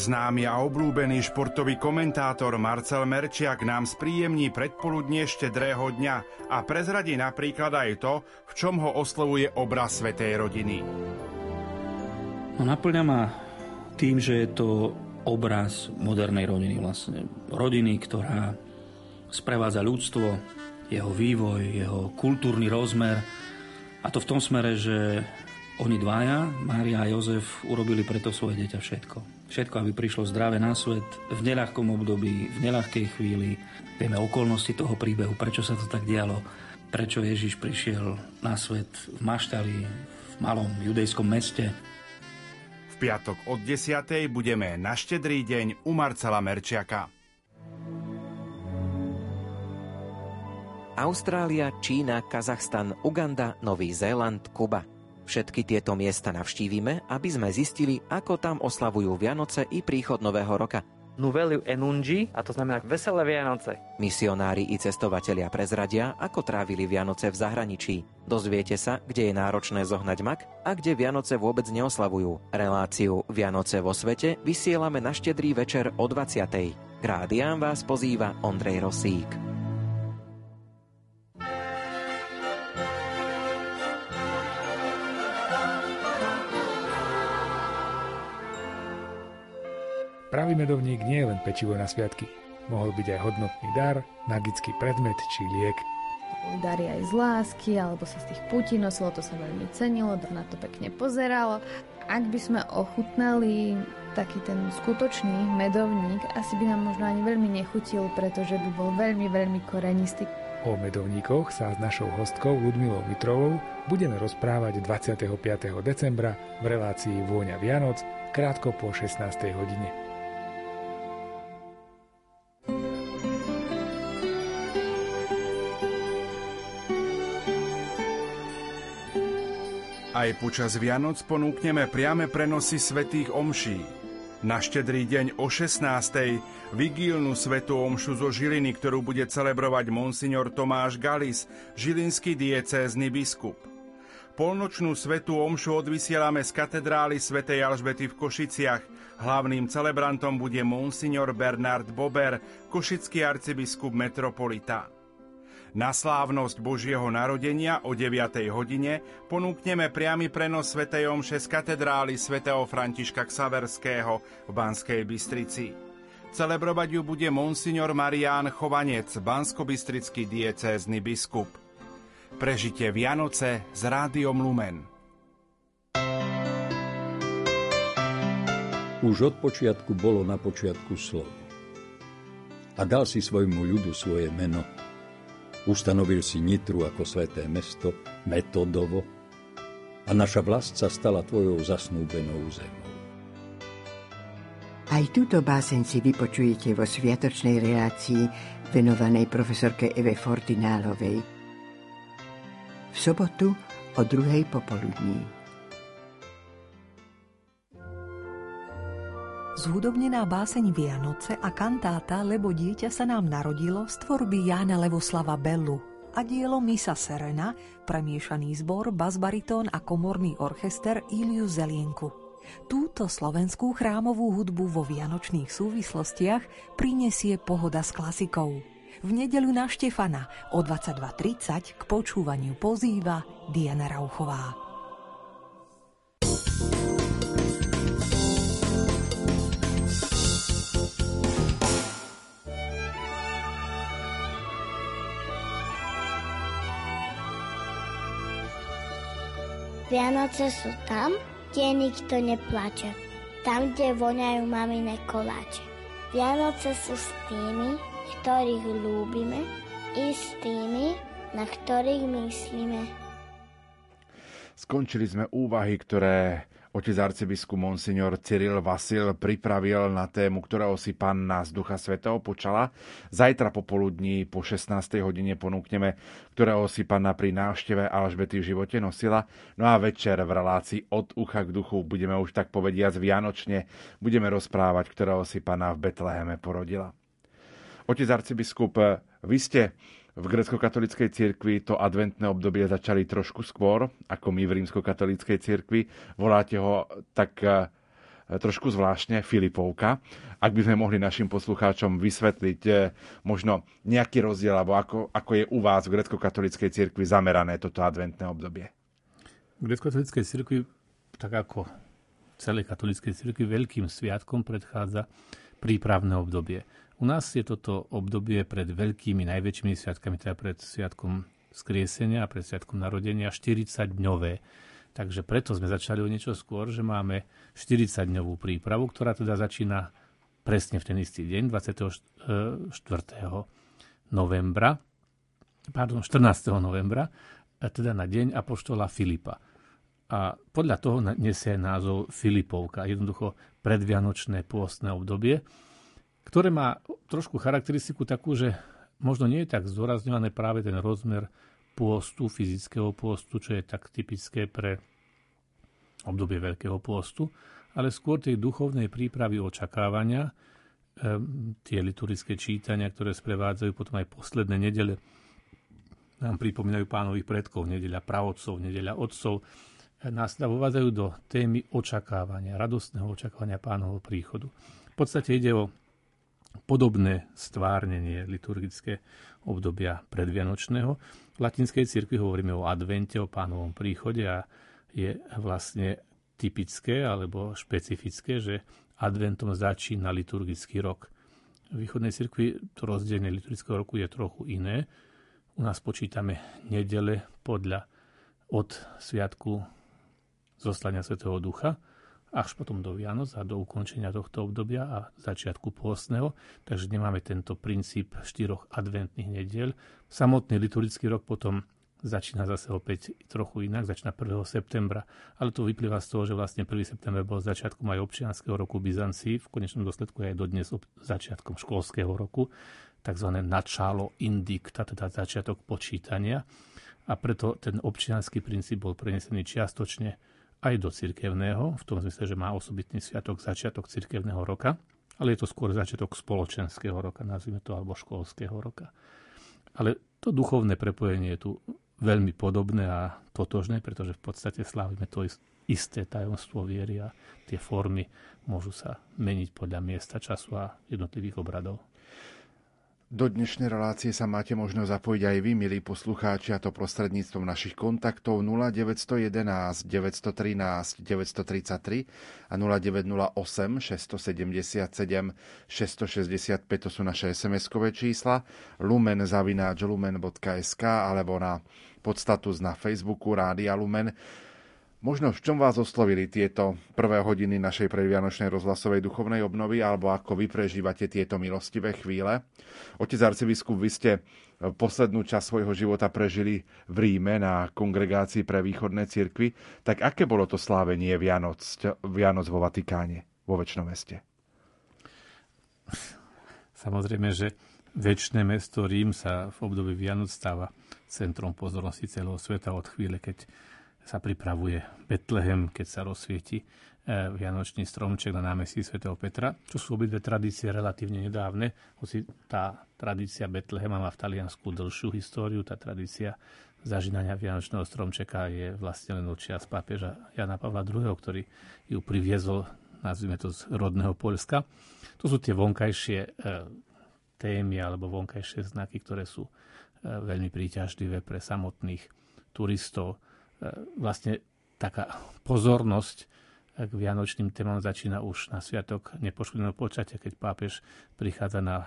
Známy a oblúbený športový komentátor Marcel Merčiak nám spríjemní predpoludnie štedrého dňa a prezradí napríklad aj to, v čom ho oslovuje obraz Svetej rodiny. No, naplňa ma tým, že je to obraz modernej rodiny vlastne. Rodiny, ktorá sprevádza ľudstvo, jeho vývoj, jeho kultúrny rozmer. A to v tom smere, že oni dvaja, Mária a Jozef, urobili preto svoje dieťa všetko. Všetko, aby prišlo zdravé na svet v neľahkom období, v neľahkej chvíli. Vieme okolnosti toho príbehu, prečo sa to tak dialo, prečo Ježiš prišiel na svet v Maštali, v malom judejskom meste. V piatok od 10. budeme na štedrý deň u Marcela Merčiaka. Austrália, Čína, Kazachstan, Uganda, Nový Zéland, Kuba. Všetky tieto miesta navštívime, aby sme zistili, ako tam oslavujú Vianoce i príchod Nového roka. Nuveliu Enunji, a to znamená Veselé Vianoce. Misionári i cestovatelia prezradia, ako trávili Vianoce v zahraničí. Dozviete sa, kde je náročné zohnať mak a kde Vianoce vôbec neoslavujú. Reláciu Vianoce vo svete vysielame na štedrý večer o 20. K rádiám vás pozýva Ondrej Rosík. Pravý medovník nie je len pečivo na sviatky. Mohol byť aj hodnotný dar, magický predmet či liek. Dary aj z lásky, alebo sa z tých putí nosilo, to sa veľmi cenilo, na to pekne pozeralo. Ak by sme ochutnali taký ten skutočný medovník, asi by nám možno ani veľmi nechutil, pretože by bol veľmi, veľmi korenistý. O medovníkoch sa s našou hostkou Ludmilou Mitrovou budeme rozprávať 25. decembra v relácii Vôňa Vianoc krátko po 16. hodine. Aj počas Vianoc ponúkneme priame prenosy svetých omší. Na štedrý deň o 16. vigílnu svetú omšu zo Žiliny, ktorú bude celebrovať monsignor Tomáš Galis, žilinský diecézny biskup. Polnočnú svetú omšu odvysielame z katedrály svätej Alžbety v Košiciach. Hlavným celebrantom bude monsignor Bernard Bober, košický arcibiskup metropolita. Na slávnosť Božieho narodenia o 9. hodine ponúkneme priamy prenos Sv. Omše z katedrály svätého Františka Ksaverského v Banskej Bystrici. Celebrovať ju bude monsignor Marián Chovanec, banskobystrický diecézny biskup. Prežite Vianoce s Rádiom Lumen. Už od počiatku bolo na počiatku slovo. A dal si svojmu ľudu svoje meno – Ustanovil si Nitru ako sveté mesto, metodovo, a naša vlast sa stala tvojou zasnúbenou zemou. Aj túto báseň si vypočujete vo sviatočnej relácii venovanej profesorke Eve Fortinálovej v sobotu o druhej popoludní. Zhudobnená báseň Vianoce a kantáta Lebo dieťa sa nám narodilo z tvorby Jána Levoslava Bellu a dielo Misa Serena, premiešaný zbor, basbaritón a komorný orchester Iliu Zelienku. Túto slovenskú chrámovú hudbu vo vianočných súvislostiach prinesie pohoda s klasikou. V nedeľu na Štefana o 22.30 k počúvaniu pozýva Diana Rauchová. Vianoce sú tam, kde nikto neplače. Tam, kde voňajú mamine koláče. Vianoce sú s tými, ktorých ľúbime, i s tými, na ktorých myslíme. Skončili sme úvahy, ktoré Otec arcibiskup Monsignor Cyril Vasil pripravil na tému, ktorého si Panna z Ducha Svetého počala. Zajtra popoludní po 16. hodine ponúkneme, ktorého si Panna pri návšteve Alžbety v živote nosila. No a večer v relácii od ucha k duchu budeme už tak povediať vianočne, budeme rozprávať, ktorého si Panna v Betleheme porodila. Otec arcibiskup, vy ste v grecko-katolíckej cirkvi to adventné obdobie začali trošku skôr, ako my v rímsko-katolíckej cirkvi. Voláte ho tak eh, trošku zvláštne, Filipovka. Ak by sme mohli našim poslucháčom vysvetliť možno nejaký rozdiel, alebo ako, ako je u vás v grecko-katolíckej cirkvi zamerané toto adventné obdobie. V grecko-katolíckej cirkvi, tak ako celej katolíckej cirkvi, veľkým sviatkom predchádza prípravné obdobie. U nás je toto obdobie pred veľkými, najväčšími sviatkami, teda pred sviatkom skriesenia a pred sviatkom narodenia 40-dňové. Takže preto sme začali o niečo skôr, že máme 40-dňovú prípravu, ktorá teda začína presne v ten istý deň, 24. novembra, pardon, 14. novembra, teda na deň Apoštola Filipa. A podľa toho nesie názov Filipovka, jednoducho predvianočné pôstne obdobie, ktoré má trošku charakteristiku takú, že možno nie je tak zdôrazňované práve ten rozmer pôstu, fyzického pôstu, čo je tak typické pre obdobie Veľkého pôstu, ale skôr tej duchovnej prípravy očakávania, tie liturgické čítania, ktoré sprevádzajú potom aj posledné nedele, nám pripomínajú pánových predkov, nedeľa pravodcov, nedeľa otcov, nás uvádzajú do témy očakávania, radostného očakávania pánovho príchodu. V podstate ide o podobné stvárnenie liturgické obdobia predvianočného. V latinskej cirkvi hovoríme o advente, o pánovom príchode a je vlastne typické alebo špecifické, že adventom začína liturgický rok. V východnej cirkvi to rozdelenie liturgického roku je trochu iné. U nás počítame nedele podľa od sviatku zoslania Svetého Ducha až potom do Vianoc a do ukončenia tohto obdobia a začiatku pôstneho. Takže nemáme tento princíp štyroch adventných nediel. Samotný liturgický rok potom začína zase opäť trochu inak, začína 1. septembra, ale to vyplýva z toho, že vlastne 1. september bol začiatkom aj občianského roku Byzancii, v konečnom dôsledku aj dodnes začiatkom školského roku, tzv. načalo indikta, teda začiatok počítania. A preto ten občianský princíp bol prenesený čiastočne aj do cirkevného, v tom zmysle, že má osobitný sviatok začiatok cirkevného roka, ale je to skôr začiatok spoločenského roka, nazvime to, alebo školského roka. Ale to duchovné prepojenie je tu veľmi podobné a totožné, pretože v podstate slávime to isté tajomstvo viery a tie formy môžu sa meniť podľa miesta, času a jednotlivých obradov. Do dnešnej relácie sa máte možno zapojiť aj vy, milí poslucháči, a to prostredníctvom našich kontaktov 0911 913 933 a 0908 677 665, to sú naše SMS-kové čísla, lumen zavináč lumen.sk alebo na podstatu na Facebooku Rádia Lumen. Možno v čom vás oslovili tieto prvé hodiny našej predvianočnej rozhlasovej duchovnej obnovy, alebo ako vy prežívate tieto milostivé chvíle? Otec arcibiskup, vy ste poslednú časť svojho života prežili v Ríme na kongregácii pre východné cirkvy. Tak aké bolo to slávenie Vianoc, Vianoc vo Vatikáne, vo väčšnom meste? Samozrejme, že väčšie mesto Rím sa v období Vianoc stáva centrom pozornosti celého sveta od chvíle, keď sa pripravuje Betlehem, keď sa rozsvieti e, Vianočný stromček na námestí svätého Petra, čo sú obidve tradície relatívne nedávne, hoci tá tradícia Betlehema má v Taliansku dlhšiu históriu, tá tradícia zažínania Vianočného stromčeka je vlastne len od čias pápeža Jana Pavla II, ktorý ju priviezol, nazvime to, z rodného Polska. To sú tie vonkajšie e, témy alebo vonkajšie znaky, ktoré sú e, veľmi príťažlivé pre samotných turistov vlastne taká pozornosť k vianočným témam začína už na sviatok nepoškodeného počatia, keď pápež prichádza na e,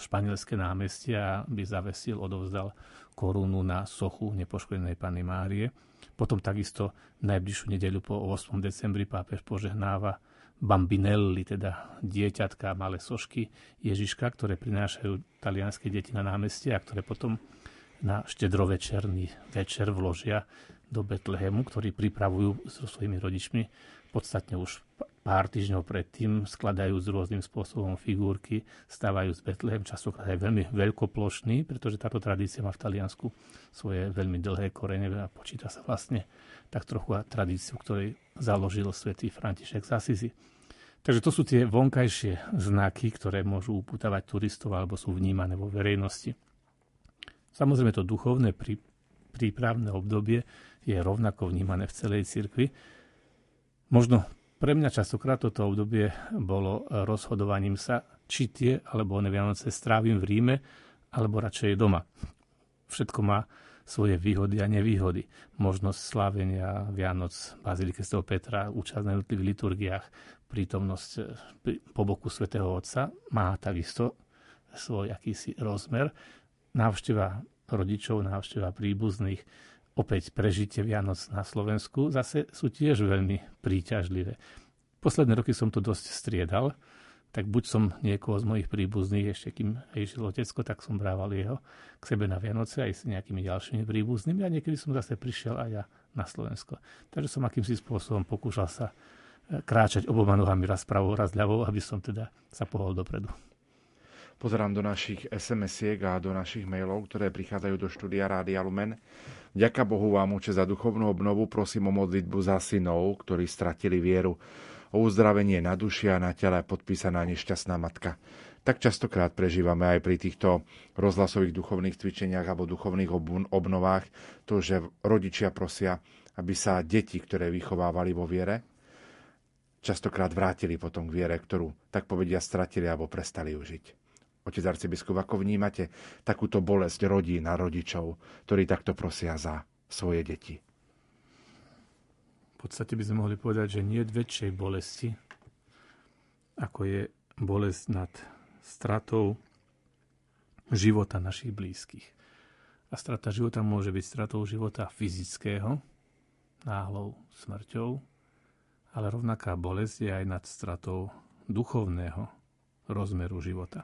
španielské námestie a by zavesil, odovzdal korunu na sochu nepoškodenej Panny Márie. Potom takisto najbližšiu nedeľu po 8. decembri pápež požehnáva bambinelli, teda dieťatka, malé sošky Ježiška, ktoré prinášajú talianské deti na námestie a ktoré potom na štedrovečerný večer vložia do Betlehemu, ktorí pripravujú so svojimi rodičmi podstatne už pár týždňov predtým, skladajú s rôznym spôsobom figurky, stávajú z Betlehem, častokrát aj veľmi veľkoplošný, pretože táto tradícia má v Taliansku svoje veľmi dlhé korene a počíta sa vlastne tak trochu tradíciu, ktorej založil svätý František z Asizi. Takže to sú tie vonkajšie znaky, ktoré môžu upútavať turistov alebo sú vnímané vo verejnosti. Samozrejme to duchovné prí, prípravné obdobie je rovnako vnímané v celej cirkvi. Možno Pre mňa častokrát toto obdobie bolo rozhodovaním sa, či tie alebo one Vianoce strávim v Ríme, alebo radšej doma. Všetko má svoje výhody a nevýhody. Možnosť slávenia Vianoc Bazilike Sv. Petra, účasť na jednotlivých liturgiách, prítomnosť eh, po boku svätého Otca má takisto svoj akýsi rozmer. Návšteva rodičov, návšteva príbuzných, opäť prežitie Vianoc na Slovensku zase sú tiež veľmi príťažlivé. Posledné roky som to dosť striedal, tak buď som niekoho z mojich príbuzných, ešte kým žil otecko, tak som brával jeho k sebe na Vianoce aj s nejakými ďalšími príbuznými a niekedy som zase prišiel aj ja na Slovensko. Takže som akýmsi spôsobom pokúšal sa e, kráčať oboma nohami raz pravou, raz ľavou, aby som teda sa pohol dopredu. Pozerám do našich SMS-iek a do našich mailov, ktoré prichádzajú do štúdia Rádia Lumen. Ďaká Bohu vám, oče, za duchovnú obnovu. Prosím o modlitbu za synov, ktorí stratili vieru o uzdravenie na duši a na tele podpísaná nešťastná matka. Tak častokrát prežívame aj pri týchto rozhlasových duchovných cvičeniach alebo duchovných obnovách to, že rodičia prosia, aby sa deti, ktoré vychovávali vo viere, častokrát vrátili potom k viere, ktorú, tak povedia, stratili alebo prestali užiť. Otec arcibiskup, ako vnímate takúto bolesť rodín a rodičov, ktorí takto prosia za svoje deti? podstate by sme mohli povedať, že nie je väčšej bolesti, ako je bolesť nad stratou života našich blízkych. A strata života môže byť stratou života fyzického, náhlou smrťou, ale rovnaká bolesť je aj nad stratou duchovného rozmeru života.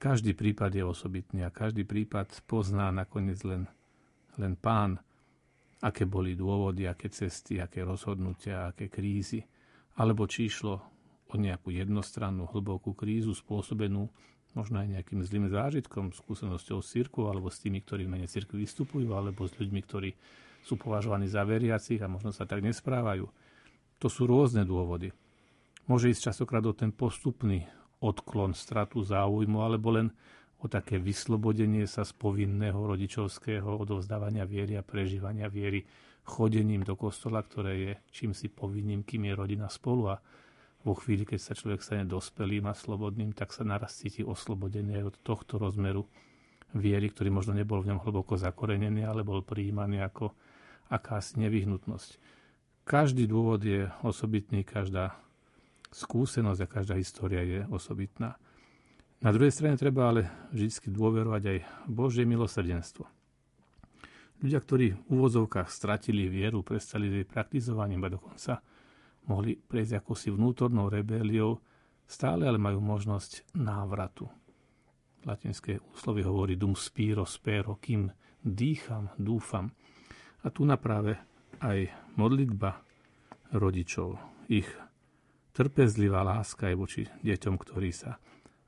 Každý prípad je osobitný a každý prípad pozná nakoniec len, len pán, aké boli dôvody, aké cesty, aké rozhodnutia, aké krízy, alebo či išlo o nejakú jednostrannú hlbokú krízu spôsobenú možno aj nejakým zlým zážitkom, skúsenosťou s alebo s tými, ktorí v mene cirkvi vystupujú, alebo s ľuďmi, ktorí sú považovaní za veriacich a možno sa tak nesprávajú. To sú rôzne dôvody. Môže ísť častokrát o ten postupný odklon, stratu záujmu, alebo len o také vyslobodenie sa z povinného rodičovského odovzdávania viery a prežívania viery chodením do kostola, ktoré je čím si povinným, kým je rodina spolu a vo chvíli, keď sa človek stane dospelým a slobodným, tak sa naraz cíti oslobodený od tohto rozmeru viery, ktorý možno nebol v ňom hlboko zakorenený, ale bol prijímaný ako akási nevyhnutnosť. Každý dôvod je osobitný, každá skúsenosť a každá história je osobitná. Na druhej strane treba ale vždy dôverovať aj Božie milosrdenstvo. Ľudia, ktorí v úvozovkách stratili vieru, prestali jej praktizovaním a dokonca mohli prejsť ako si vnútornou rebéliou, stále ale majú možnosť návratu. Latinské úslovy hovorí dum spiro spero, kým dýcham, dúfam. A tu na aj modlitba rodičov, ich trpezlivá láska aj voči deťom, ktorí sa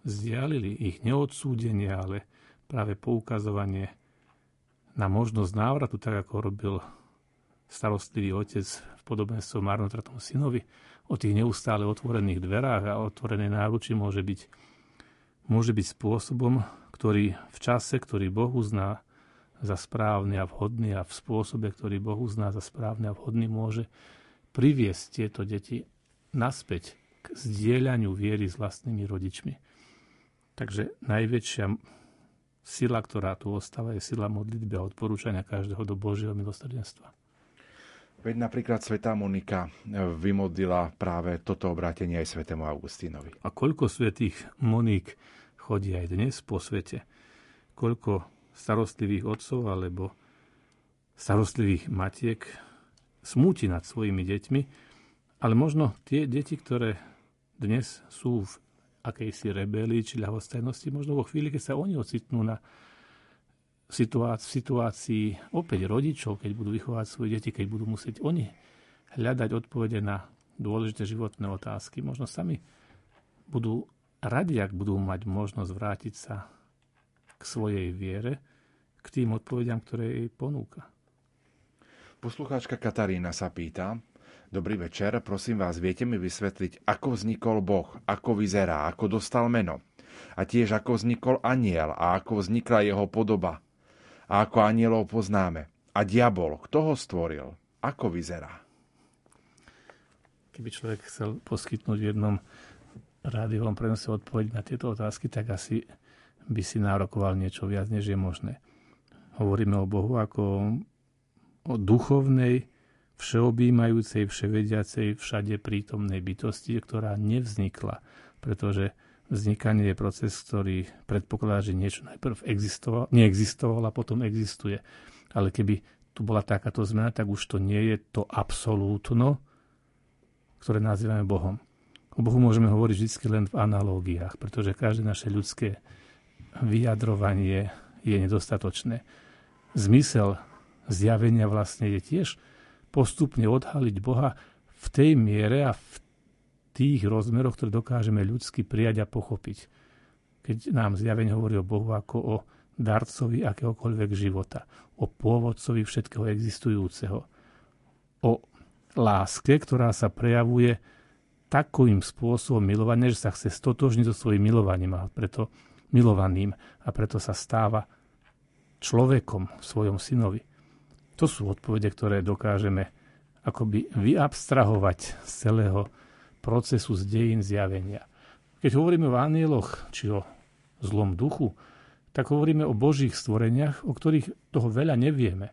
vzdialili. Ich neodsúdenie, ale práve poukazovanie na možnosť návratu, tak ako robil starostlivý otec v podobenstve marnotratom synovi, o tých neustále otvorených dverách a otvorenej náruči môže byť, môže byť spôsobom, ktorý v čase, ktorý Boh uzná za správny a vhodný a v spôsobe, ktorý Boh uzná za správny a vhodný, môže priviesť tieto deti naspäť k zdieľaniu viery s vlastnými rodičmi. Takže najväčšia sila, ktorá tu ostáva, je sila modlitby a odporúčania každého do Božieho milosrdenstva. Veď napríklad Sveta Monika vymodlila práve toto obrátenie aj Svetému Augustínovi. A koľko svetých Moník chodí aj dnes po svete? Koľko starostlivých otcov alebo starostlivých matiek smúti nad svojimi deťmi, ale možno tie deti, ktoré dnes sú v akejsi rebelii či ľahostajnosti, možno vo chvíli, keď sa oni ocitnú na situácii, situácii opäť rodičov, keď budú vychovať svoje deti, keď budú musieť oni hľadať odpovede na dôležité životné otázky, možno sami budú radi, ak budú mať možnosť vrátiť sa k svojej viere, k tým odpovediam, ktoré jej ponúka. Poslucháčka Katarína sa pýta, Dobrý večer, prosím vás, viete mi vysvetliť, ako vznikol Boh, ako vyzerá, ako dostal meno. A tiež ako vznikol aniel a ako vznikla jeho podoba. A ako anielov poznáme. A diabol, kto ho stvoril? Ako vyzerá? keby človek chcel poskytnúť v jednom rádiovom prenose odpoveď na tieto otázky, tak asi by si nárokoval niečo viac, než je možné. Hovoríme o Bohu ako o duchovnej, všeobjímajúcej, vševediacej, všade prítomnej bytosti, ktorá nevznikla, pretože vznikanie je proces, ktorý predpokladá, že niečo najprv existovalo, neexistovalo a potom existuje. Ale keby tu bola takáto zmena, tak už to nie je to absolútno, ktoré nazývame Bohom. O Bohu môžeme hovoriť vždy len v analógiách, pretože každé naše ľudské vyjadrovanie je nedostatočné. Zmysel zjavenia vlastne je tiež postupne odhaliť Boha v tej miere a v tých rozmeroch, ktoré dokážeme ľudsky prijať a pochopiť. Keď nám zjavenie hovorí o Bohu ako o darcovi akéhokoľvek života, o pôvodcovi všetkého existujúceho, o láske, ktorá sa prejavuje takovým spôsobom milovania, že sa chce stotožniť so svojím milovaním a preto milovaným a preto sa stáva človekom v svojom synovi. To sú odpovede, ktoré dokážeme akoby vyabstrahovať z celého procesu z dejín zjavenia. Keď hovoríme o anieloch či o zlom duchu, tak hovoríme o božích stvoreniach, o ktorých toho veľa nevieme.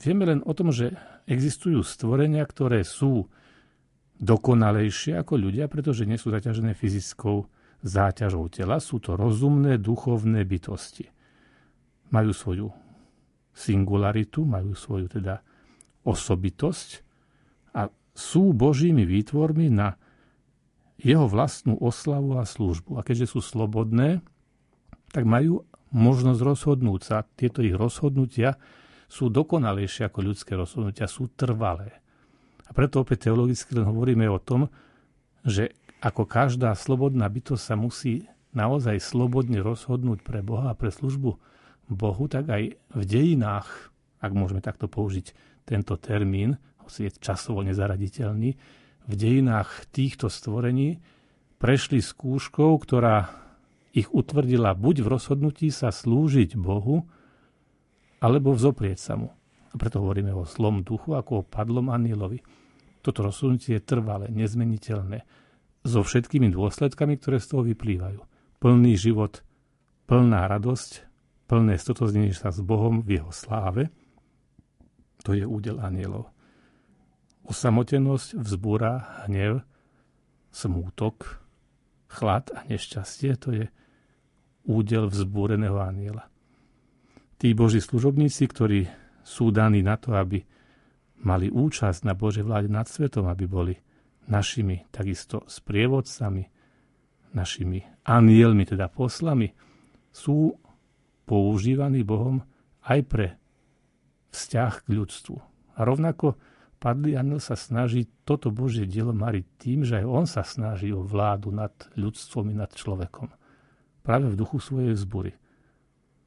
Vieme len o tom, že existujú stvorenia, ktoré sú dokonalejšie ako ľudia, pretože nie sú zaťažené fyzickou záťažou tela. Sú to rozumné, duchovné bytosti. Majú svoju singularitu, majú svoju teda osobitosť a sú božími výtvormi na jeho vlastnú oslavu a službu. A keďže sú slobodné, tak majú možnosť rozhodnúť sa. Tieto ich rozhodnutia sú dokonalejšie ako ľudské rozhodnutia, sú trvalé. A preto opäť teologicky len hovoríme o tom, že ako každá slobodná bytosť sa musí naozaj slobodne rozhodnúť pre Boha a pre službu Bohu, tak aj v dejinách, ak môžeme takto použiť tento termín, hoci je časovo nezaraditeľný, v dejinách týchto stvorení prešli skúškou, ktorá ich utvrdila buď v rozhodnutí sa slúžiť Bohu, alebo vzoprieť sa mu. A preto hovoríme o zlom duchu ako o padlom anielovi. Toto rozhodnutie je trvalé, nezmeniteľné, so všetkými dôsledkami, ktoré z toho vyplývajú. Plný život, plná radosť, plné stotoznenie sa s Bohom v jeho sláve, to je údel anielov. Osamotenosť vzbúra hnev, smútok, chlad a nešťastie, to je údel vzbúreného aniela. Tí boží služobníci, ktorí sú daní na to, aby mali účasť na Božej vláde nad svetom, aby boli našimi takisto sprievodcami, našimi anielmi, teda poslami, sú používaní Bohom aj pre vzťah k ľudstvu. A rovnako padlý aniel sa snaží toto Božie dielo mariť tým, že aj on sa snaží o vládu nad ľudstvom i nad človekom. Práve v duchu svojej vzbury.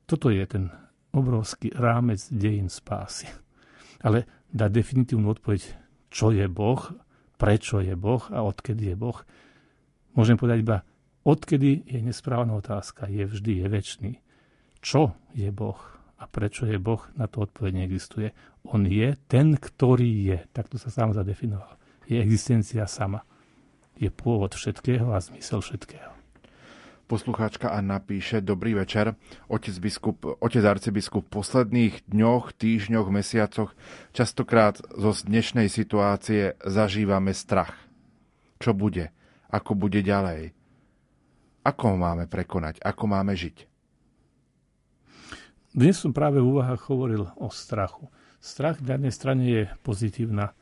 Toto je ten obrovský rámec dejín spásy. Ale dať definitívnu odpoveď, čo je Boh, prečo je Boh a odkedy je Boh. Môžem povedať iba, odkedy je nesprávna otázka, je vždy, je väčší. Čo je Boh a prečo je Boh, na to odpoveď neexistuje. On je ten, ktorý je. Takto sa sám zadefinoval. Je existencia sama. Je pôvod všetkého a zmysel všetkého. Poslucháčka Anna píše, dobrý večer. Otec, biskup, otec arcibiskup, v posledných dňoch, týždňoch, mesiacoch častokrát zo dnešnej situácie zažívame strach. Čo bude? Ako bude ďalej? Ako ho máme prekonať? Ako máme žiť? Dnes som práve v úvahách hovoril o strachu. Strach na jednej strane je pozitívna,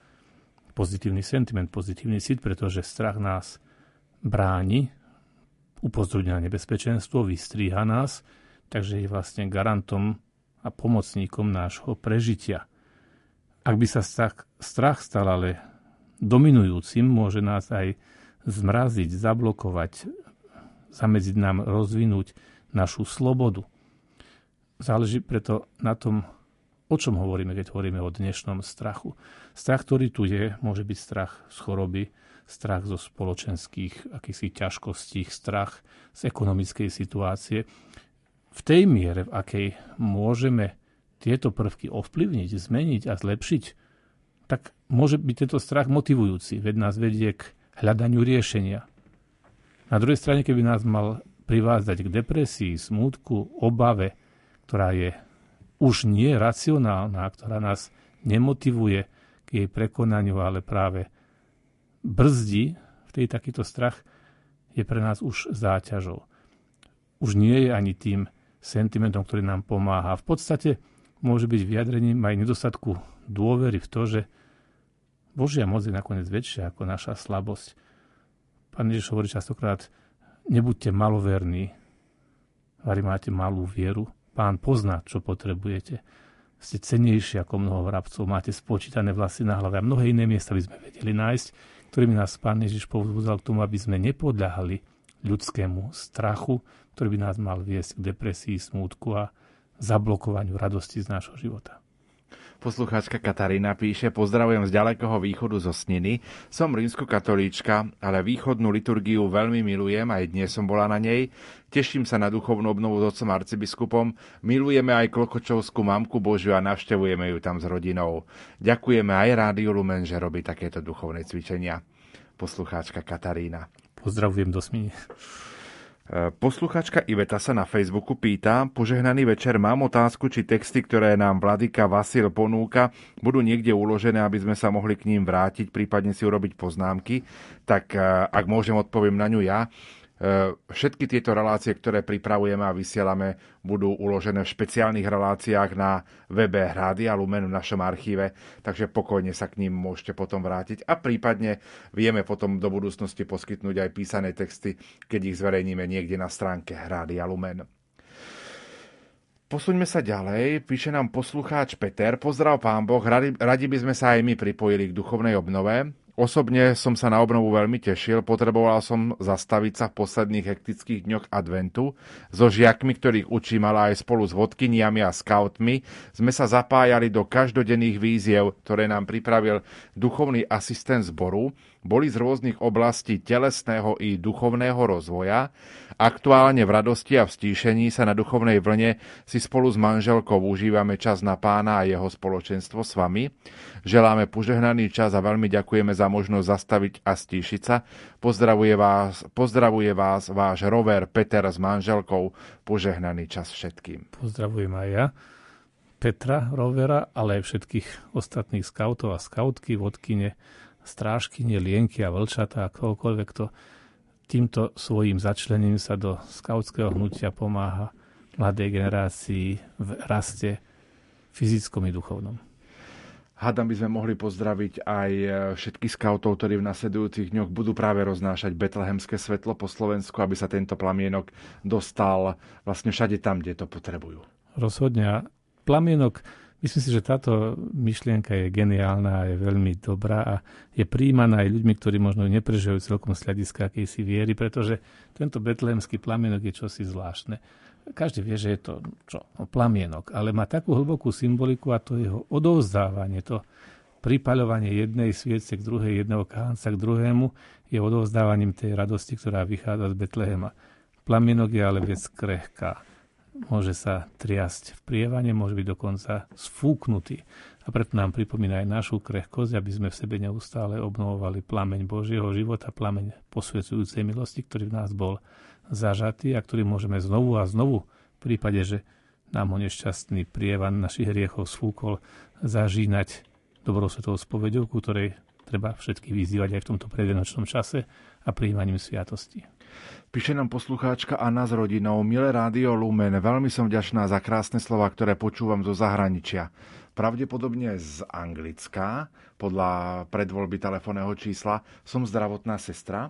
pozitívny sentiment, pozitívny cit, pretože strach nás bráni upozorňuje na nebezpečenstvo, vystríha nás, takže je vlastne garantom a pomocníkom nášho prežitia. Ak by sa strach, strach stal ale dominujúcim, môže nás aj zmraziť, zablokovať, zamedziť nám rozvinúť našu slobodu. Záleží preto na tom, o čom hovoríme, keď hovoríme o dnešnom strachu. Strach, ktorý tu je, môže byť strach z choroby, strach zo spoločenských akýchsi ťažkostí, strach z ekonomickej situácie. V tej miere, v akej môžeme tieto prvky ovplyvniť, zmeniť a zlepšiť, tak môže byť tento strach motivujúci, veď nás vedie k hľadaniu riešenia. Na druhej strane, keby nás mal privázať k depresii, smútku, obave, ktorá je už nie racionálna, ktorá nás nemotivuje k jej prekonaniu, ale práve brzdí, tej takýto strach je pre nás už záťažou. Už nie je ani tým sentimentom, ktorý nám pomáha. V podstate môže byť vyjadrením aj nedostatku dôvery v to, že Božia moc je nakoniec väčšia ako naša slabosť. Pán Ježiš hovorí častokrát, nebuďte maloverní, vari máte malú vieru. Pán pozná, čo potrebujete. Ste cenejší ako mnoho vrabcov, máte spočítané vlasy na hlave a mnohé iné miesta by sme vedeli nájsť, ktorými nás Pán Ježiš povzbudzal k tomu, aby sme nepodľahali ľudskému strachu, ktorý by nás mal viesť k depresii, smútku a zablokovaniu radosti z nášho života. Poslucháčka Katarína píše, pozdravujem z ďalekého východu zo Sniny. Som rímsko-katolíčka, ale východnú liturgiu veľmi milujem, aj dnes som bola na nej. Teším sa na duchovnú obnovu s otcom arcibiskupom. Milujeme aj Klokočovskú mamku Božiu a navštevujeme ju tam s rodinou. Ďakujeme aj Rádiu Lumen, že robí takéto duchovné cvičenia. Poslucháčka Katarína. Pozdravujem do Sminy. Posluchačka Iveta sa na Facebooku pýta, požehnaný večer, mám otázku, či texty, ktoré nám Vladika Vasil ponúka, budú niekde uložené, aby sme sa mohli k ním vrátiť, prípadne si urobiť poznámky. Tak eh, ak môžem, odpoviem na ňu ja. E, všetky tieto relácie, ktoré pripravujeme a vysielame, budú uložené v špeciálnych reláciách na webe Rádia Lumen v našom archíve, takže pokojne sa k ním môžete potom vrátiť a prípadne vieme potom do budúcnosti poskytnúť aj písané texty, keď ich zverejníme niekde na stránke Rádia Lumen. Posuňme sa ďalej. Píše nám poslucháč Peter. Pozdrav pán Boh, radi, radi by sme sa aj my pripojili k duchovnej obnove. Osobne som sa na obnovu veľmi tešil, potreboval som zastaviť sa v posledných hektických dňoch adventu. So žiakmi, ktorých učím, ale aj spolu s vodkyniami a scoutmi, sme sa zapájali do každodenných víziev, ktoré nám pripravil duchovný asistent zboru, boli z rôznych oblastí telesného i duchovného rozvoja. Aktuálne v radosti a v stíšení sa na duchovnej vlne si spolu s manželkou užívame čas na pána a jeho spoločenstvo s vami. Želáme požehnaný čas a veľmi ďakujeme za možnosť zastaviť a stíšiť sa. Pozdravuje vás, pozdravuje vás váš rover Peter s manželkou. Požehnaný čas všetkým. Pozdravujem aj ja. Petra Rovera, ale aj všetkých ostatných skautov a skautky, vodkyne strážkyne, lienky a vlčata a kohokoľvek to týmto svojim začlením sa do skautského hnutia pomáha mladej generácii v raste fyzickom i duchovnom. Hádam by sme mohli pozdraviť aj e, všetkých skautov, ktorí v nasledujúcich dňoch budú práve roznášať betlehemské svetlo po Slovensku, aby sa tento plamienok dostal vlastne všade tam, kde to potrebujú. Rozhodne. Plamienok Myslím si, že táto myšlienka je geniálna a je veľmi dobrá a je príjmaná aj ľuďmi, ktorí možno neprežívajú celkom z hľadiska akejsi viery, pretože tento betlehemský plamienok je čosi zvláštne. Každý vie, že je to čo, no, plamienok, ale má takú hlbokú symboliku a to jeho odovzdávanie, to pripaľovanie jednej sviece k druhej, jedného kánca k druhému je odovzdávaním tej radosti, ktorá vychádza z Betlehema. Plamienok je ale vec krehká môže sa triasť v prievane, môže byť dokonca sfúknutý. A preto nám pripomína aj našu krehkosť, aby sme v sebe neustále obnovovali plameň Božieho života, plameň posvedzujúcej milosti, ktorý v nás bol zažatý a ktorý môžeme znovu a znovu v prípade, že nám ho nešťastný prievan našich hriechov sfúkol, zažínať dobrou svetovou spovedou, ku ktorej treba všetky vyzývať aj v tomto predvianočnom čase a príjmaním sviatosti. Píše nám poslucháčka Anna s rodinou. Milé rádio Lumen, veľmi som vďačná za krásne slova, ktoré počúvam zo zahraničia. Pravdepodobne z Anglicka, podľa predvoľby telefónneho čísla, som zdravotná sestra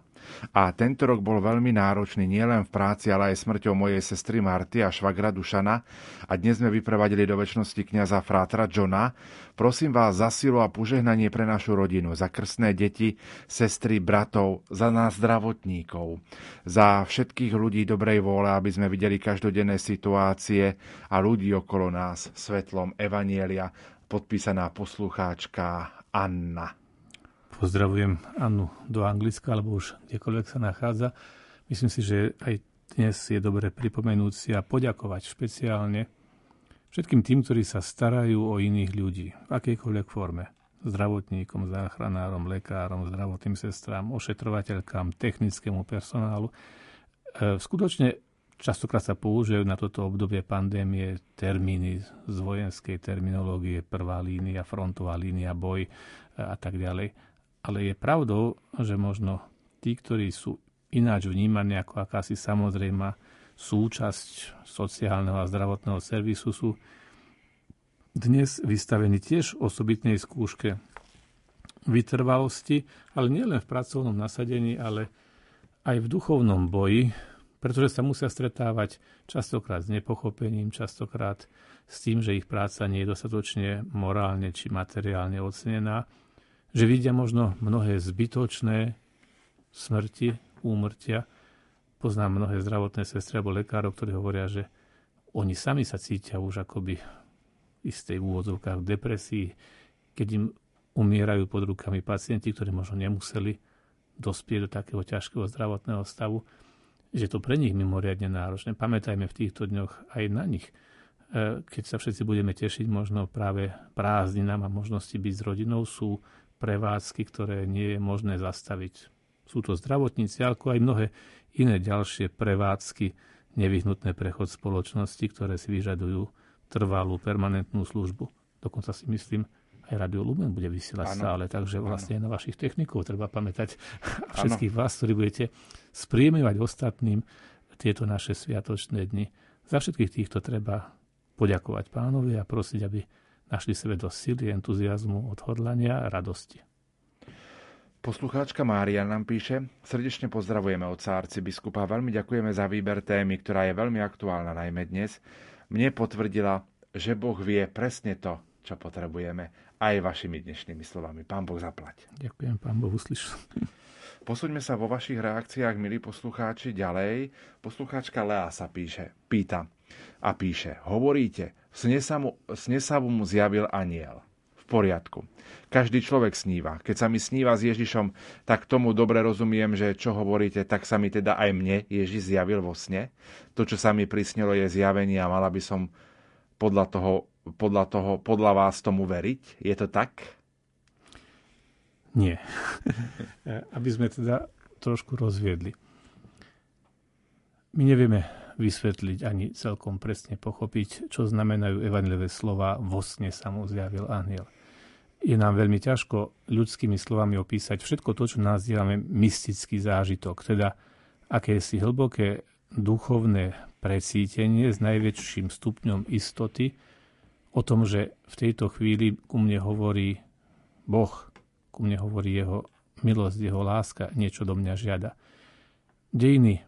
a tento rok bol veľmi náročný nielen v práci, ale aj smrťou mojej sestry Marty a švagra Dušana a dnes sme vyprevadili do väčšnosti kniaza Frátra Johna. Prosím vás za silu a požehnanie pre našu rodinu, za krstné deti, sestry, bratov, za nás zdravotníkov, za všetkých ľudí dobrej vôle, aby sme videli každodenné situácie a ľudí okolo nás svetlom Evanielia podpísaná poslucháčka Anna. Pozdravujem Annu do Anglicka, alebo už kdekoľvek sa nachádza. Myslím si, že aj dnes je dobre pripomenúť si a poďakovať špeciálne všetkým tým, ktorí sa starajú o iných ľudí v akejkoľvek forme. zdravotníkom, záchranárom, lekárom, zdravotným sestrám, ošetrovateľkám, technickému personálu. E, skutočne častokrát sa použijú na toto obdobie pandémie termíny z vojenskej terminológie, prvá línia, frontová línia, boj e, a tak ďalej. Ale je pravdou, že možno tí, ktorí sú ináč vnímaní ako akási samozrejma súčasť sociálneho a zdravotného servisu, sú dnes vystavení tiež osobitnej skúške vytrvalosti, ale nielen v pracovnom nasadení, ale aj v duchovnom boji, pretože sa musia stretávať častokrát s nepochopením, častokrát s tým, že ich práca nie je dostatočne morálne či materiálne ocenená, že vidia možno mnohé zbytočné smrti, úmrtia. Poznám mnohé zdravotné sestry alebo lekárov, ktorí hovoria, že oni sami sa cítia už akoby istej úvodzovkách v depresii, keď im umierajú pod rukami pacienti, ktorí možno nemuseli dospieť do takého ťažkého zdravotného stavu, že to pre nich mimoriadne náročné. Pamätajme v týchto dňoch aj na nich. E, keď sa všetci budeme tešiť možno práve prázdninám a možnosti byť s rodinou, sú prevádzky, ktoré nie je možné zastaviť. Sú to zdravotníci, ako aj mnohé iné ďalšie prevádzky, nevyhnutné prechod spoločnosti, ktoré si vyžadujú trvalú, permanentnú službu. Dokonca si myslím, aj Radio Lumen bude vysielať ano. stále, takže vlastne ano. na vašich technikov treba pamätať [laughs] a všetkých ano. vás, ktorí budete spríjemňovať ostatným tieto naše sviatočné dni. Za všetkých týchto treba poďakovať pánovi a prosiť, aby našli sebe do sily, entuziasmu, odhodlania a radosti. Poslucháčka Mária nám píše, srdečne pozdravujeme od biskupa, veľmi ďakujeme za výber témy, ktorá je veľmi aktuálna najmä dnes mne potvrdila, že Boh vie presne to, čo potrebujeme, aj vašimi dnešnými slovami. Pán Boh zaplať. Ďakujem, pán Boh uslyšel. [laughs] Posuňme sa vo vašich reakciách, milí poslucháči, ďalej. Poslucháčka Lea sa píše, pýta a píše, hovoríte, sne sa mu, sne sa mu zjavil aniel poriadku. Každý človek sníva. Keď sa mi sníva s Ježišom, tak tomu dobre rozumiem, že čo hovoríte, tak sa mi teda aj mne Ježiš zjavil vo sne. To, čo sa mi prisnilo, je zjavenie a mala by som podľa toho, podľa toho, podľa vás tomu veriť. Je to tak? Nie. [laughs] Aby sme teda trošku rozviedli. My nevieme vysvetliť ani celkom presne pochopiť, čo znamenajú evanilivé slova vo sne sa mu zjavil aniel je nám veľmi ťažko ľudskými slovami opísať všetko to, čo nazývame mystický zážitok, teda akési hlboké duchovné precítenie s najväčším stupňom istoty o tom, že v tejto chvíli ku mne hovorí Boh, ku mne hovorí jeho milosť, jeho láska, niečo do mňa žiada. Dejiny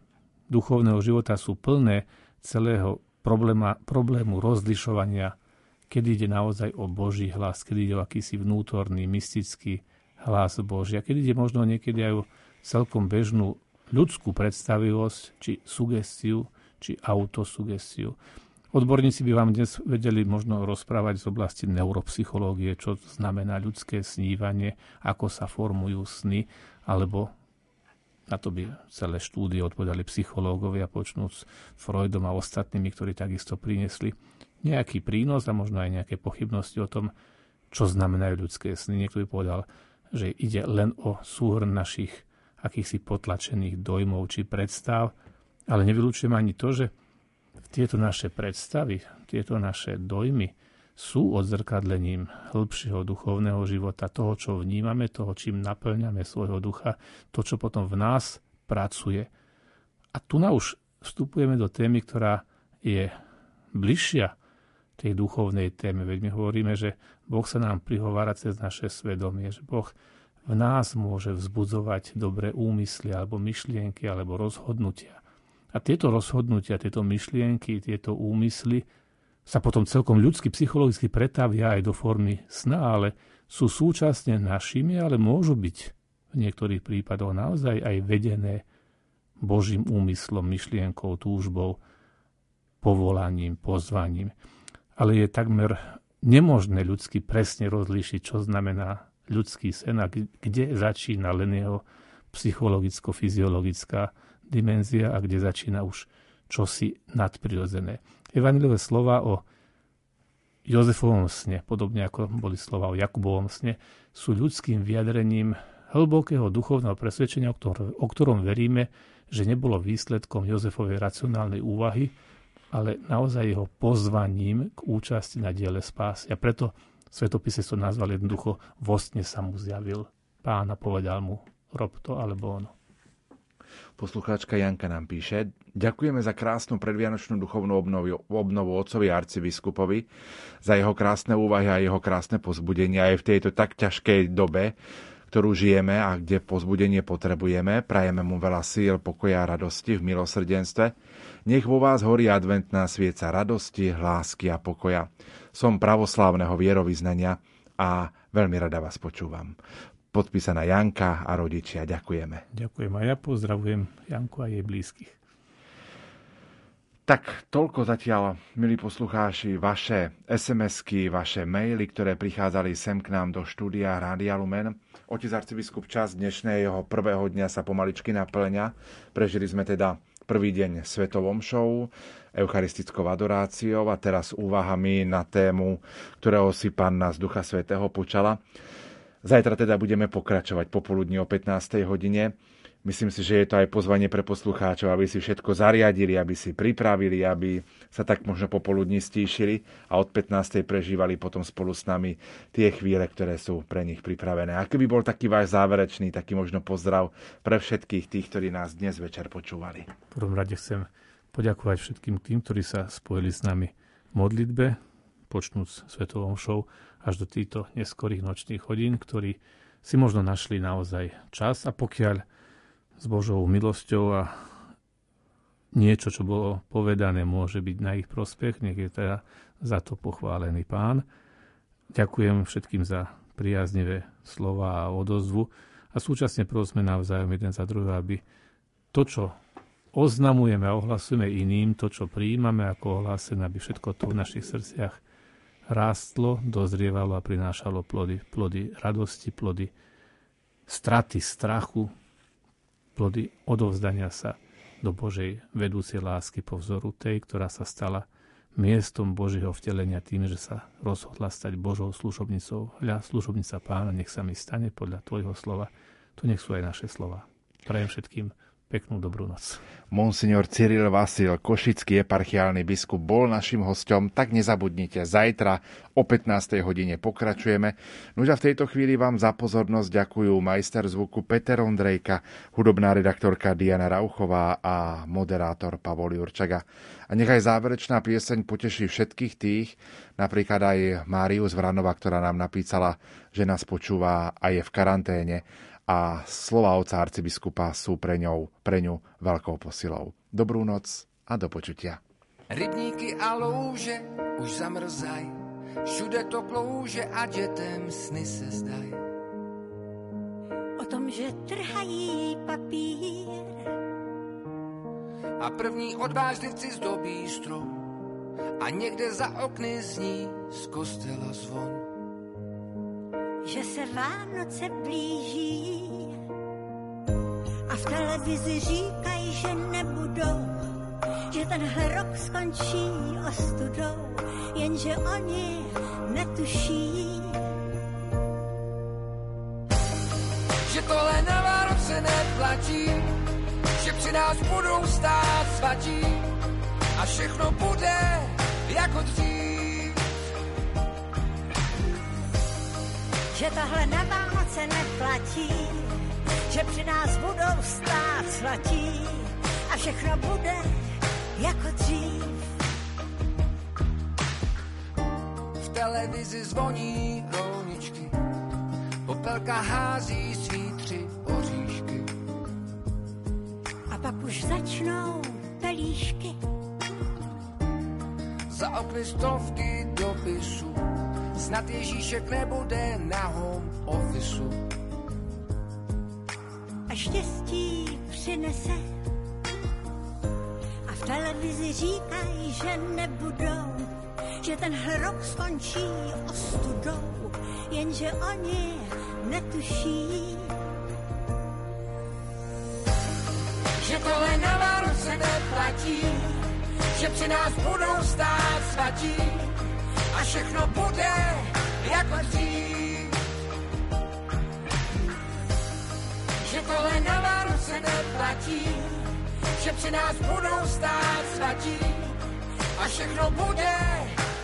duchovného života sú plné celého probléma, problému rozlišovania kedy ide naozaj o Boží hlas, kedy ide o akýsi vnútorný, mystický hlas Boží a kedy ide možno niekedy aj o celkom bežnú ľudskú predstavivosť, či sugestiu, či autosugestiu. Odborníci by vám dnes vedeli možno rozprávať z oblasti neuropsychológie, čo znamená ľudské snívanie, ako sa formujú sny, alebo na to by celé štúdie odpovedali psychológovia, počnúc Freudom a ostatnými, ktorí takisto priniesli nejaký prínos a možno aj nejaké pochybnosti o tom, čo znamenajú ľudské sny. Niekto by povedal, že ide len o súhrn našich akýchsi potlačených dojmov či predstav, ale nevylučujem ani to, že tieto naše predstavy, tieto naše dojmy sú odzrkadlením hĺbšieho duchovného života, toho, čo vnímame, toho, čím naplňame svojho ducha, to, čo potom v nás pracuje. A tu na už vstupujeme do témy, ktorá je bližšia tej duchovnej téme. Veď my hovoríme, že Boh sa nám prihovára cez naše svedomie, že Boh v nás môže vzbudzovať dobré úmysly alebo myšlienky alebo rozhodnutia. A tieto rozhodnutia, tieto myšlienky, tieto úmysly sa potom celkom ľudsky, psychologicky pretavia aj do formy sna, ale sú súčasne našimi, ale môžu byť v niektorých prípadoch naozaj aj vedené Božím úmyslom, myšlienkou, túžbou, povolaním, pozvaním ale je takmer nemožné ľudsky presne rozlíšiť, čo znamená ľudský sen a kde začína len jeho psychologicko-fyziologická dimenzia a kde začína už čosi nadprirodzené. Evaniliové slova o Jozefovom sne, podobne ako boli slova o Jakubovom sne, sú ľudským vyjadrením hlbokého duchovného presvedčenia, o, ktor- o ktorom veríme, že nebolo výsledkom Jozefovej racionálnej úvahy, ale naozaj jeho pozvaním k účasti na diele spásy. A preto svetopise to nazval jednoducho Vostne sa mu zjavil pán a povedal mu rob to alebo ono. Poslucháčka Janka nám píše, ďakujeme za krásnu predvianočnú duchovnú obnovu, obnovu otcovi arcibiskupovi, za jeho krásne úvahy a jeho krásne pozbudenia aj v tejto tak ťažkej dobe, ktorú žijeme a kde pozbudenie potrebujeme. Prajeme mu veľa síl, pokoja a radosti v milosrdenstve. Nech vo vás horí adventná svieca radosti, lásky a pokoja. Som pravoslávneho vierovýznania a veľmi rada vás počúvam podpísaná Janka a rodičia. Ďakujeme. Ďakujem a ja pozdravujem Janku a jej blízkych. Tak toľko zatiaľ, milí poslucháči, vaše SMS-ky, vaše maily, ktoré prichádzali sem k nám do štúdia Rádia Lumen. Otec arcibiskup čas dnešného prvého dňa sa pomaličky naplňa. Prežili sme teda prvý deň svetovom show, eucharistickou adoráciou a teraz úvahami na tému, ktorého si Panna z Ducha Svetého počala. Zajtra teda budeme pokračovať popoludní o 15. hodine. Myslím si, že je to aj pozvanie pre poslucháčov, aby si všetko zariadili, aby si pripravili, aby sa tak možno popoludní stíšili a od 15. prežívali potom spolu s nami tie chvíle, ktoré sú pre nich pripravené. Aký by bol taký váš záverečný, taký možno pozdrav pre všetkých tých, ktorí nás dnes večer počúvali? V prvom rade chcem poďakovať všetkým tým, ktorí sa spojili s nami v modlitbe, počnúc Svetovom show až do týchto neskorých nočných hodín, ktorí si možno našli naozaj čas a pokiaľ s Božou milosťou a niečo, čo bolo povedané, môže byť na ich prospech, nech je teda za to pochválený pán. Ďakujem všetkým za priaznivé slova a odozvu a súčasne prosme navzájom jeden za druhého, aby to, čo oznamujeme a ohlasujeme iným, to, čo prijímame ako ohlásené, aby všetko to v našich srdciach rástlo, dozrievalo a prinášalo plody, plody radosti, plody straty strachu, plody odovzdania sa do Božej vedúcej lásky po vzoru tej, ktorá sa stala miestom Božieho vtelenia tým, že sa rozhodla stať Božou služobnicou. Hľa, služobnica pána, nech sa mi stane podľa tvojho slova. To nech sú aj naše slova. Prajem všetkým Peknú dobrú noc. Monsignor Cyril Vasil, košický eparchiálny biskup, bol našim hostom, tak nezabudnite, zajtra o 15. hodine pokračujeme. No a v tejto chvíli vám za pozornosť ďakujú majster zvuku Peter Ondrejka, hudobná redaktorka Diana Rauchová a moderátor Pavol Jurčaga. A nechaj záverečná pieseň poteší všetkých tých, napríklad aj Máriu z Vranova, ktorá nám napísala, že nás počúva a je v karanténe a slova oca arcibiskupa sú pre, ňou, pre ňu veľkou posilou. Dobrú noc a do počutia. Rybníky a louže už zamrzaj, všude to klouže a dětem sny se zdaj. O tom, že trhají papír a první odvážlivci zdobí strom a někde za okny zní z kostela zvon že se Vánoce blíží a v televizi říkají, že nebudou, že tenhle rok skončí ostudou, jenže oni netuší. Že tohle na Vánoce neplatí, že při nás budou stát svatí a všechno bude jako dřív. Že tahle na Vánoce neplatí, že při nás budou stát svatí a všechno bude jako dřív. V televizi zvoní rolničky, popelka hází svý tři oříšky. A pak už začnou pelíšky. Za okny stovky dopisů Snad Ježíšek nebude na home officeu. A štěstí přinese. A v televizi říkají, že nebudou, že ten rok skončí ostudou, jenže oni netuší. Že tohle na Vánoce neplatí, že při nás budou stát svatí, a všechno bude jako dřív. Že tohle na Vánoce neplatí, že při nás budou stát svatí a všechno bude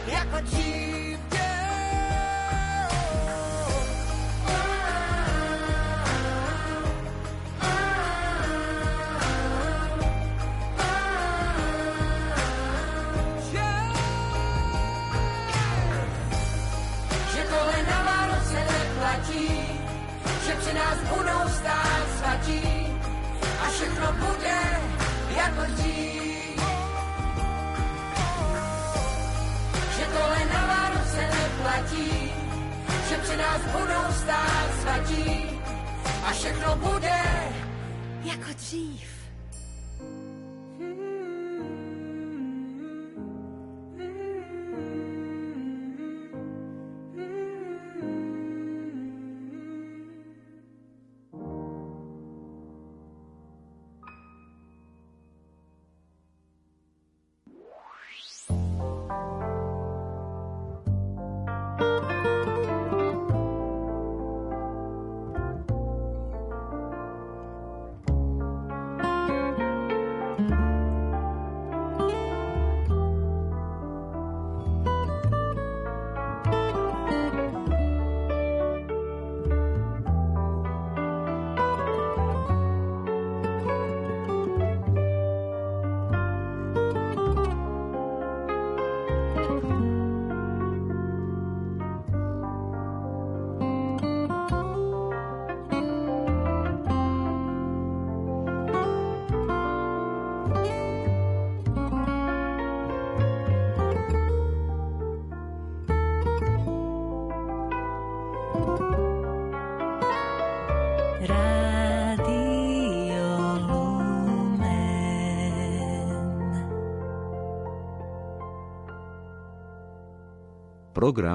jako dřív. Svatí a všechno bude jako dřív. Že tohle na Vánoce neplatí, že při nás budou stát svatí a všechno bude jako dřív. Program